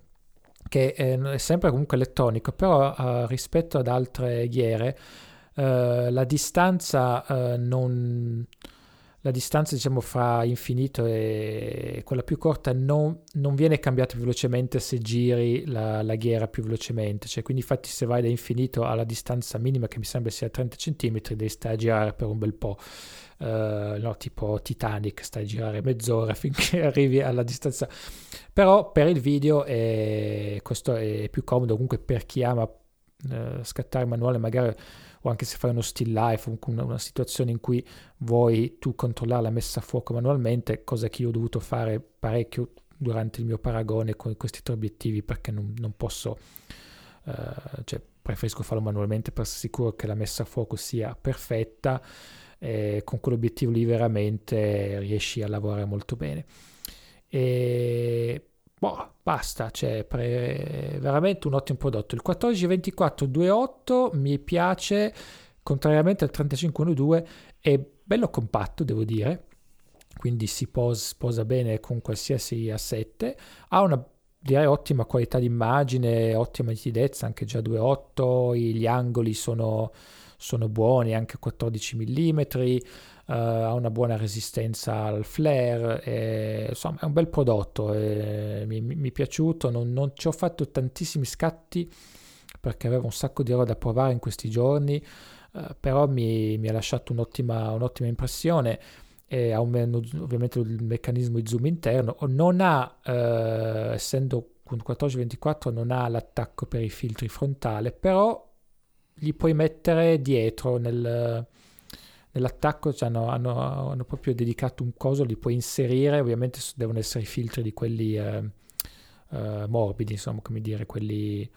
che è sempre comunque elettronico, però uh, rispetto ad altre ghiere la distanza non, la distanza diciamo fra infinito e quella più corta non, non viene cambiata velocemente se giri la, la, ghiera più velocemente. Cioè quindi infatti se vai da infinito alla distanza minima che mi sembra sia 30 cm devi stare a girare per un bel po' uh, no, tipo Titanic stai a girare mezz'ora [LAUGHS] finché arrivi alla distanza. Però per il video è, questo è più comodo comunque per chi ama uh, scattare manuale magari anche se fai uno still life, una, una situazione in cui vuoi tu controllare la messa a fuoco manualmente, cosa che io ho dovuto fare parecchio durante il mio paragone con questi tre obiettivi perché non, non posso, uh, cioè preferisco farlo manualmente per essere sicuro che la messa a fuoco sia perfetta e con quell'obiettivo lì veramente riesci a lavorare molto bene. E boh, basta, cioè pre- veramente un ottimo prodotto. Il 142428 mi piace, contrariamente al 3512, è bello compatto, devo dire, quindi si pos- sposa bene con qualsiasi A7, ha una direi ottima qualità d'immagine, ottima nitidezza, anche già 2.8, gli angoli sono, sono buoni, anche 14 mm, uh, ha una buona resistenza al flare, e, insomma è un bel prodotto, e, mi, mi, è piaciuto, non, non, ci ho fatto tantissimi scatti perché avevo un sacco di roba da provare in questi giorni, uh, però mi, mi, ha lasciato un'ottima, un'ottima impressione e ha un, ovviamente il meccanismo di zoom interno, non ha, uh, essendo con 1424 non ha l'attacco per i filtri frontale, però gli puoi mettere dietro nel, nell'attacco hanno, hanno, hanno, proprio dedicato un coso, li puoi inserire, ovviamente devono essere i filtri di quelli eh, eh, morbidi, insomma, come dire, quelli,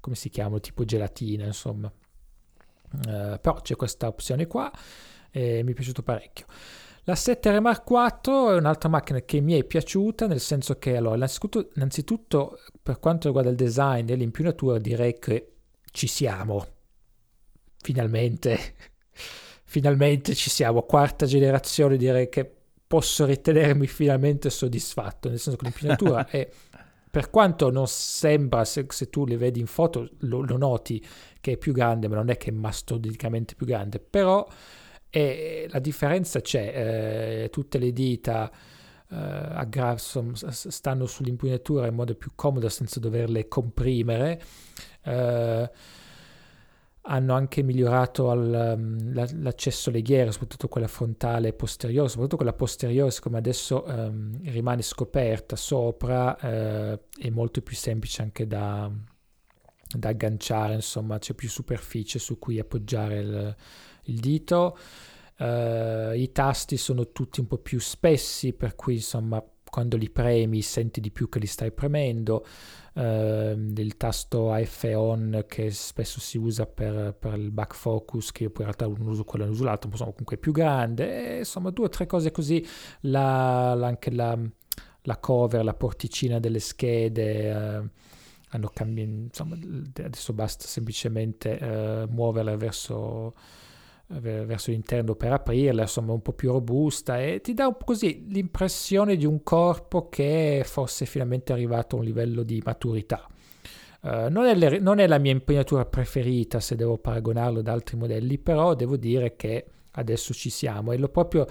come si chiamano, tipo gelatina, insomma. Eh, però c'è questa opzione qua e mi è piaciuto parecchio. La 7R Mark IV è un'altra macchina che mi è piaciuta, nel senso che, allora, innanzitutto, innanzitutto per quanto riguarda il design e l'impugnatura, direi che ci siamo, finalmente finalmente ci siamo, quarta generazione direi che posso ritenermi finalmente soddisfatto, nel senso che l'impugnatura [LAUGHS] è, per quanto non sembra, se, se tu le vedi in foto lo, lo, noti che è più grande, ma non è che è mastodicamente più grande, però è, la differenza c'è, eh, tutte le dita eh, aggra- stanno sull'impugnatura in modo più comodo senza doverle comprimere. Eh, hanno anche migliorato al, um, l'accesso alle ghiere, soprattutto quella frontale e posteriore, soprattutto quella posteriore, siccome adesso um, rimane scoperta sopra, uh, è molto più semplice anche da, da, agganciare, insomma c'è più superficie su cui appoggiare il, il dito. Uh, I tasti sono tutti un po' più spessi, per cui insomma quando li premi senti di più che li stai premendo, eh, il tasto AF on che spesso si usa per, per, il back focus, che io poi in realtà non uso quello, non uso l'altro, ma comunque è più grande, e, insomma due o tre cose così, la, la, anche la, la, cover, la porticina delle schede. Eh, hanno cambiato, insomma, adesso basta semplicemente eh, muoverle verso verso l'interno per aprirla, insomma un po' più robusta e ti dà così l'impressione di un corpo che fosse finalmente arrivato a un livello di maturità. Uh, non, è le, non, è la mia impugnatura preferita se devo paragonarlo ad altri modelli, però devo dire che adesso ci siamo e l'ho proprio,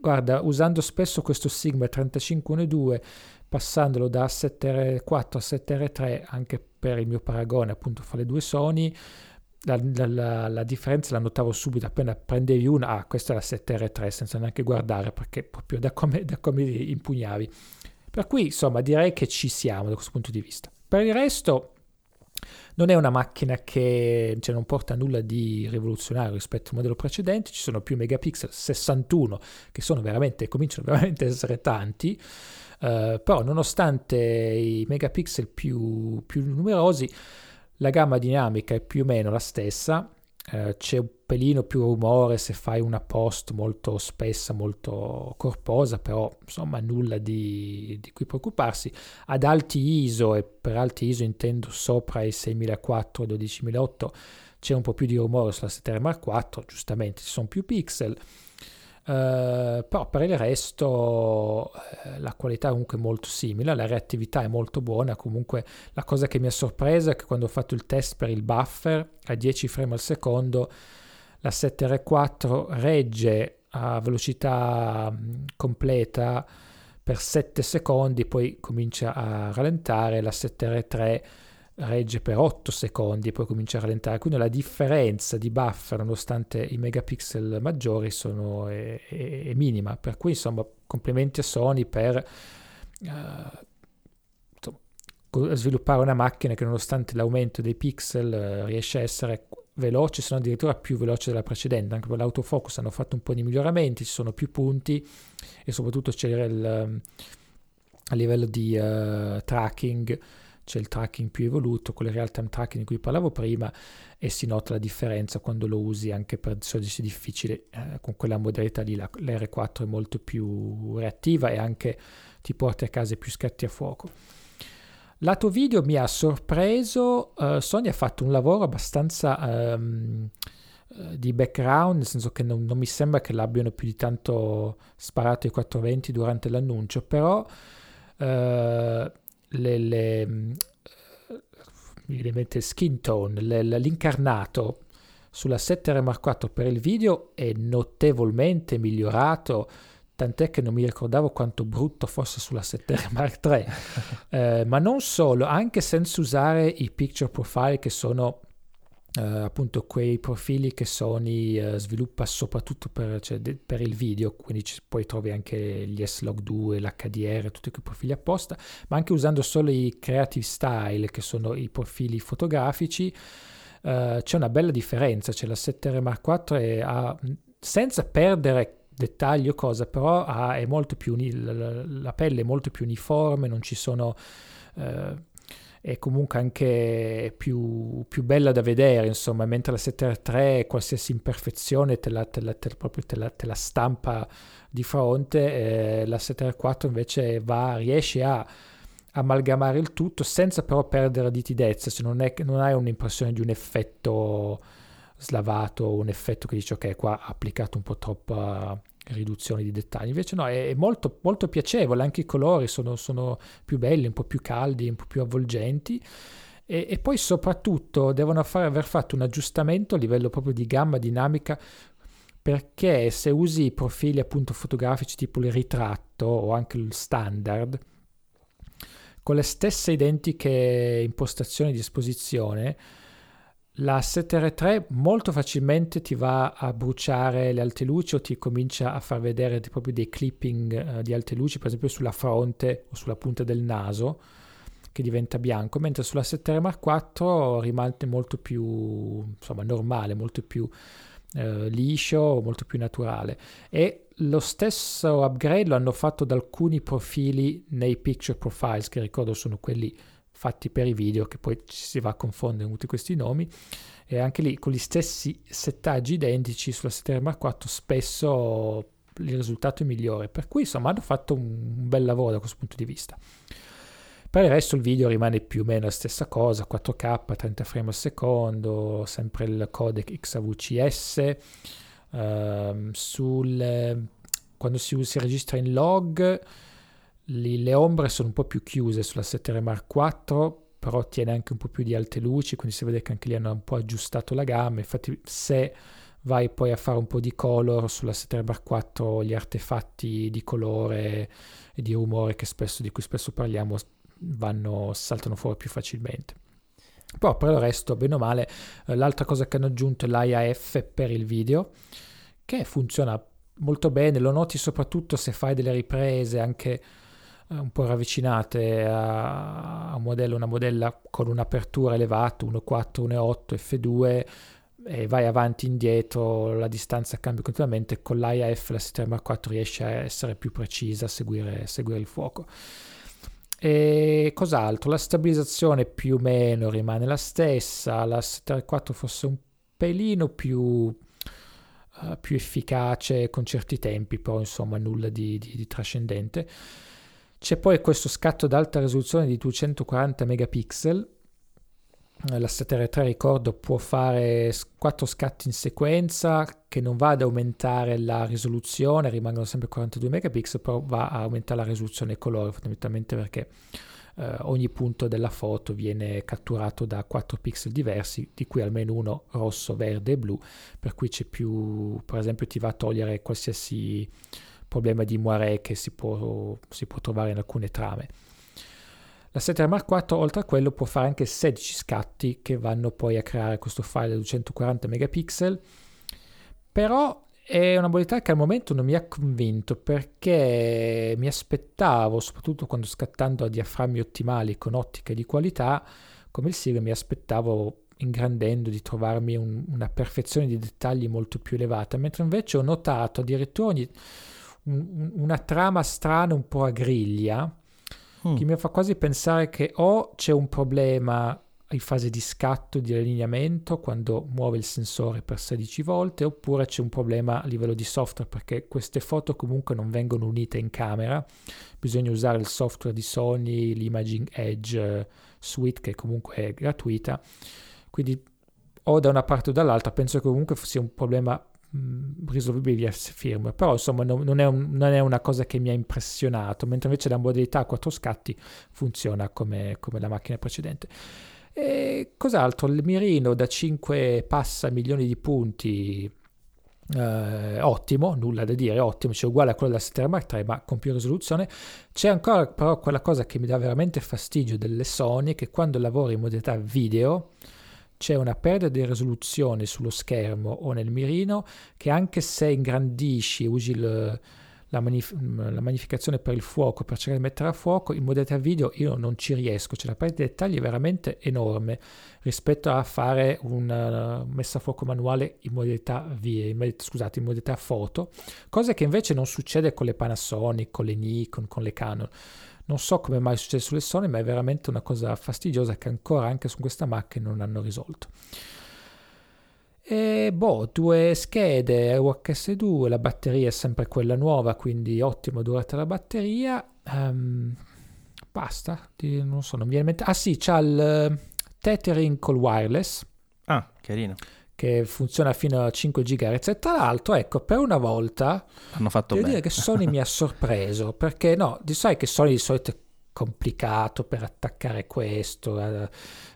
guarda, usando spesso questo Sigma 3512, passandolo da 7R4 a 7R3 anche per il mio paragone appunto fra le due Sony, la, la, la, differenza la notavo subito appena prendevi una, ah questa è la 7R3 senza neanche guardare perché proprio da come, da come impugnavi. Per cui insomma direi che ci siamo da questo punto di vista. Per il resto non è una macchina che cioè, non porta nulla di rivoluzionario rispetto al modello precedente, ci sono più megapixel, 61, che sono veramente, cominciano veramente a essere tanti, uh, però nonostante i megapixel più, più numerosi, la gamma dinamica è più o meno la stessa, eh, c'è un pelino più rumore se fai una post molto spessa, molto corposa, però insomma nulla di, di cui preoccuparsi. Ad alti ISO, e per alti ISO intendo sopra i 6004 e 12008, c'è un po' più di rumore sulla 7 Mark IV, giustamente ci sono più pixel. Uh, però per il resto uh, la qualità è comunque molto simile, la reattività è molto buona, comunque la cosa che mi ha sorpreso è che quando ho fatto il test per il buffer a 10 frame al secondo la 7R4 regge a velocità mh, completa per 7 secondi, poi comincia a rallentare, la 7R3 regge per 8 secondi e poi comincia a rallentare. Quindi la differenza di buffer, nonostante i megapixel maggiori, sono, è, è, è minima. Per cui, insomma, complimenti a Sony per uh, sviluppare una macchina che, nonostante l'aumento dei pixel, uh, riesce a essere veloce, se non addirittura più veloce della precedente. Anche per l'autofocus hanno fatto un po' di miglioramenti, ci sono più punti e soprattutto c'è il, a livello di uh, tracking c'è il tracking più evoluto, quello real time tracking di cui parlavo prima e si nota la differenza quando lo usi anche per soggetti difficili eh, con quella modalità lì la, l'R4 è molto più reattiva e anche ti porta a casa più scatti a fuoco. Lato video mi ha sorpreso, uh, Sony ha fatto un lavoro abbastanza um, di background, nel senso che non, non, mi sembra che l'abbiano più di tanto sparato i 420 durante l'annuncio, però uh, le, le, mi viene in mente skin tone, le, l'incarnato sulla 7R Mark IV per il video è notevolmente migliorato tant'è che non mi ricordavo quanto brutto fosse sulla 7R Mark III eh, ma non solo anche senza usare i picture profile che sono Uh, appunto quei profili che Sony uh, sviluppa soprattutto per, cioè, de- per, il video, quindi ci, poi trovi anche gli S-Log2, l'HDR, tutti quei profili apposta, ma anche usando solo i Creative Style, che sono i profili fotografici, uh, c'è una bella differenza, cioè la 7R Mark IV è, ha, senza perdere dettaglio cosa, però ha, è molto più la, la, pelle è molto più uniforme, non ci sono è comunque anche più, più, bella da vedere, insomma, mentre la 7R3 qualsiasi imperfezione te la, te la, te proprio te la, te la stampa di fronte, eh, la 7R4 invece va, riesce a amalgamare il tutto senza però perdere nitidezza, cioè non, è, non hai un'impressione di un effetto slavato, un effetto che dice ok qua applicato un po' troppa riduzione di dettagli. Invece no, è molto, molto piacevole, anche i colori sono, sono, più belli, un po' più caldi, un po' più avvolgenti. E, e poi soprattutto devono fare, aver fatto un aggiustamento a livello proprio di gamma dinamica perché se usi i profili appunto fotografici tipo il ritratto o anche il standard con le stesse identiche impostazioni di esposizione la 7R3 molto facilmente ti va a bruciare le alte luci o ti comincia a far vedere proprio dei clipping uh, di alte luci, per esempio sulla fronte o sulla punta del naso, che diventa bianco, mentre sulla 7R Mark IV rimane molto più insomma, normale, molto più uh, liscio, molto più naturale. E lo stesso upgrade lo hanno fatto da alcuni profili nei picture profiles, che ricordo sono quelli fatti per i video, che poi ci si va a confondere con tutti questi nomi, e anche lì con gli stessi settaggi identici sulla 7 Mark IV spesso il risultato è migliore, per cui insomma hanno fatto un bel lavoro da questo punto di vista. Per il resto il video rimane più o meno la stessa cosa, 4K, 30 frame al secondo, sempre il codec XAVCS, Uh, sul, quando si, si, registra in log, li, le ombre sono un po' più chiuse sulla 7R Mark IV, però ottiene anche un po' più di alte luci, quindi si vede che anche lì hanno un po' aggiustato la gamma. Infatti, se vai poi a fare un po' di color sulla 7R Mark IV, gli artefatti di colore e di rumore spesso, di cui spesso parliamo vanno, saltano fuori più facilmente. Poi per il resto, bene o male, eh, l'altra cosa che hanno aggiunto è l'IAF per il video, che funziona molto bene, lo noti soprattutto se fai delle riprese anche un po' ravvicinate a un modello, una modella con un'apertura elevata, 1.4, 1.8, F2, e vai avanti e indietro, la distanza cambia continuamente, con l'IAF la sistema 4 riesce a essere più precisa, a seguire, seguire il fuoco. E cos'altro? La stabilizzazione più o meno rimane la stessa, la 7R4 fosse un pelino più, uh, più efficace con certi tempi, però insomma nulla di, di, di trascendente. C'è poi questo scatto ad alta risoluzione di 240 megapixel. La 7R3 ricordo può fare 4 scatti in sequenza che non va ad aumentare la risoluzione, rimangono sempre 42 megapixel, però va a aumentare la risoluzione colore fondamentalmente perché eh, ogni punto della foto viene catturato da 4 pixel diversi, di cui almeno uno rosso, verde e blu, per cui c'è più, per esempio ti va a togliere qualsiasi problema di moiré che si può, si può trovare in alcune trame. La 7 Mark IV oltre a quello può fare anche 16 scatti che vanno poi a creare questo file da 240 megapixel, però è una modalità che al momento non mi ha convinto perché mi aspettavo, soprattutto quando scattando a diaframmi ottimali con ottiche di qualità, come il Siga mi aspettavo ingrandendo di trovarmi un, una perfezione di dettagli molto più elevata, mentre invece ho notato addirittura ogni, un, una trama strana un po' a griglia, mm. che mi fa quasi pensare che o c'è un problema in fase di scatto di allineamento quando muove il sensore per 16 volte oppure c'è un problema a livello di software perché queste foto comunque non vengono unite in camera bisogna usare il software di Sony l'Imaging Edge eh, Suite che comunque è gratuita quindi o da una parte o dall'altra penso che comunque sia un problema risolvibili via firmware. Però insomma non, non, è un, non, è una cosa che mi ha impressionato mentre invece la modalità a quattro scatti funziona come, come la macchina precedente. E cos'altro? Il mirino da 5 passa milioni di punti eh, ottimo, nulla da dire, ottimo, cioè uguale a quello della 7 Mark III ma con più risoluzione. C'è ancora però quella cosa che mi dà veramente fastidio delle Sony che quando lavori in modalità video c'è una perdita di risoluzione sullo schermo o nel mirino che anche se ingrandisci, usi il, la, magnif- la, magnificazione per il fuoco, per cercare di mettere a fuoco, in modalità video io non ci riesco, cioè la perdita di dettagli è veramente enorme rispetto a fare una messa a fuoco manuale in modalità, via, in modalità, scusate, in modalità foto, cosa che invece non succede con le Panasonic, con le Nikon, con le Canon. Non so come mai succede sulle Sony, ma è veramente una cosa fastidiosa che ancora anche su questa macchina non hanno risolto. E boh, due schede UHS2, la batteria è sempre quella nuova, quindi ottimo durata la batteria. Um, basta, non so, non mi viene in mente. Ah sì, c'ha il eh, tethering col wireless. Ah, carino che funziona fino a 5 GHz e tra l'altro ecco per una volta hanno fatto devo bene. dire che Sony mi ha sorpreso [LAUGHS] perché no di sai che Sony di solito è complicato per attaccare questo eh,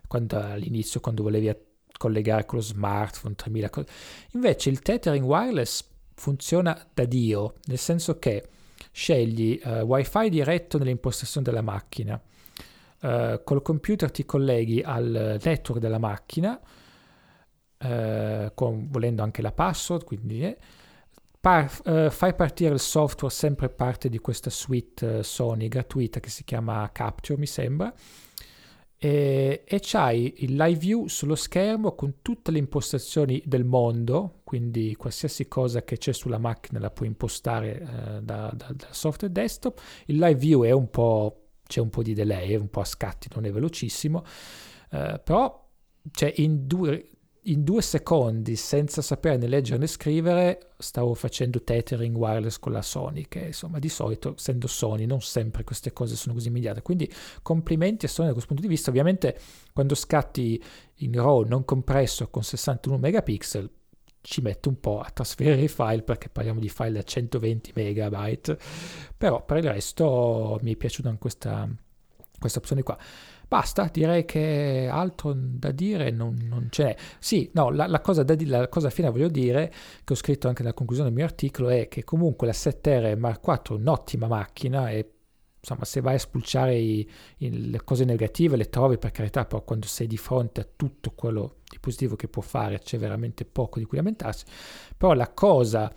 quando, all'inizio quando volevi collegare con lo smartphone 3000 cose invece il tethering wireless funziona da dio nel senso che scegli uh, wifi diretto nelle impostazioni della macchina uh, col computer ti colleghi al network della macchina eh, con, volendo anche la password, quindi eh, par, eh, fai partire il software sempre parte di questa suite eh, Sony gratuita che si chiama Capture, mi sembra, e, e c'hai il live view sullo schermo con tutte le impostazioni del mondo, quindi qualsiasi cosa che c'è sulla macchina la puoi impostare eh, da, da, dal software desktop. Il live view è un po', c'è un po' di delay, è un po' a scatti, non è velocissimo, eh, però cioè in due, in due secondi, senza sapere né leggere né scrivere, stavo facendo tethering wireless con la Sony, che insomma di solito, essendo Sony, non sempre queste cose sono così immediate. Quindi complimenti a Sony da questo punto di vista. Ovviamente quando scatti in RAW non compresso con 61 megapixel, ci mette un po' a trasferire i file perché parliamo di file da 120 megabyte, però per il resto mi è piaciuta questa, questa opzione qua. Basta, direi che altro da dire non, non ce n'è. Sì, no, la, la, cosa da di, la cosa fine voglio dire, che ho scritto anche nella conclusione del mio articolo, è che comunque la 7R Mark IV è un'ottima macchina e insomma se vai a spulciare i, i, le cose negative le trovi per carità, però quando sei di fronte a tutto quello di positivo che può fare c'è veramente poco di cui lamentarsi. Però la cosa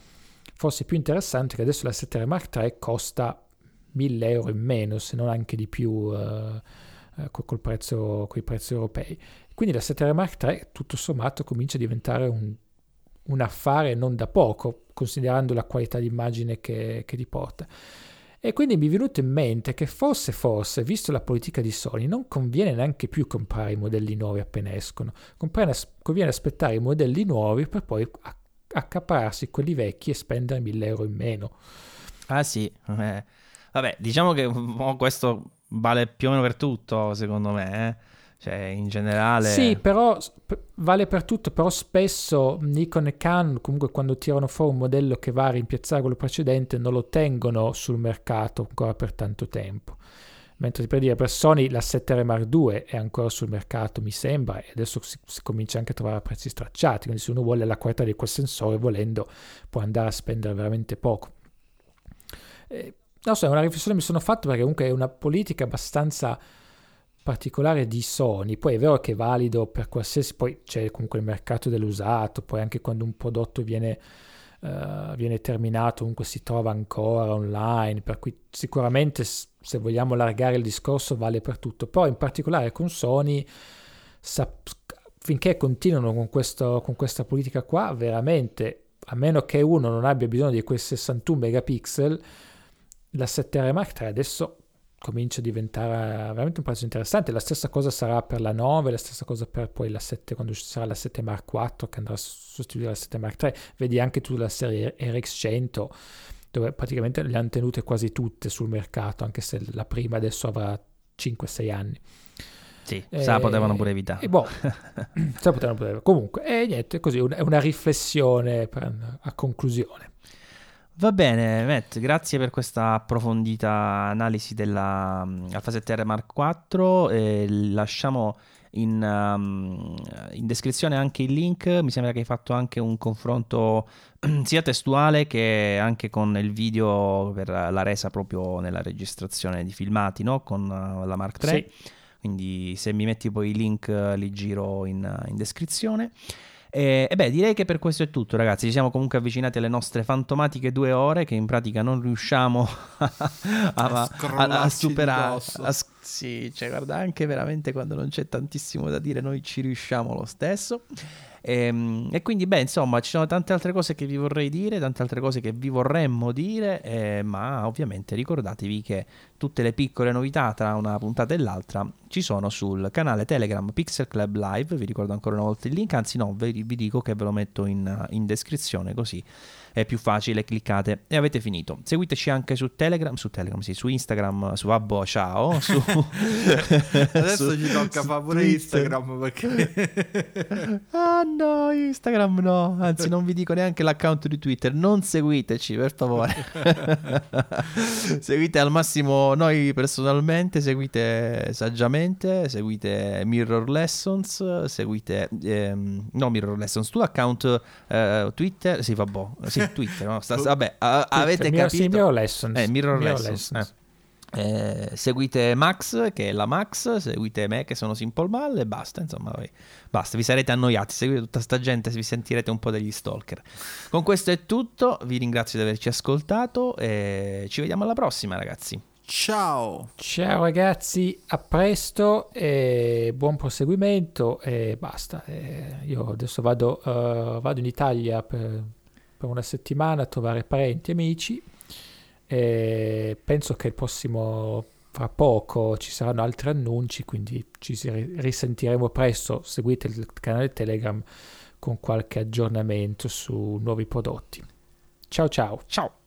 forse più interessante è che adesso la 7R Mark III costa 1000 euro in meno, se non anche di più. Eh, col prezzo, con i prezzi europei. Quindi la 7R Mark III tutto sommato comincia a diventare un, un affare non da poco, considerando la qualità di immagine che, che ti porta. E quindi mi è venuto in mente che forse, forse, visto la politica di Sony, non conviene neanche più comprare i modelli nuovi appena escono. Conviene, conviene aspettare i modelli nuovi per poi accapararsi quelli vecchi e spendere 1000 euro in meno. Ah sì, eh. vabbè, diciamo che [LAUGHS] questo vale più o meno per tutto, secondo me. Eh? Cioè, in generale. Sì, però vale per tutto, però spesso Nikon e Canon, comunque quando tirano fuori un modello che va a rimpiazzare quello precedente, non lo tengono sul mercato ancora per tanto tempo. Mentre per dire per Sony la 7R Mark II è ancora sul mercato, mi sembra, e adesso si, si comincia anche a trovare a prezzi stracciati. Quindi, se uno vuole la qualità di quel sensore, volendo, può andare a spendere veramente poco. Eh, non so, è una riflessione che mi sono fatto perché comunque è una politica abbastanza particolare di Sony. Poi è vero che è valido per qualsiasi, poi c'è comunque il mercato dell'usato, poi anche quando un prodotto viene, uh, viene terminato comunque si trova ancora online, per cui sicuramente se vogliamo allargare il discorso vale per tutto. Poi in particolare con Sony, sap- finché continuano con, questo, con questa politica qua, veramente, a meno che uno non abbia bisogno di quei 61 megapixel, la 7R Mark III adesso comincia a diventare veramente un prezzo interessante. La stessa cosa sarà per la 9, la stessa cosa per poi la 7 quando ci sarà la 7 Mark IV che andrà a sostituire la 7 Mark III. Vedi anche tu la serie RX100 dove praticamente le hanno tenute quasi tutte sul mercato, anche se la prima adesso avrà 5-6 anni. Sì, e, se la potevano pure evitare. E boh, se la potevano pure Comunque, e niente, così è una riflessione per, a conclusione. Va bene, Matt, grazie per questa approfondita analisi della um, Alpha 7R Mark IV. Eh, lasciamo in, um, in, descrizione anche il link. Mi sembra che hai fatto anche un confronto [CLEARS THROAT] sia testuale che anche con il video per la resa proprio nella registrazione di filmati no? con uh, la Mark III. Sì. Quindi se mi metti poi il link li giro in, in descrizione. E, e, beh, direi che per questo è tutto, ragazzi. Ci siamo comunque avvicinati alle nostre fantomatiche due ore che in pratica non riusciamo [LAUGHS] a, a, a, a superare. sì, cioè, guarda, anche veramente quando non c'è tantissimo da dire, noi ci riusciamo lo stesso. E, ehm, e, quindi, beh, insomma, ci sono tante altre cose che vi vorrei dire, tante altre cose che vi vorremmo dire, eh, ma ovviamente ricordatevi che tutte le piccole novità tra una puntata e l'altra ci sono sul canale Telegram Pixel Club Live. Vi ricordo ancora una volta il link, anzi, no, vi, vi dico che ve lo metto in, in descrizione così è più facile, cliccate e avete finito. Seguiteci anche su Telegram, su Telegram, sì, su Instagram, su Abbo Ciao. [LAUGHS] Su... Adesso su, ci tocca fare pure Instagram perché... [LAUGHS] ah no, Instagram no, anzi non vi dico neanche l'account di Twitter, non seguiteci per favore. [LAUGHS] seguite al massimo noi personalmente, seguite saggiamente, seguite Mirror Lessons, seguite... Ehm, no Mirror Lessons, tu account eh, Twitter, sì vabbè, sì Twitter, no? Sta, vabbè, a, avete Twitter, capito? Sì, Mirror Lessons. Eh, Mirror, Mirror Lessons. lessons. Eh. Eh, seguite Max che è la Max, seguite me che sono Simple Mal e basta, insomma, voi, basta, vi sarete annoiati, seguite tutta sta gente, vi sentirete un po' degli stalker. Con questo è tutto, vi ringrazio di averci ascoltato e ci vediamo alla prossima ragazzi. Ciao. Ciao ragazzi, a presto e buon proseguimento e basta. E io adesso vado, uh, vado in Italia per per una settimana a trovare parenti e amici e penso che il prossimo fra poco ci saranno altri annunci quindi ci risentiremo presto. Seguite il canale telegram con qualche aggiornamento su nuovi prodotti. Ciao ciao. Ciao